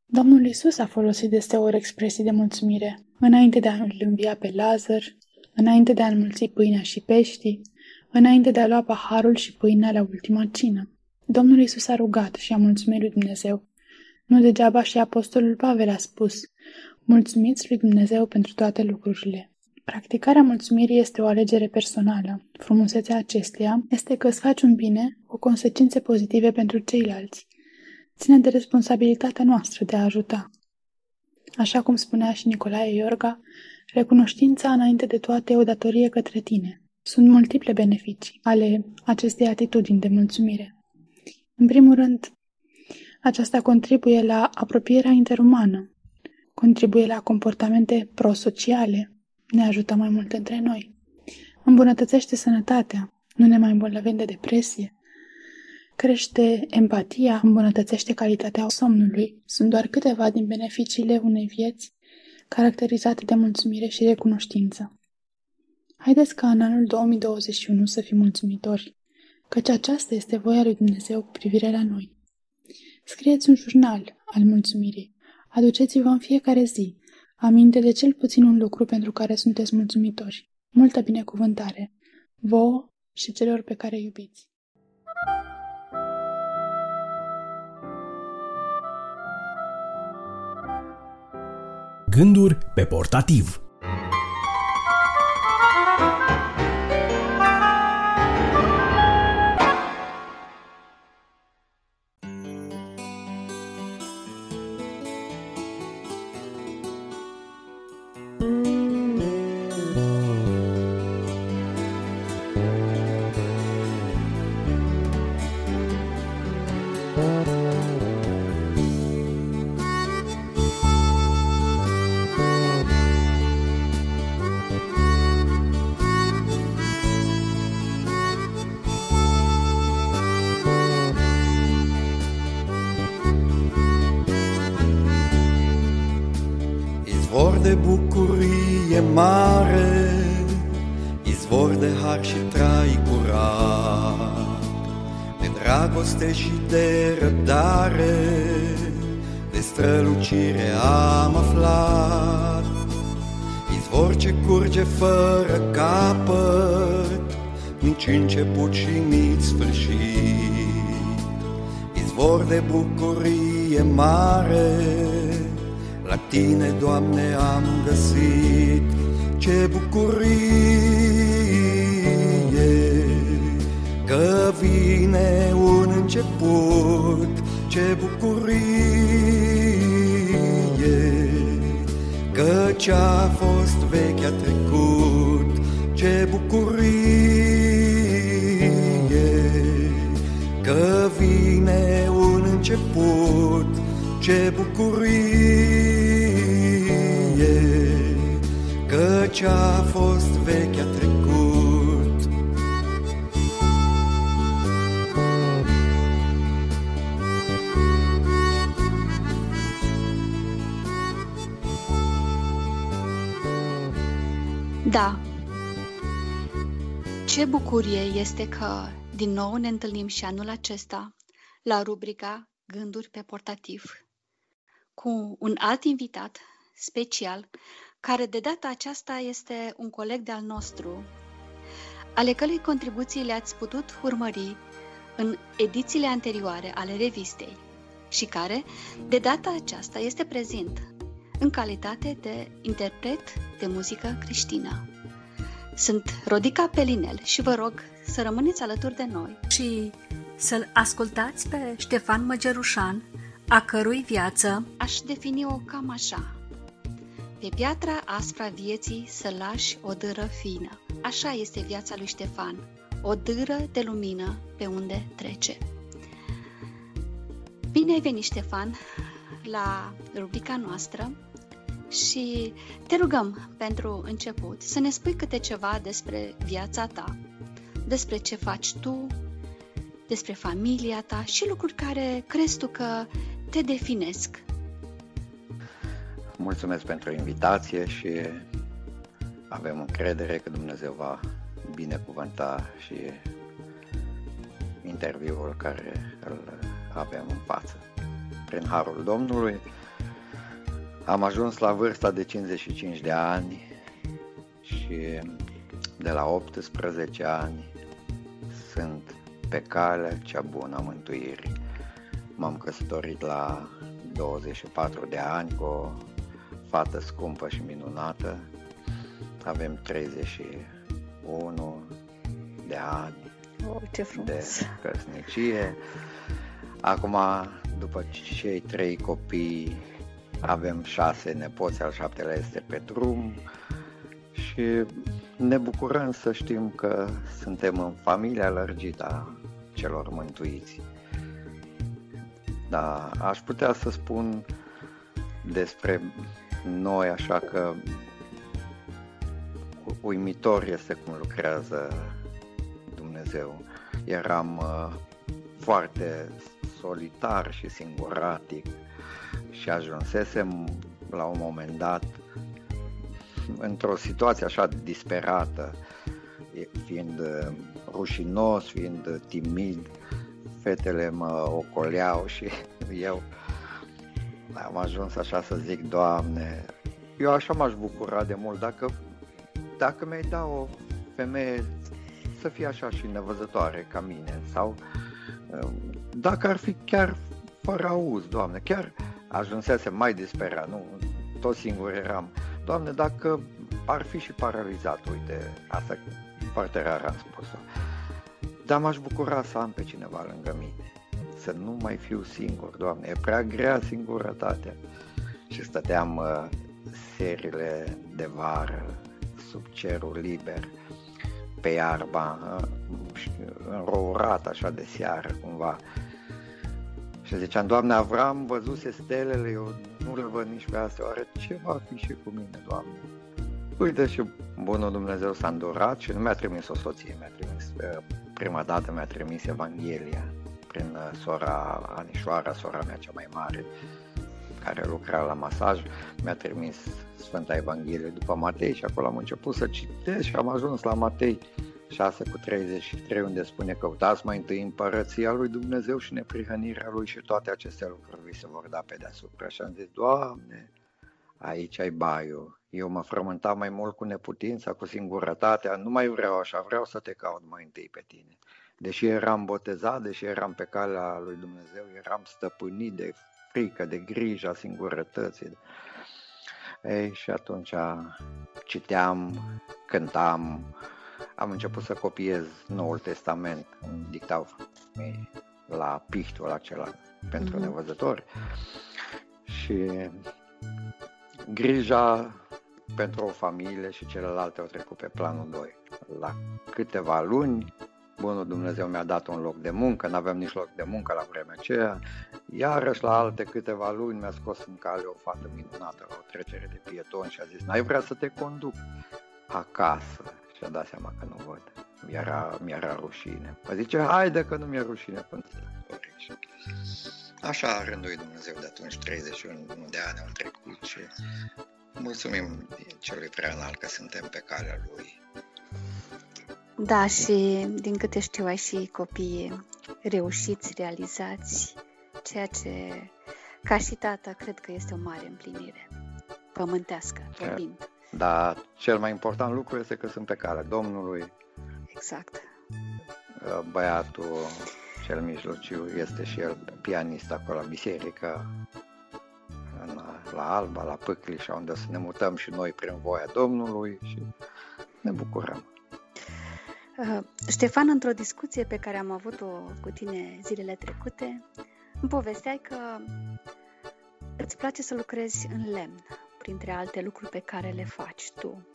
Domnul Isus a folosit deseori expresii de mulțumire, înainte de a-l învia pe Lazar, înainte de a înmulți pâinea și peștii, înainte de a lua paharul și pâinea la ultima cină. Domnul Isus a rugat și a mulțumit lui Dumnezeu. Nu degeaba și apostolul Pavel a spus, mulțumiți lui Dumnezeu pentru toate lucrurile. Practicarea mulțumirii este o alegere personală. Frumusețea acesteia este că îți faci un bine cu consecințe pozitive pentru ceilalți. Ține de responsabilitatea noastră de a ajuta. Așa cum spunea și Nicolae Iorga, recunoștința înainte de toate e o datorie către tine. Sunt multiple beneficii ale acestei atitudini de mulțumire. În primul rând, aceasta contribuie la apropierea interumană, contribuie la comportamente prosociale, ne ajută mai mult între noi, îmbunătățește sănătatea, nu ne mai îmbolnăvim de depresie, crește empatia, îmbunătățește calitatea somnului. Sunt doar câteva din beneficiile unei vieți caracterizate de mulțumire și recunoștință. Haideți ca în anul 2021 să fim mulțumitori, căci aceasta este voia lui Dumnezeu cu privire la noi. Scrieți un jurnal al mulțumirii. Aduceți-vă în fiecare zi aminte de cel puțin un lucru pentru care sunteți mulțumitori. Multă binecuvântare, vouă și celor pe care iubiți. Gânduri pe portativ ce curge fără capăt, nici început și nici sfârșit, izvor de bucurie mare, la tine, Doamne, am găsit. Ce bucurie Că vine un început, ce bucurie ce-a fost vechi a trecut, ce bucurie Că vine un început, ce bucurie Că ce-a fost vechi a trecut Da. Ce bucurie este că din nou ne întâlnim și anul acesta la rubrica Gânduri pe portativ cu un alt invitat special care de data aceasta este un coleg de-al nostru, ale cărui contribuții le-ați putut urmări în edițiile anterioare ale revistei și care, de data aceasta, este prezent în calitate de interpret de muzică creștină. Sunt Rodica Pelinel și vă rog să rămâneți alături de noi și să-l ascultați pe Ștefan Măgerușan, a cărui viață aș defini-o cam așa. Pe piatra aspra vieții să lași o dâră fină. Așa este viața lui Ștefan, o dâră de lumină pe unde trece. Bine ai venit, Ștefan, la rubrica noastră și te rugăm pentru început să ne spui câte ceva despre viața ta, despre ce faci tu, despre familia ta și lucruri care crezi tu că te definesc Mulțumesc pentru invitație și avem încredere că Dumnezeu va binecuvânta și interviul care îl avem în față. Prin Harul Domnului am ajuns la vârsta de 55 de ani și de la 18 ani sunt pe calea cea bună a mântuirii. M-am căsătorit la 24 de ani cu o fată scumpă și minunată. Avem 31 de ani oh, ce frumos. de căsnicie. Acum, după cei trei copii, avem șase nepoți, al șaptelea este pe drum și ne bucurăm să știm că suntem în familia lărgită a celor mântuiți. Da, aș putea să spun despre noi, așa că uimitor este cum lucrează Dumnezeu. Eram uh, foarte solitar și singuratic și ajunsesem la un moment dat într-o situație așa disperată, fiind uh, rușinos, fiind timid, fetele mă ocoleau și eu am ajuns așa să zic, Doamne, eu așa m-aș bucura de mult dacă, dacă mi-ai da o femeie să fie așa și nevăzătoare ca mine sau um, dacă ar fi chiar fără auz, Doamne, chiar ajunsese mai disperat, nu, tot singur eram. Doamne, dacă ar fi și paralizat, uite, asta foarte rar am spus-o, dar m-aș bucura să am pe cineva lângă mine să nu mai fiu singur, Doamne, e prea grea singurătatea. Și stăteam uh, serile de vară, sub cerul liber, pe iarba, uh, înrourat așa de seară cumva. Și ziceam, Doamne, Avram văzuse stelele, eu nu le văd nici pe astea, oare ce va fi și cu mine, Doamne? Uite și bunul Dumnezeu s-a îndurat și nu mi-a trimis o soție, mi-a trimis, uh, prima dată mi-a trimis Evanghelia prin uh, sora Anișoara, sora mea cea mai mare, care lucra la masaj, mi-a trimis Sfânta Evanghelie după Matei și acolo am început să citesc și am ajuns la Matei 6 cu 33 unde spune căutați mai întâi împărăția lui Dumnezeu și neprihănirea lui și toate aceste lucruri vi se vor da pe deasupra. Și am zis, Doamne, aici ai baiul. Eu mă frământam mai mult cu neputința, cu singurătatea, nu mai vreau așa, vreau să te caut mai întâi pe tine. Deși eram botezat, deși eram pe calea lui Dumnezeu, eram stăpânit de frică, de grija singurătății. Ei, și atunci citeam, cântam, am început să copiez Noul Testament, dictau la pihtul acela pentru mm-hmm. nevăzători și grija pentru o familie și celelalte au trecut pe planul 2. La câteva luni, Bunul Dumnezeu mi-a dat un loc de muncă, n-aveam nici loc de muncă la vremea aceea, iarăși la alte câteva luni mi-a scos în cale o fată minunată la o trecere de pieton și a zis, n-ai vrea să te conduc acasă? Și a dat seama că nu văd. Mi-era, mi-era rușine. Mă zice, haide că nu mi-e rușine până și Așa a rânduit Dumnezeu de atunci, 31 de ani au trecut și mulțumim celui preanal că suntem pe calea lui. Da, și din câte știu ai și copii reușiți, realizați, ceea ce, ca și tată, cred că este o mare împlinire, pământească, vorbind. Dar cel mai important lucru este că sunt pe calea Domnului. Exact. Băiatul cel mijlociu este și el pianist acolo la biserică, în, la Alba, la Păclișa, unde o să ne mutăm și noi prin voia Domnului și ne bucurăm. Uh, Ștefan, într-o discuție pe care am avut-o cu tine zilele trecute, îmi povesteai că îți place să lucrezi în lemn, printre alte lucruri pe care le faci tu.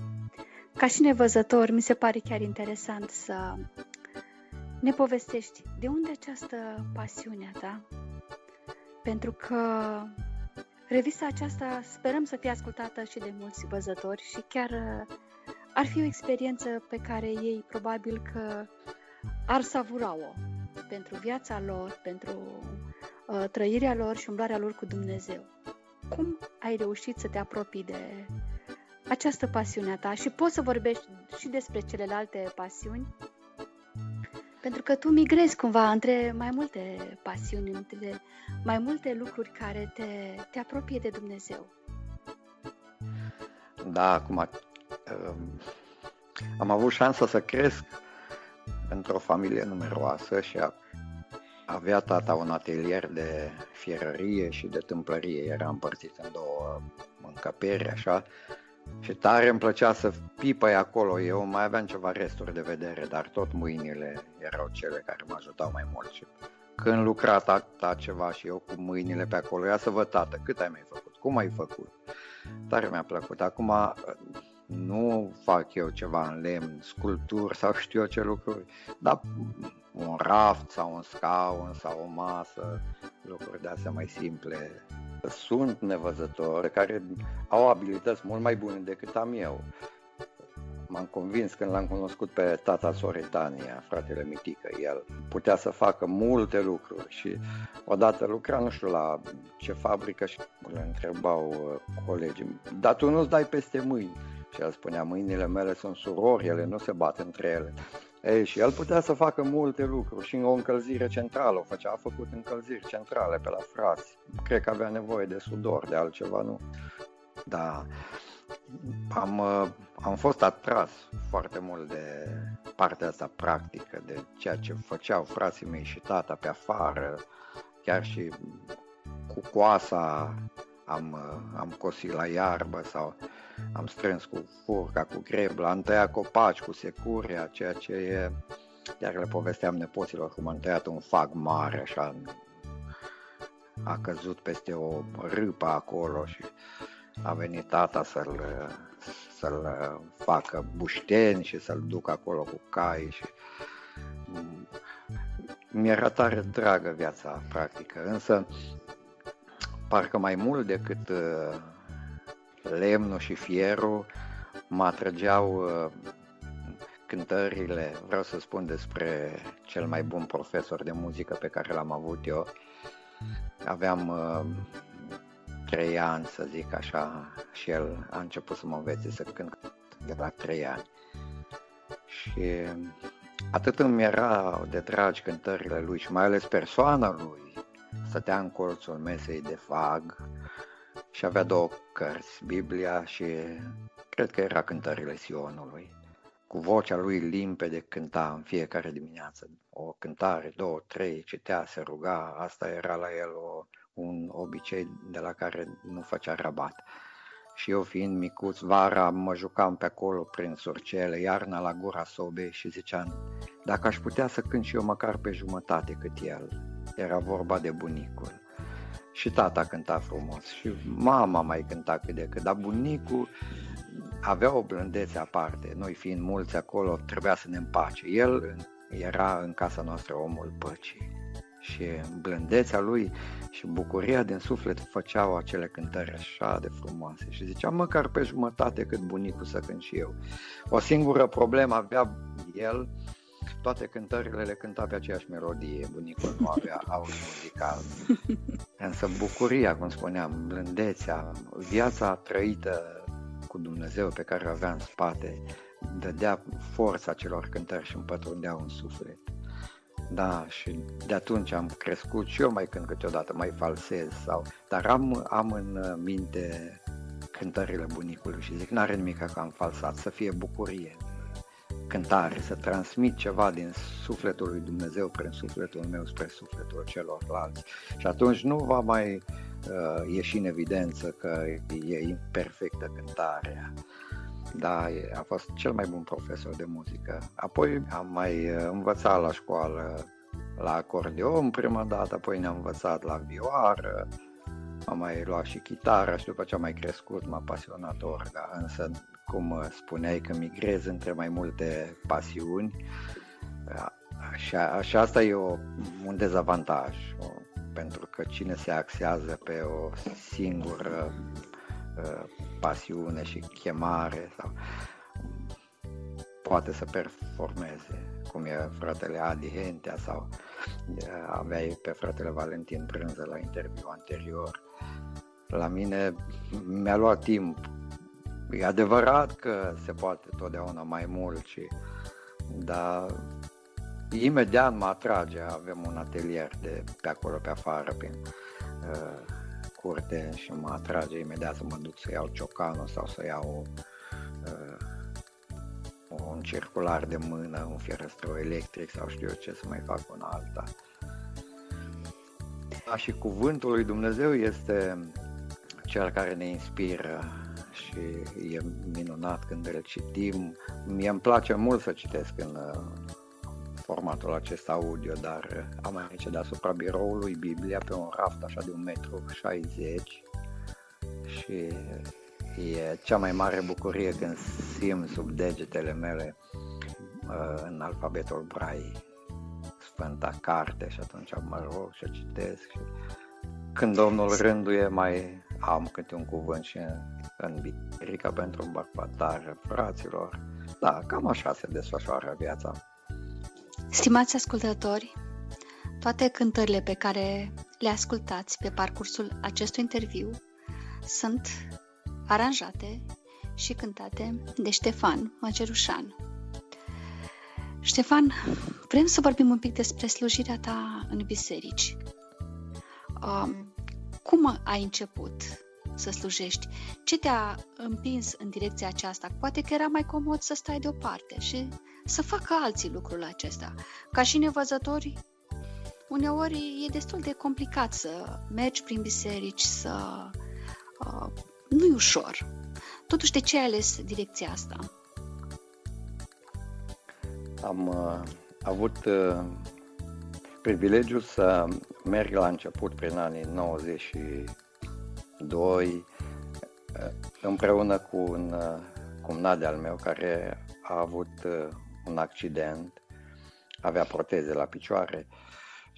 Ca și nevăzător, mi se pare chiar interesant să ne povestești de unde această pasiune ta, pentru că revista aceasta sperăm să fie ascultată și de mulți văzători și chiar ar fi o experiență pe care ei probabil că ar savura-o pentru viața lor, pentru uh, trăirea lor și umblarea lor cu Dumnezeu. Cum ai reușit să te apropii de această pasiune a ta și poți să vorbești și despre celelalte pasiuni? Pentru că tu migrezi cumva între mai multe pasiuni, între mai multe lucruri care te, te apropie de Dumnezeu. Da, acum Ehm, am avut șansa să cresc într-o familie numeroasă și a, avea tata un atelier de fierărie și de tâmplărie, era împărțit în două încăperi, așa, și tare îmi plăcea să pipăi acolo, eu mai aveam ceva resturi de vedere, dar tot mâinile erau cele care mă ajutau mai mult. Și când lucra tata ceva și eu cu mâinile pe acolo, ia să văd tată, cât ai mai făcut, cum ai făcut, tare mi-a plăcut. Acum nu fac eu ceva în lemn, sculpturi sau știu eu ce lucruri, dar un raft sau un scaun sau o masă, lucruri de astea mai simple. Sunt nevăzători care au abilități mult mai bune decât am eu. M-am convins când l-am cunoscut pe tata Soretania, fratele Mitică. El putea să facă multe lucruri și odată lucra, nu știu la ce fabrică și le întrebau uh, colegii, dar tu nu-ți dai peste mâini și el spunea, mâinile mele sunt surori, ele nu se bat între ele. Ei, și el putea să facă multe lucruri și în o încălzire centrală, o făcea, a făcut încălziri centrale pe la frați. Cred că avea nevoie de sudor, de altceva, nu? Da, am, uh, am fost atras foarte mult de partea asta practică, de ceea ce făceau frații mei și tata pe afară, chiar și cu coasa am, uh, am cosit la iarbă sau am strâns cu furca, cu grebla, am tăiat copaci cu securia, ceea ce e, iar le povesteam nepoților cum am tăiat un fag mare, așa, a căzut peste o râpă acolo și a venit tata să-l, să-l facă bușteni și să-l ducă acolo cu cai și mi-era tare dragă viața practică, însă parcă mai mult decât uh, lemnul și fierul mă atrăgeau uh, cântările. Vreau să spun despre cel mai bun profesor de muzică pe care l-am avut eu. Aveam uh, trei ani, să zic așa, și el a început să mă învețe să cânt de la trei ani. Și atât îmi era de dragi cântările lui și mai ales persoana lui. Stătea în colțul mesei de fag și avea două cărți, Biblia și cred că era cântările Sionului. Cu vocea lui limpede cânta în fiecare dimineață o cântare, două, trei, citea, se ruga, asta era la el o, un obicei de la care nu făcea rabat. Și eu fiind micuț, vara mă jucam pe acolo prin surcele, iarna la gura sobei și ziceam, dacă aș putea să cânt și eu măcar pe jumătate cât el. Era vorba de bunicul. Și tata cânta frumos și mama mai cânta cât de cât, dar bunicul avea o blândețe aparte. Noi fiind mulți acolo, trebuia să ne împace. El era în casa noastră omul păcii și blândețea lui și bucuria din suflet făceau acele cântări așa de frumoase și zicea măcar pe jumătate cât bunicul să cânt și eu. O singură problemă avea el, toate cântările le cânta pe aceeași melodie, bunicul nu avea auz muzical. Însă bucuria, cum spuneam, blândețea, viața trăită cu Dumnezeu pe care o avea în spate, dădea forța celor cântări și împătrundeau în suflet. Da, și de atunci am crescut și eu mai cânt câteodată, mai falsez sau... Dar am, am în minte cântările bunicului și zic, n-are nimic că am falsat, să fie bucurie, cântare, să transmit ceva din sufletul lui Dumnezeu prin sufletul meu spre sufletul celorlalți. Și atunci nu va mai uh, ieși în evidență că e imperfectă cântarea. Da, a fost cel mai bun profesor de muzică. Apoi am mai uh, învățat la școală la acordeon prima dată, apoi ne-am învățat la vioară, am mai luat și chitară și după ce am mai crescut m-a pasionat orga, însă cum uh, spuneai că migrez între mai multe pasiuni și, și asta e o, un dezavantaj, o, pentru că cine se axează pe o singură uh, pasiune și chemare sau poate să performeze, cum e fratele Adi Hentea sau aveai pe fratele Valentin Prânză la interviu anterior. La mine mi-a luat timp. E adevărat că se poate totdeauna mai mult, și, dar imediat mă atrage. Avem un atelier de pe acolo, pe afară, prin uh, curte și mă atrage imediat să mă duc să iau ciocanul sau să iau uh, un circular de mână, un fierăstrău electric sau știu eu ce să mai fac un alta. Da, și cuvântul lui Dumnezeu este cel care ne inspiră și e minunat când îl citim. Mie îmi place mult să citesc în formatul acesta audio, dar am aici deasupra biroului Biblia pe un raft așa de un metru 60 și e cea mai mare bucurie când simt sub degetele mele uh, în alfabetul Braille Sfânta Carte și atunci mă rog și citesc și când Domnul rânduie mai am câte un cuvânt și în biserica pentru îmbărbatare, fraților. Da, cam așa se desfășoară viața. Stimați ascultători, toate cântările pe care le ascultați pe parcursul acestui interviu sunt aranjate și cântate de Ștefan Măcerușan. Ștefan, vrem să vorbim un pic despre slujirea ta în biserici. Um, cum ai început să slujești? Ce te-a împins în direcția aceasta? Poate că era mai comod să stai deoparte și să facă alții lucrul acesta. Ca și nevăzători, uneori e destul de complicat să mergi prin biserici, să... Uh, nu e ușor. Totuși, de ce ai ales direcția asta? Am uh, avut uh, privilegiul să merg la început prin anii 92 uh, împreună cu un uh, cumnat de al meu care a avut uh, un accident, avea proteze la picioare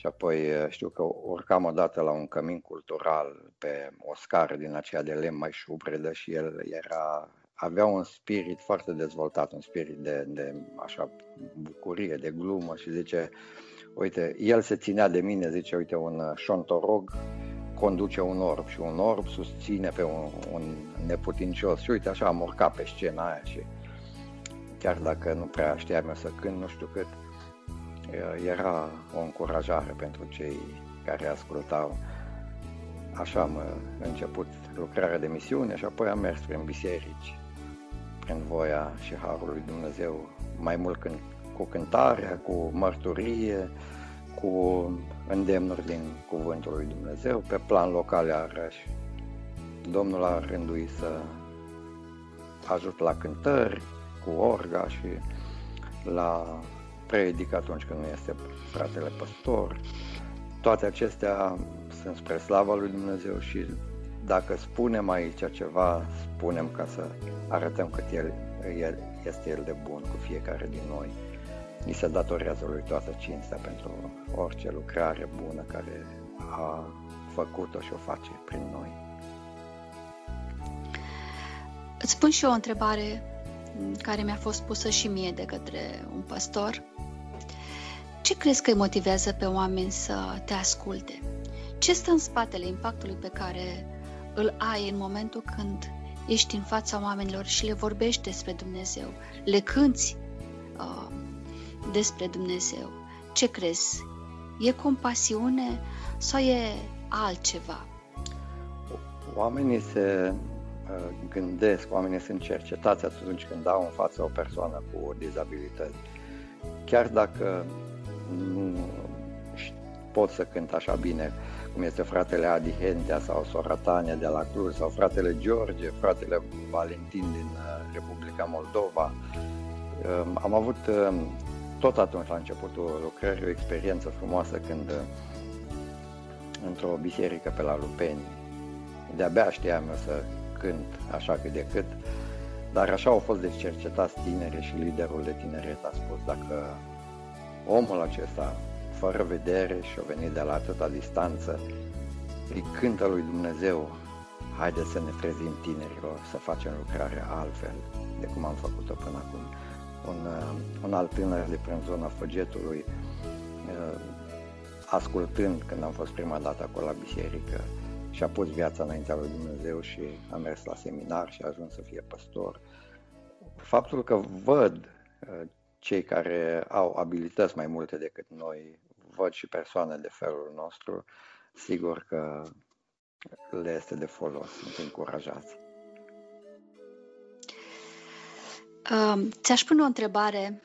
și apoi eh, știu că urcam odată la un cămin cultural pe o scară din aceea de lemn mai șubredă și el era, avea un spirit foarte dezvoltat, un spirit de, de așa bucurie, de glumă și zice, uite, el se ținea de mine, zice, uite, un șontorog conduce un orb și un orb susține pe un, un neputincios și uite așa am urcat pe scena aia și chiar dacă nu prea știam eu să cânt, nu știu cât, era o încurajare pentru cei care ascultau. Așa am început lucrarea de misiune și apoi am mers prin biserici, prin voia și harul lui Dumnezeu, mai mult când, cu cântarea, cu mărturie, cu îndemnuri din Cuvântul lui Dumnezeu, pe plan local iarăși. Domnul a rânduit să ajut la cântări, cu orga și la predic atunci când nu este fratele păstor. Toate acestea sunt spre slava lui Dumnezeu și dacă spunem aici ceva, spunem ca să arătăm cât el, el este El de bun cu fiecare din noi. Ni se datorează lui toată cinstea pentru orice lucrare bună care a făcut-o și o face prin noi. Îți pun și eu o întrebare care mi-a fost pusă și mie de către un păstor. Ce crezi că îi motivează pe oameni să te asculte? Ce stă în spatele impactului pe care îl ai în momentul când ești în fața oamenilor și le vorbești despre Dumnezeu, le cânți uh, despre Dumnezeu? Ce crezi? E compasiune sau e altceva? Oamenii se uh, gândesc, oamenii sunt cercetați atunci când dau în față o persoană cu dizabilități. Chiar dacă nu pot să cânt așa bine cum este fratele Adi Hentea sau sora Tania de la Cluj sau fratele George, fratele Valentin din uh, Republica Moldova. Um, am avut um, tot atunci la începutul lucrării o experiență frumoasă când uh, într-o biserică pe la Lupeni, de-abia știam eu să cânt așa cât de cât, dar așa au fost deci cercetați tineri și liderul de tineret a spus dacă omul acesta, fără vedere și a venit de la atâta distanță, îi cântă lui Dumnezeu, haideți să ne trezim tinerilor, să facem lucrarea altfel de cum am făcut-o până acum. Un, uh, un alt tânăr de prin zona Făgetului, uh, ascultând când am fost prima dată acolo la biserică, și-a pus viața înaintea lui Dumnezeu și a mers la seminar și a ajuns să fie păstor. Faptul că văd uh, cei care au abilități mai multe decât noi, văd și persoane de felul nostru, sigur că le este de folos, sunt încurajați. Uh, ți-aș pune o întrebare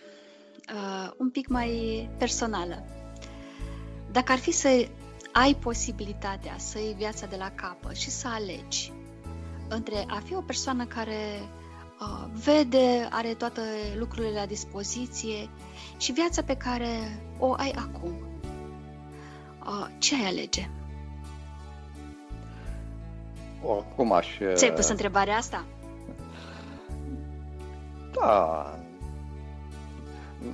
uh, un pic mai personală. Dacă ar fi să ai posibilitatea să iei viața de la capăt și să alegi între a fi o persoană care uh, vede, are toate lucrurile la dispoziție și viața pe care o ai acum. Uh, ce ai alege? Oricum aș... Ți-ai pus întrebarea asta? Da.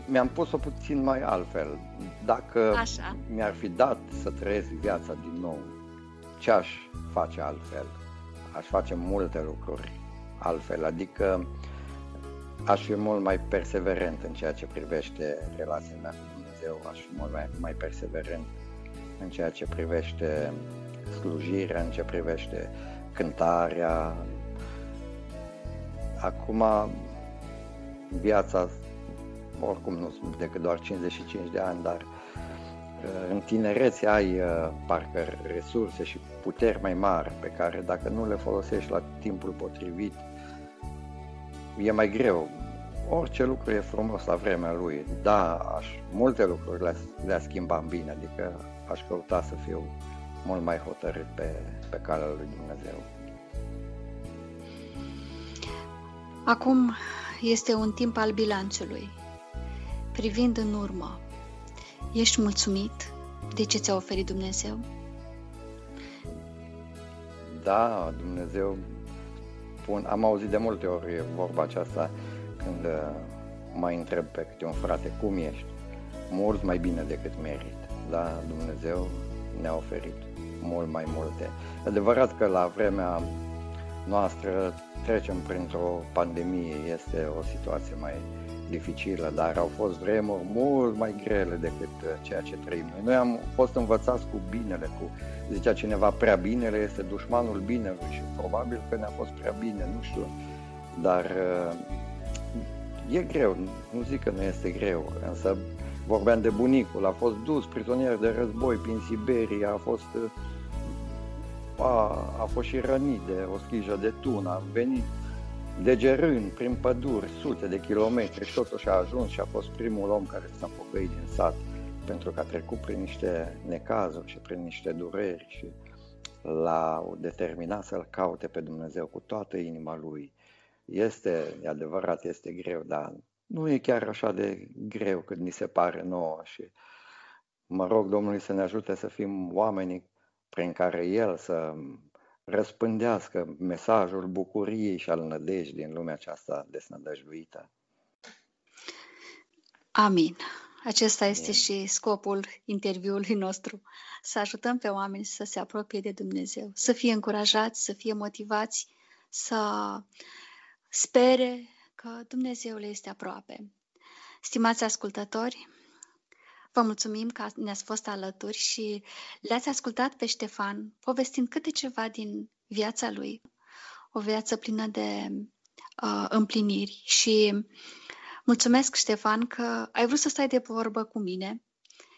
Mi-am pus-o puțin mai altfel. Dacă Așa. mi-ar fi dat să trăiesc viața din nou, ce aș face altfel? Aș face multe lucruri altfel, adică aș fi mult mai perseverent în ceea ce privește relația mea cu Dumnezeu, aș fi mult mai, mai perseverent în ceea ce privește slujirea, în ce privește cântarea. Acum, viața, oricum nu sunt decât doar 55 de ani, dar uh, în tinerețe ai uh, parcă resurse și puteri mai mari pe care dacă nu le folosești la timpul potrivit, e mai greu. Orice lucru e frumos la vremea lui. Da, aș, multe lucruri le-a, le schimbat în bine, adică aș căuta să fiu mult mai hotărât pe, pe calea lui Dumnezeu. Acum este un timp al bilanțului. Privind în urmă, ești mulțumit de ce ți-a oferit Dumnezeu? Da, Dumnezeu spun, am auzit de multe ori vorba aceasta când uh, mai întreb pe câte un frate cum ești, mult mai bine decât merit. Da, Dumnezeu ne-a oferit mult mai multe. Adevărat că la vremea noastră trecem printr-o pandemie, este o situație mai dificilă, dar au fost vremuri mult mai grele decât uh, ceea ce trăim noi. Noi am fost învățați cu binele, cu zicea cineva prea binele este dușmanul binelui și probabil că ne-a fost prea bine, nu știu, dar uh, e greu, nu zic că nu este greu, însă vorbeam de bunicul, a fost dus prizonier de război prin Siberia, a fost a, a fost și rănit de o schijă de tun, a venit degerând prin păduri sute de kilometri și totuși a ajuns și a fost primul om care s-a pocăit din sat pentru că a trecut prin niște necazuri și prin niște dureri și l-a determinat să-L caute pe Dumnezeu cu toată inima lui. Este, e adevărat, este greu, dar nu e chiar așa de greu cât ni se pare nouă și mă rog Domnului să ne ajute să fim oamenii prin care El să răspândească mesajul bucuriei și al nădejdii din lumea aceasta desnădăjduită. Amin. Acesta este și scopul interviului nostru, să ajutăm pe oameni să se apropie de Dumnezeu, să fie încurajați, să fie motivați, să spere că Dumnezeu este aproape. Stimați ascultători, Vă mulțumim că ne-ați fost alături și le-ați ascultat pe Ștefan povestind câte ceva din viața lui, o viață plină de uh, împliniri și mulțumesc, Ștefan, că ai vrut să stai de vorbă cu mine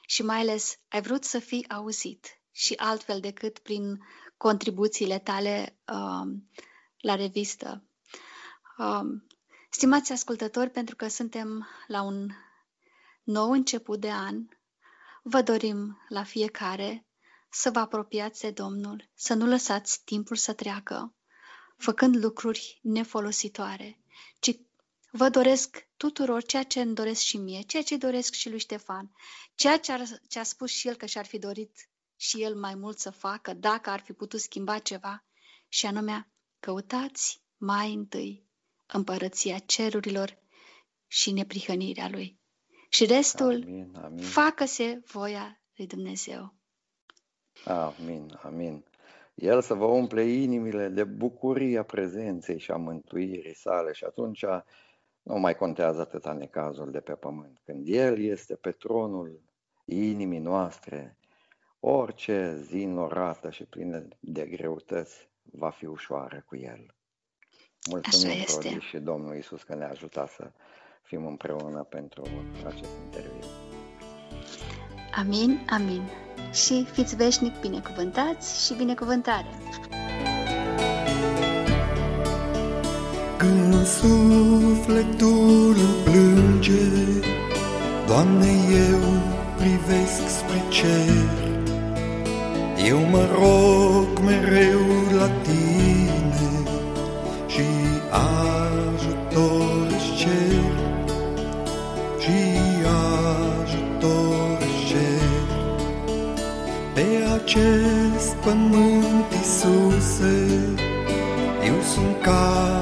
și mai ales ai vrut să fii auzit și altfel decât prin contribuțiile tale uh, la revistă. Uh, stimați ascultători, pentru că suntem la un nou început de an, vă dorim la fiecare să vă apropiați de Domnul, să nu lăsați timpul să treacă, făcând lucruri nefolositoare, ci vă doresc tuturor ceea ce îmi doresc și mie, ceea ce doresc și lui Ștefan, ceea ce, ar, ce a spus și el că și-ar fi dorit și el mai mult să facă, dacă ar fi putut schimba ceva, și anume, căutați mai întâi împărăția cerurilor și neprihănirea lui și restul Amin, amin. facă-se voia lui Dumnezeu. Amin, amin. El să vă umple inimile de bucuria prezenței și a mântuirii sale și atunci nu mai contează atâta necazul de pe pământ. Când El este pe tronul inimii noastre, orice zi norată și plină de greutăți va fi ușoară cu El. Mulțumim, Rodi, și Domnul Isus că ne-a ajutat să fim împreună pentru acest interviu. Amin, amin. Și fiți veșnic binecuvântați și binecuvântare. Când sufletul îmi plânge, Doamne, eu privesc spre cer, Eu mă rog mereu la Tine acest pământ, Iisuse, eu sunt ca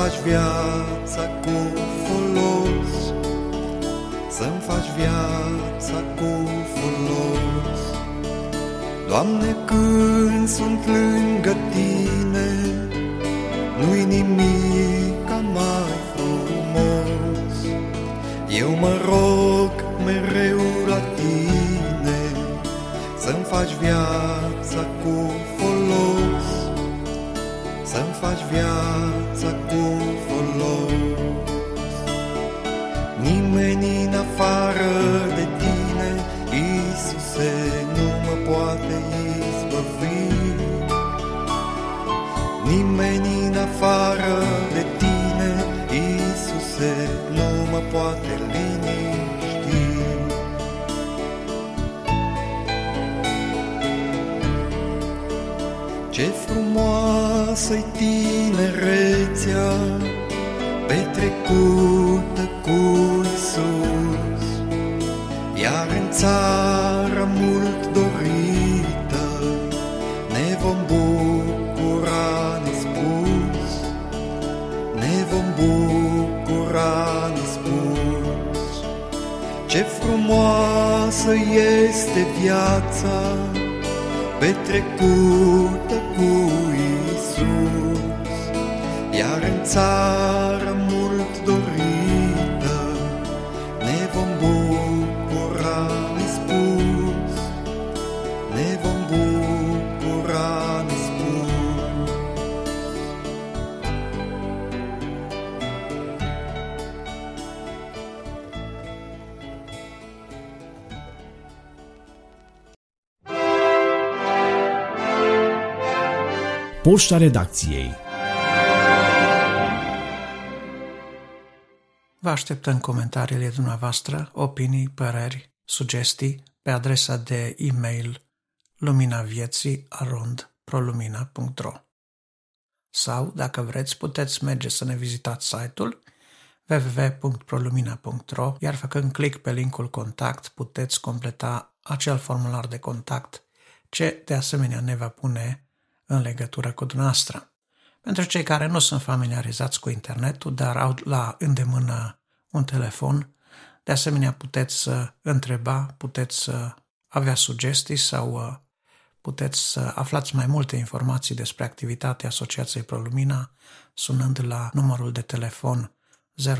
faci viața cu folos. Să-mi faci viața cu folos. Doamne, când sunt lângă tine Nu-i nimic ca mai frumos. Eu mă rog mereu la tine Să-mi faci viața poate liniști. Ce frumoasă-i tinerețea, frumoasă este viața petrecută cu Isus, iar în țară Poșta redacției. Vă așteptăm comentariile dumneavoastră, opinii, păreri, sugestii pe adresa de e-mail luminavieții.arond.prolumina.ro Sau, dacă vreți, puteți merge să ne vizitați site-ul www.prolumina.ro iar făcând click pe linkul contact puteți completa acel formular de contact ce de asemenea ne va pune în legătură cu dumneavoastră. Pentru cei care nu sunt familiarizați cu internetul, dar au la îndemână un telefon, de asemenea puteți să întreba, puteți să avea sugestii sau uh, puteți să aflați mai multe informații despre activitatea Asociației Prolumina sunând la numărul de telefon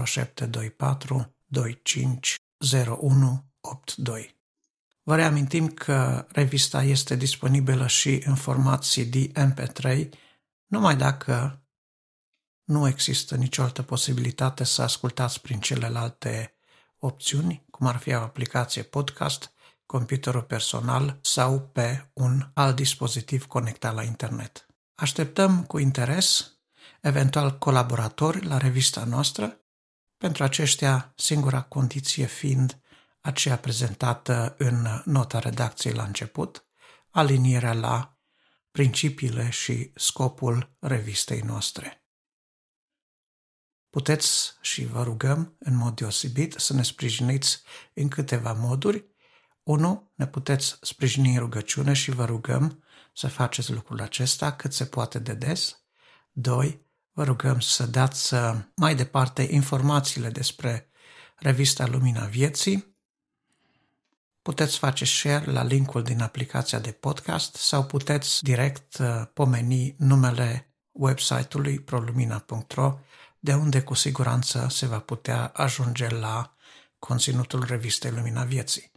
0724 25 0182. Vă reamintim că revista este disponibilă și în format CD MP3, numai dacă nu există nicio altă posibilitate să ascultați prin celelalte opțiuni, cum ar fi o aplicație podcast, computerul personal sau pe un alt dispozitiv conectat la internet. Așteptăm cu interes eventual colaboratori la revista noastră, pentru aceștia singura condiție fiind aceea prezentată în nota redacției la început, alinierea la principiile și scopul revistei noastre. Puteți și vă rugăm în mod deosebit să ne sprijiniți în câteva moduri. 1. Ne puteți sprijini în rugăciune și vă rugăm să faceți lucrul acesta cât se poate de des. 2. Vă rugăm să dați mai departe informațiile despre revista Lumina Vieții Puteți face share la linkul din aplicația de podcast sau puteți direct uh, pomeni numele website-ului prolumina.ro de unde cu siguranță se va putea ajunge la conținutul revistei Lumina Vieții.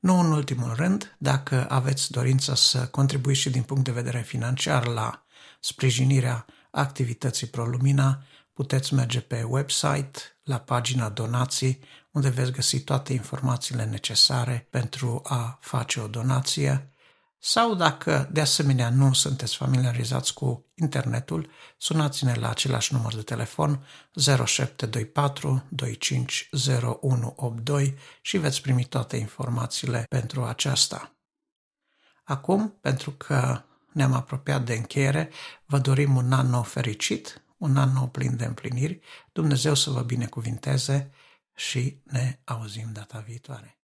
Nu în ultimul rând, dacă aveți dorință să contribuiți și din punct de vedere financiar la sprijinirea activității ProLumina, puteți merge pe website, la pagina donații, unde veți găsi toate informațiile necesare pentru a face o donație sau dacă de asemenea nu sunteți familiarizați cu internetul, sunați-ne la același număr de telefon 0724 25 0182 și veți primi toate informațiile pentru aceasta. Acum, pentru că ne-am apropiat de încheiere, vă dorim un an nou fericit, un an nou plin de împliniri, Dumnezeu să vă binecuvinteze și ne auzim data viitoare.